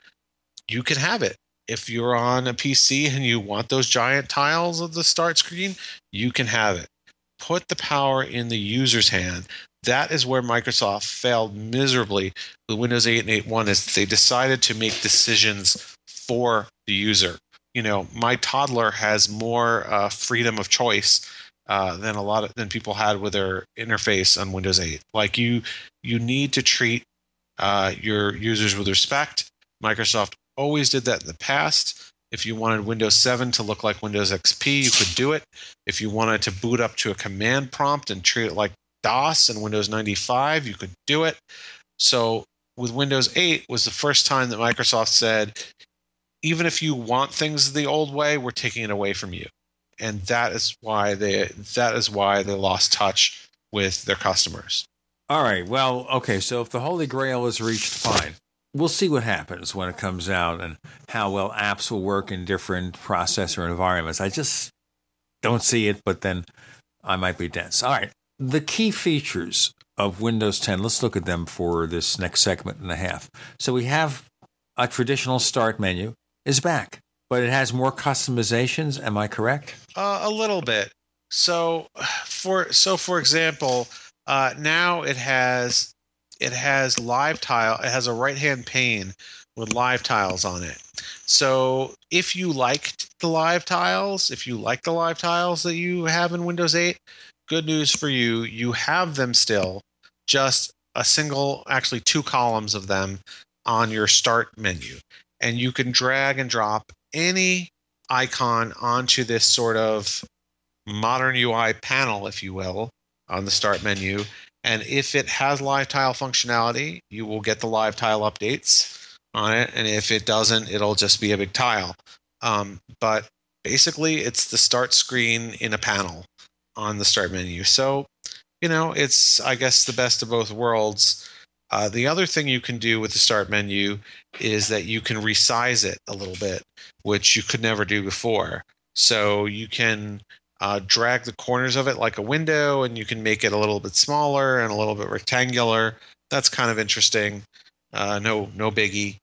you can have it. If you're on a PC and you want those giant tiles of the start screen, you can have it. Put the power in the user's hand. That is where Microsoft failed miserably with Windows 8 and 8.1 is they decided to make decisions for the user. You know, my toddler has more uh, freedom of choice uh, than a lot of than people had with their interface on Windows 8. Like you, you need to treat uh, your users with respect. Microsoft always did that in the past. If you wanted Windows 7 to look like Windows XP, you could do it. If you wanted to boot up to a command prompt and treat it like DOS and Windows 95, you could do it. So with Windows 8 was the first time that Microsoft said, even if you want things the old way, we're taking it away from you. And that is why they that is why they lost touch with their customers. All right. Well, okay. So if the Holy Grail is reached, fine. We'll see what happens when it comes out and how well apps will work in different processor environments. I just don't see it, but then I might be dense. All right. The key features of Windows 10, let's look at them for this next segment and a half. So we have a traditional start menu is back, but it has more customizations. Am I correct? Uh, a little bit. So for so for example, uh, now it has it has live tile. It has a right hand pane with live tiles on it. So if you liked the live tiles, if you like the live tiles that you have in Windows 8, good news for you. You have them still, just a single, actually two columns of them on your start menu. And you can drag and drop any icon onto this sort of modern UI panel, if you will, on the start menu. And if it has live tile functionality, you will get the live tile updates on it. And if it doesn't, it'll just be a big tile. Um, but basically, it's the start screen in a panel on the start menu. So, you know, it's, I guess, the best of both worlds. Uh, the other thing you can do with the start menu is that you can resize it a little bit, which you could never do before. So you can uh, drag the corners of it like a window and you can make it a little bit smaller and a little bit rectangular. That's kind of interesting. Uh, no, no biggie.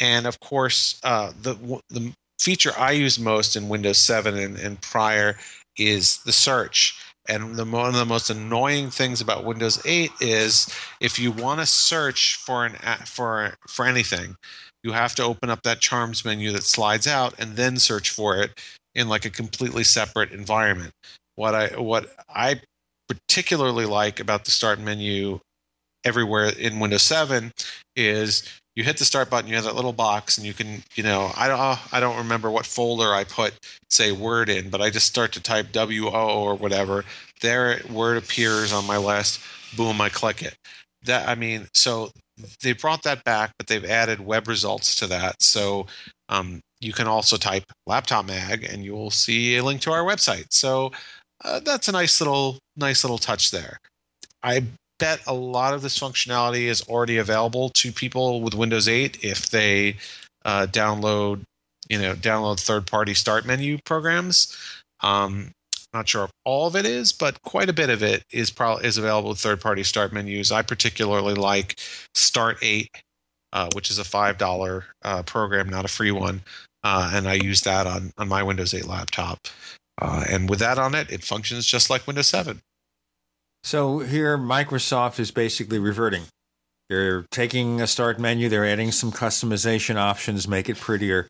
And of course, uh, the the feature I use most in Windows 7 and, and prior is the search. And the one of the most annoying things about Windows 8 is if you want to search for an for for anything, you have to open up that charms menu that slides out and then search for it in like a completely separate environment. What I what I particularly like about the start menu everywhere in Windows 7 is you hit the start button, you have that little box, and you can, you know, I don't, I don't remember what folder I put, say, Word in, but I just start to type W O or whatever. There, Word appears on my list. Boom, I click it. That, I mean, so they brought that back, but they've added web results to that. So um, you can also type laptop mag, and you will see a link to our website. So uh, that's a nice little, nice little touch there. I bet a lot of this functionality is already available to people with Windows 8 if they uh, download, you know, download third-party start menu programs. Um, not sure if all of it is, but quite a bit of it is probably is available with third-party start menus. I particularly like Start 8, uh, which is a five dollar uh, program, not a free one, uh, and I use that on on my Windows 8 laptop. Uh, and with that on it, it functions just like Windows 7. So here, Microsoft is basically reverting. They're taking a start menu, they're adding some customization options, make it prettier.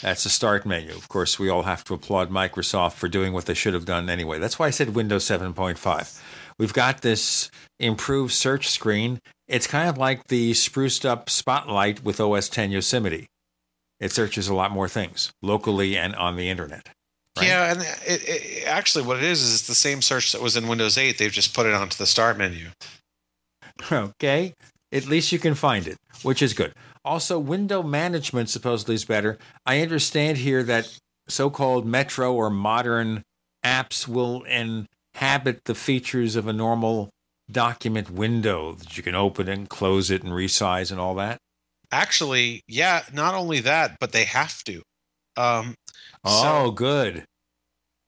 That's a start menu. Of course, we all have to applaud Microsoft for doing what they should have done anyway. That's why I said Windows 7.5. We've got this improved search screen. It's kind of like the spruced up Spotlight with OS 10 Yosemite. It searches a lot more things locally and on the internet. Right? Yeah, and it, it, actually, what it is is it's the same search that was in Windows 8. They've just put it onto the start menu. Okay, at least you can find it, which is good. Also, window management supposedly is better. I understand here that so-called Metro or modern apps will inhabit the features of a normal document window that you can open and close it and resize and all that. Actually, yeah, not only that, but they have to. Um, Oh, so, good.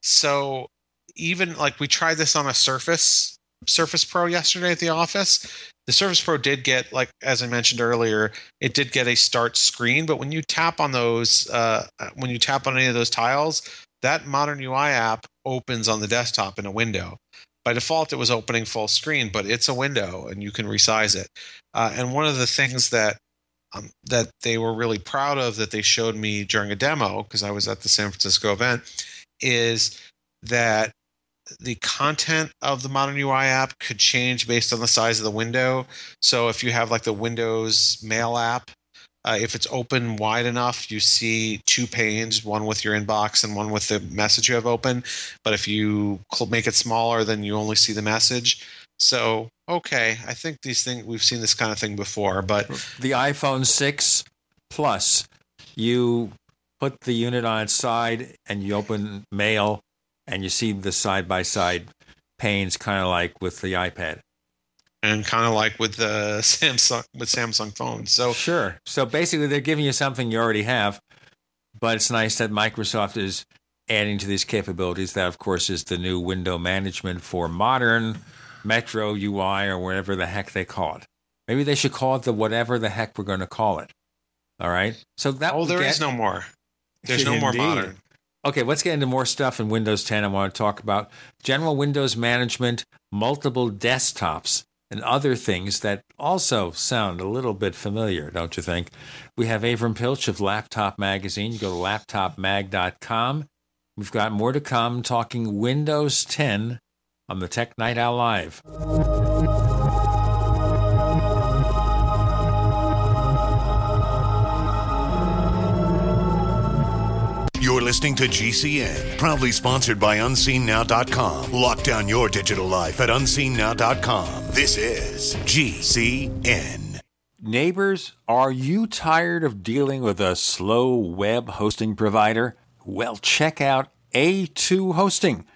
So even like we tried this on a Surface Surface Pro yesterday at the office. The Surface Pro did get like as I mentioned earlier, it did get a start screen, but when you tap on those uh, when you tap on any of those tiles, that modern UI app opens on the desktop in a window. by default it was opening full screen, but it's a window and you can resize it. Uh, and one of the things that um, that they were really proud of that they showed me during a demo because I was at the San Francisco event is that the content of the modern UI app could change based on the size of the window. So if you have like the Windows Mail app, uh, if it's open wide enough, you see two panes, one with your inbox and one with the message you have open. But if you make it smaller, then you only see the message. So okay, I think these things we've seen this kind of thing before, but the iPhone 6 Plus, you put the unit on its side and you open Mail and you see the side by side panes, kind of like with the iPad. And kind of like with the Samsung with Samsung phones. So sure. So basically, they're giving you something you already have, but it's nice that Microsoft is adding to these capabilities. That, of course, is the new window management for modern Metro UI or whatever the heck they call it. Maybe they should call it the whatever the heck we're going to call it. All right. So that oh, there get, is no more. There's no more modern. Okay, let's get into more stuff in Windows 10. I want to talk about general Windows management, multiple desktops, and other things that also sound a little bit familiar, don't you think? We have Avram Pilch of Laptop Magazine. You go to laptopmag.com. We've got more to come talking Windows 10 on the Tech Night Owl Live. You're listening to GCN, proudly sponsored by UnseenNow.com. Lock down your digital life at UnseenNow.com. This is GCN. Neighbors, are you tired of dealing with a slow web hosting provider? Well, check out A2 Hosting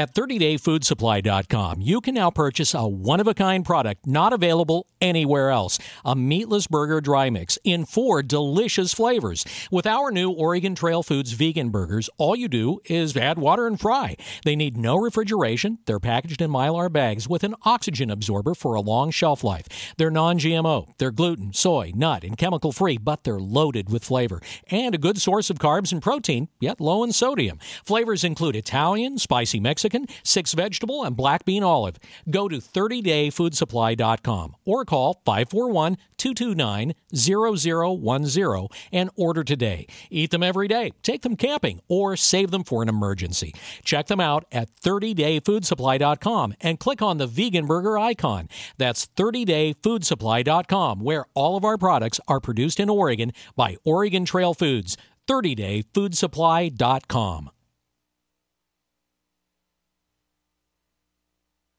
At 30dayfoodsupply.com, you can now purchase a one of a kind product not available anywhere else a meatless burger dry mix in four delicious flavors. With our new Oregon Trail Foods vegan burgers, all you do is add water and fry. They need no refrigeration. They're packaged in mylar bags with an oxygen absorber for a long shelf life. They're non GMO. They're gluten, soy, nut, and chemical free, but they're loaded with flavor and a good source of carbs and protein, yet low in sodium. Flavors include Italian, spicy Mexican, Mexican, six vegetable, and black bean olive. Go to 30dayfoodsupply.com or call 541 229 0010 and order today. Eat them every day, take them camping, or save them for an emergency. Check them out at 30dayfoodsupply.com and click on the vegan burger icon. That's 30dayfoodsupply.com, where all of our products are produced in Oregon by Oregon Trail Foods. 30dayfoodsupply.com.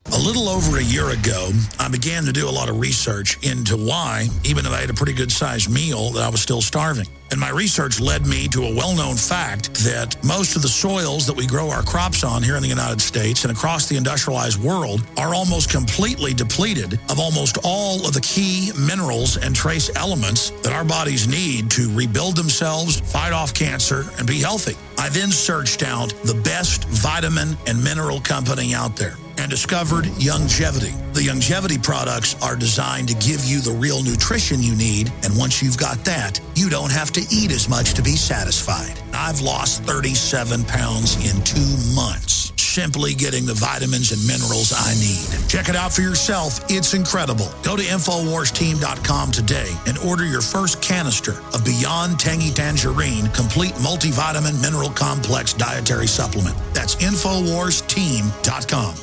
A little over a year ago, I began to do a lot of research into why, even though I had a pretty good sized meal, that I was still starving. And my research led me to a well-known fact that most of the soils that we grow our crops on here in the United States and across the industrialized world are almost completely depleted of almost all of the key minerals and trace elements that our bodies need to rebuild themselves, fight off cancer, and be healthy. I then searched out the best vitamin and mineral company out there and discovered Youngevity. The Youngevity products are designed to give you the real nutrition you need, and once you've got that, you don't have to eat as much to be satisfied. I've lost 37 pounds in two months simply getting the vitamins and minerals I need. Check it out for yourself. It's incredible. Go to InfoWarsTeam.com today and order your first canister of Beyond Tangy Tangerine Complete Multivitamin Mineral Complex Dietary Supplement. That's InfoWarsTeam.com.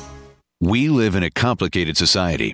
We live in a complicated society.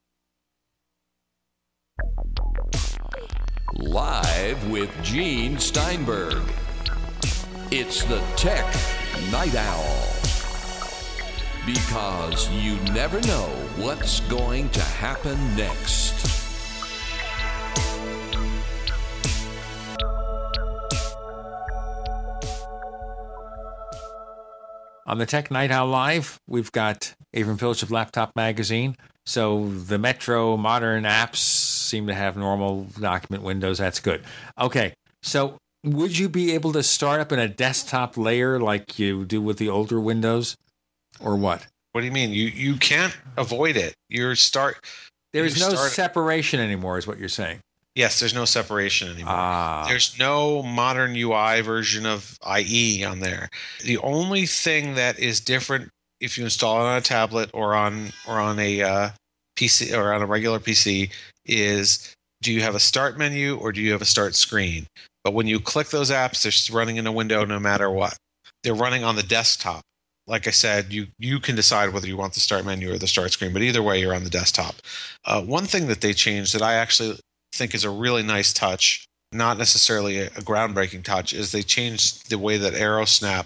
Live with Gene Steinberg. It's the Tech Night Owl. Because you never know what's going to happen next. On the Tech Night Owl Live, we've got Avram Pilch of Laptop Magazine. So the Metro modern apps seem to have normal document windows. That's good. Okay, so would you be able to start up in a desktop layer like you do with the older Windows, or what? What do you mean? You you can't avoid it. Your start. There's you no start- separation anymore, is what you're saying. Yes, there's no separation anymore. Ah. There's no modern UI version of IE on there. The only thing that is different if you install it on a tablet or on or on a uh, PC or on a regular PC is do you have a start menu or do you have a start screen? But when you click those apps, they're running in a window no matter what. They're running on the desktop. Like I said, you you can decide whether you want the start menu or the start screen, but either way, you're on the desktop. Uh, one thing that they changed that I actually think is a really nice touch, not necessarily a, a groundbreaking touch, is they changed the way that AeroSnap,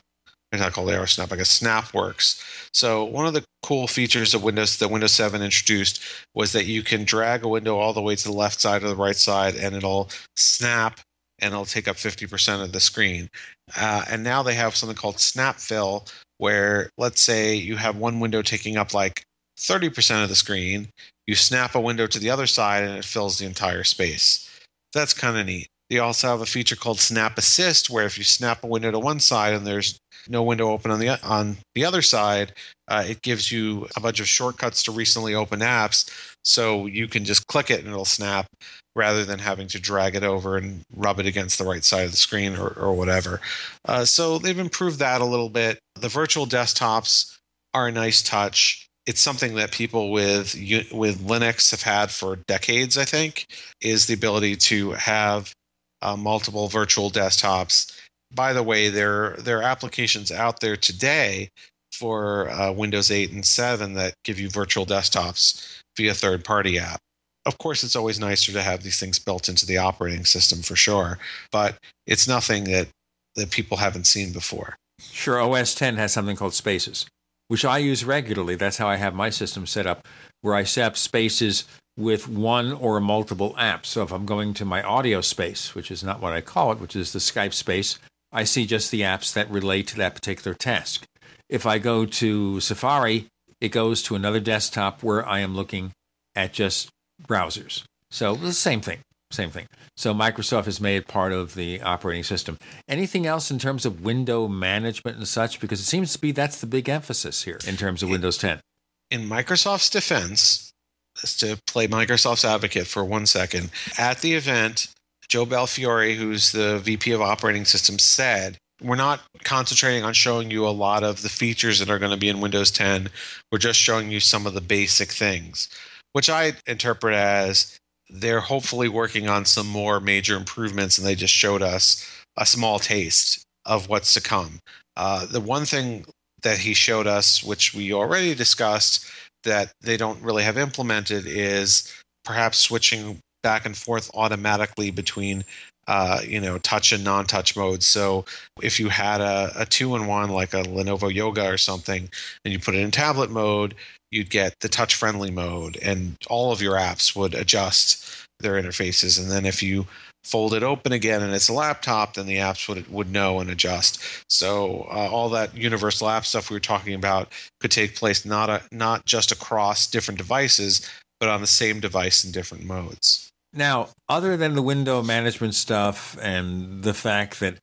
not called AeroSnap, I guess Snap works. So one of the cool features of Windows that Windows 7 introduced was that you can drag a window all the way to the left side or the right side, and it'll snap and it'll take up 50% of the screen. Uh, and now they have something called Snap Fill, where let's say you have one window taking up like 30% of the screen, you snap a window to the other side and it fills the entire space. That's kind of neat. They also have a feature called Snap Assist, where if you snap a window to one side and there's no window open on the on the other side, uh, it gives you a bunch of shortcuts to recently open apps, so you can just click it and it'll snap, rather than having to drag it over and rub it against the right side of the screen or, or whatever. Uh, so they've improved that a little bit. The virtual desktops are a nice touch. It's something that people with with Linux have had for decades. I think is the ability to have uh, multiple virtual desktops. By the way, there there are applications out there today for uh, Windows 8 and 7 that give you virtual desktops via third party app. Of course, it's always nicer to have these things built into the operating system for sure, but it's nothing that that people haven't seen before. Sure, OS 10 has something called Spaces, which I use regularly. That's how I have my system set up, where I set up Spaces with one or multiple apps. So if I'm going to my audio space, which is not what I call it, which is the Skype space, I see just the apps that relate to that particular task. If I go to Safari, it goes to another desktop where I am looking at just browsers. So the same thing, same thing. So Microsoft has made it part of the operating system. Anything else in terms of window management and such? Because it seems to be that's the big emphasis here in terms of Windows 10. In Microsoft's defense, just to play Microsoft's advocate for one second, at the event, Joe Belfiore, who's the VP of Operating Systems, said, We're not concentrating on showing you a lot of the features that are going to be in Windows 10. We're just showing you some of the basic things, which I interpret as they're hopefully working on some more major improvements, and they just showed us a small taste of what's to come. Uh, the one thing that he showed us, which we already discussed, that they don't really have implemented is perhaps switching back and forth automatically between uh, you know touch and non-touch modes so if you had a, a two-in-one like a lenovo yoga or something and you put it in tablet mode you'd get the touch friendly mode and all of your apps would adjust their interfaces and then if you fold it open again and it's a laptop, then the apps would would know and adjust. So uh, all that universal app stuff we were talking about could take place not a, not just across different devices, but on the same device in different modes. Now, other than the window management stuff and the fact that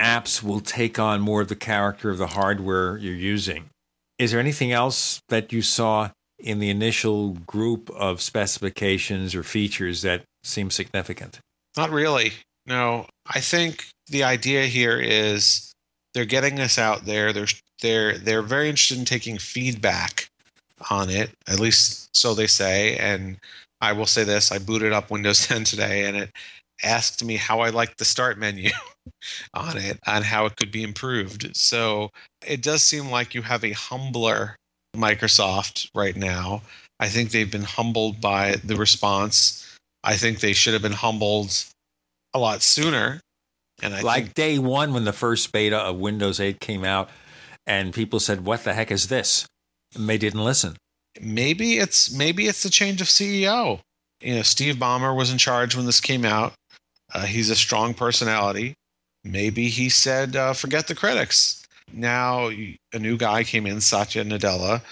apps will take on more of the character of the hardware you're using, is there anything else that you saw in the initial group of specifications or features that seem significant? Not really. No, I think the idea here is they're getting this out there. They're they're they're very interested in taking feedback on it. At least so they say. And I will say this: I booted up Windows 10 today, and it asked me how I liked the start menu on it and how it could be improved. So it does seem like you have a humbler Microsoft right now. I think they've been humbled by the response. I think they should have been humbled a lot sooner. And I like think, day one when the first beta of Windows 8 came out, and people said, "What the heck is this?" And they didn't listen. Maybe it's maybe it's the change of CEO. You know, Steve Ballmer was in charge when this came out. Uh, he's a strong personality. Maybe he said, uh, "Forget the critics." Now a new guy came in, Satya Nadella.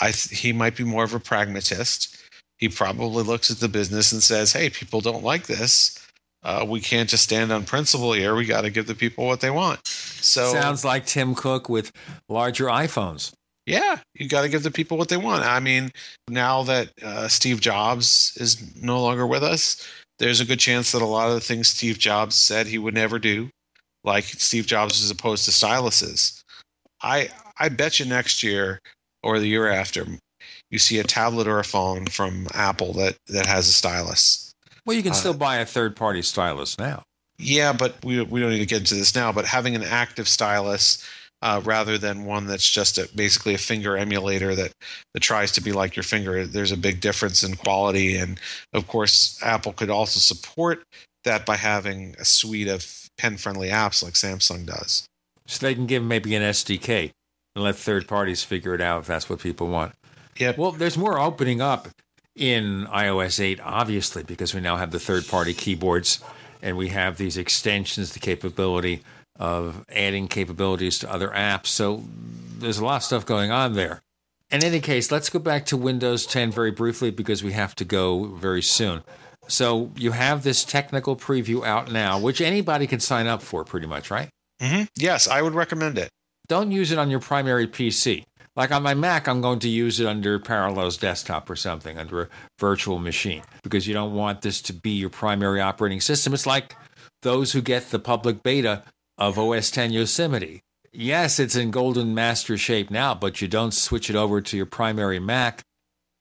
I th- he might be more of a pragmatist. He probably looks at the business and says, "Hey, people don't like this. Uh, we can't just stand on principle here. We got to give the people what they want." So Sounds like Tim Cook with larger iPhones. Yeah, you got to give the people what they want. I mean, now that uh, Steve Jobs is no longer with us, there's a good chance that a lot of the things Steve Jobs said he would never do, like Steve Jobs as opposed to styluses. I I bet you next year or the year after, you see a tablet or a phone from Apple that that has a stylus. Well, you can Uh, still buy a third-party stylus now. Yeah, but we we don't need to get into this now. But having an active stylus uh, rather than one that's just a, basically a finger emulator that that tries to be like your finger, there's a big difference in quality. And of course, Apple could also support that by having a suite of pen-friendly apps like Samsung does. So they can give maybe an SDK and let third parties figure it out if that's what people want. Yep. Well, there's more opening up in iOS 8, obviously, because we now have the third party keyboards and we have these extensions, the capability of adding capabilities to other apps. So there's a lot of stuff going on there. In any case, let's go back to Windows 10 very briefly because we have to go very soon. So you have this technical preview out now, which anybody can sign up for pretty much, right? hmm Yes, I would recommend it. don't use it on your primary PC. Like on my Mac, I'm going to use it under Parallels Desktop or something, under a virtual machine, because you don't want this to be your primary operating system. It's like those who get the public beta of OS 10 Yosemite. Yes, it's in golden master shape now, but you don't switch it over to your primary Mac.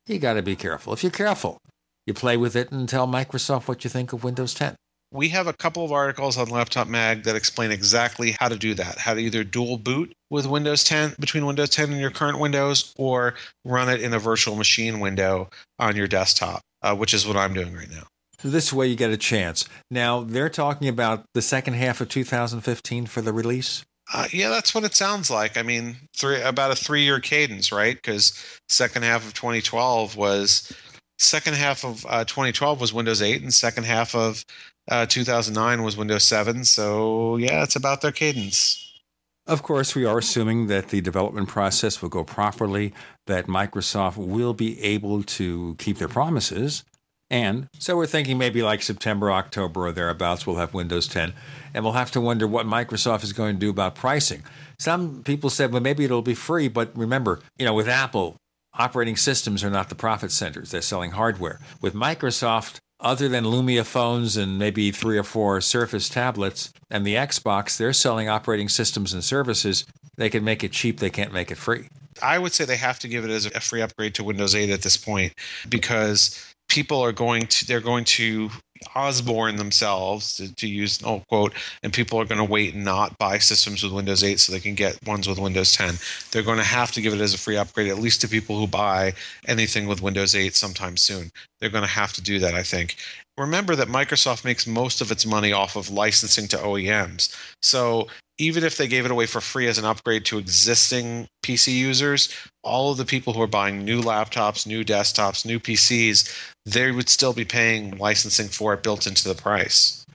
You got to be careful. If you're careful, you play with it and tell Microsoft what you think of Windows 10. We have a couple of articles on Laptop Mag that explain exactly how to do that. How to either dual boot with Windows 10 between Windows 10 and your current Windows, or run it in a virtual machine window on your desktop, uh, which is what I'm doing right now. So this way you get a chance. Now, they're talking about the second half of 2015 for the release. Uh, yeah, that's what it sounds like. I mean, three about a three-year cadence, right? Because second half of 2012 was second half of uh, 2012 was Windows 8, and second half of uh, 2009 was Windows 7. So yeah, it's about their cadence. Of course, we are assuming that the development process will go properly, that Microsoft will be able to keep their promises. And so we're thinking maybe like September, October, or thereabouts, we'll have Windows 10. And we'll have to wonder what Microsoft is going to do about pricing. Some people said, well, maybe it'll be free. But remember, you know, with Apple, operating systems are not the profit centers, they're selling hardware. With Microsoft, other than Lumia phones and maybe three or four Surface tablets and the Xbox, they're selling operating systems and services. They can make it cheap, they can't make it free. I would say they have to give it as a free upgrade to Windows 8 at this point because people are going to they're going to Osborne themselves to, to use an old quote, and people are going to wait and not buy systems with Windows 8 so they can get ones with Windows 10. They're going to have to give it as a free upgrade, at least to people who buy anything with Windows 8 sometime soon. They're going to have to do that, I think. Remember that Microsoft makes most of its money off of licensing to OEMs. So even if they gave it away for free as an upgrade to existing PC users, all of the people who are buying new laptops, new desktops, new PCs, they would still be paying licensing for it built into the price.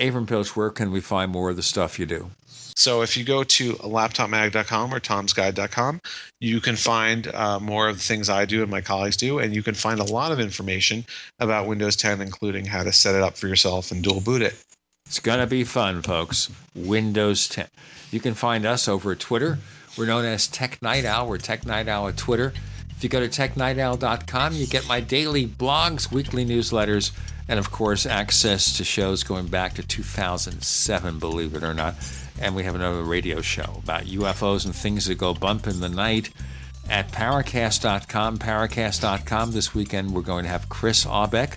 Avram Pilch, where can we find more of the stuff you do? So if you go to laptopmag.com or tomsguide.com, you can find uh, more of the things I do and my colleagues do, and you can find a lot of information about Windows 10, including how to set it up for yourself and dual boot it. It's going to be fun, folks. Windows 10. You can find us over at Twitter. We're known as Tech Night Owl. We're Tech Night Owl at Twitter. If you go to technightowl.com, you get my daily blogs, weekly newsletters, and of course, access to shows going back to 2007, believe it or not. And we have another radio show about UFOs and things that go bump in the night at Paracast.com. Paracast.com. This weekend, we're going to have Chris Aubeck,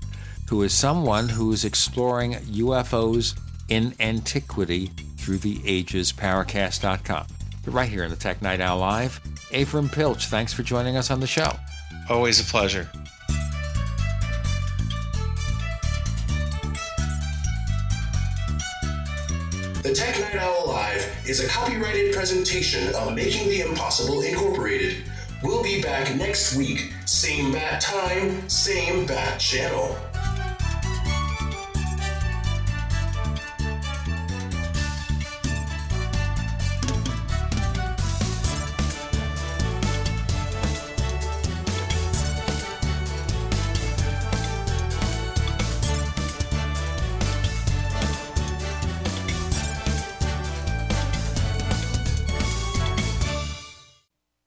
who is someone who is exploring UFOs in antiquity through the ages. Paracast.com. You're right here in the Tech Night Owl Live. Avram Pilch, thanks for joining us on the show. Always a pleasure. The Tech Night Owl Live is a copyrighted presentation of Making the Impossible Incorporated. We'll be back next week, same bat time, same bat channel.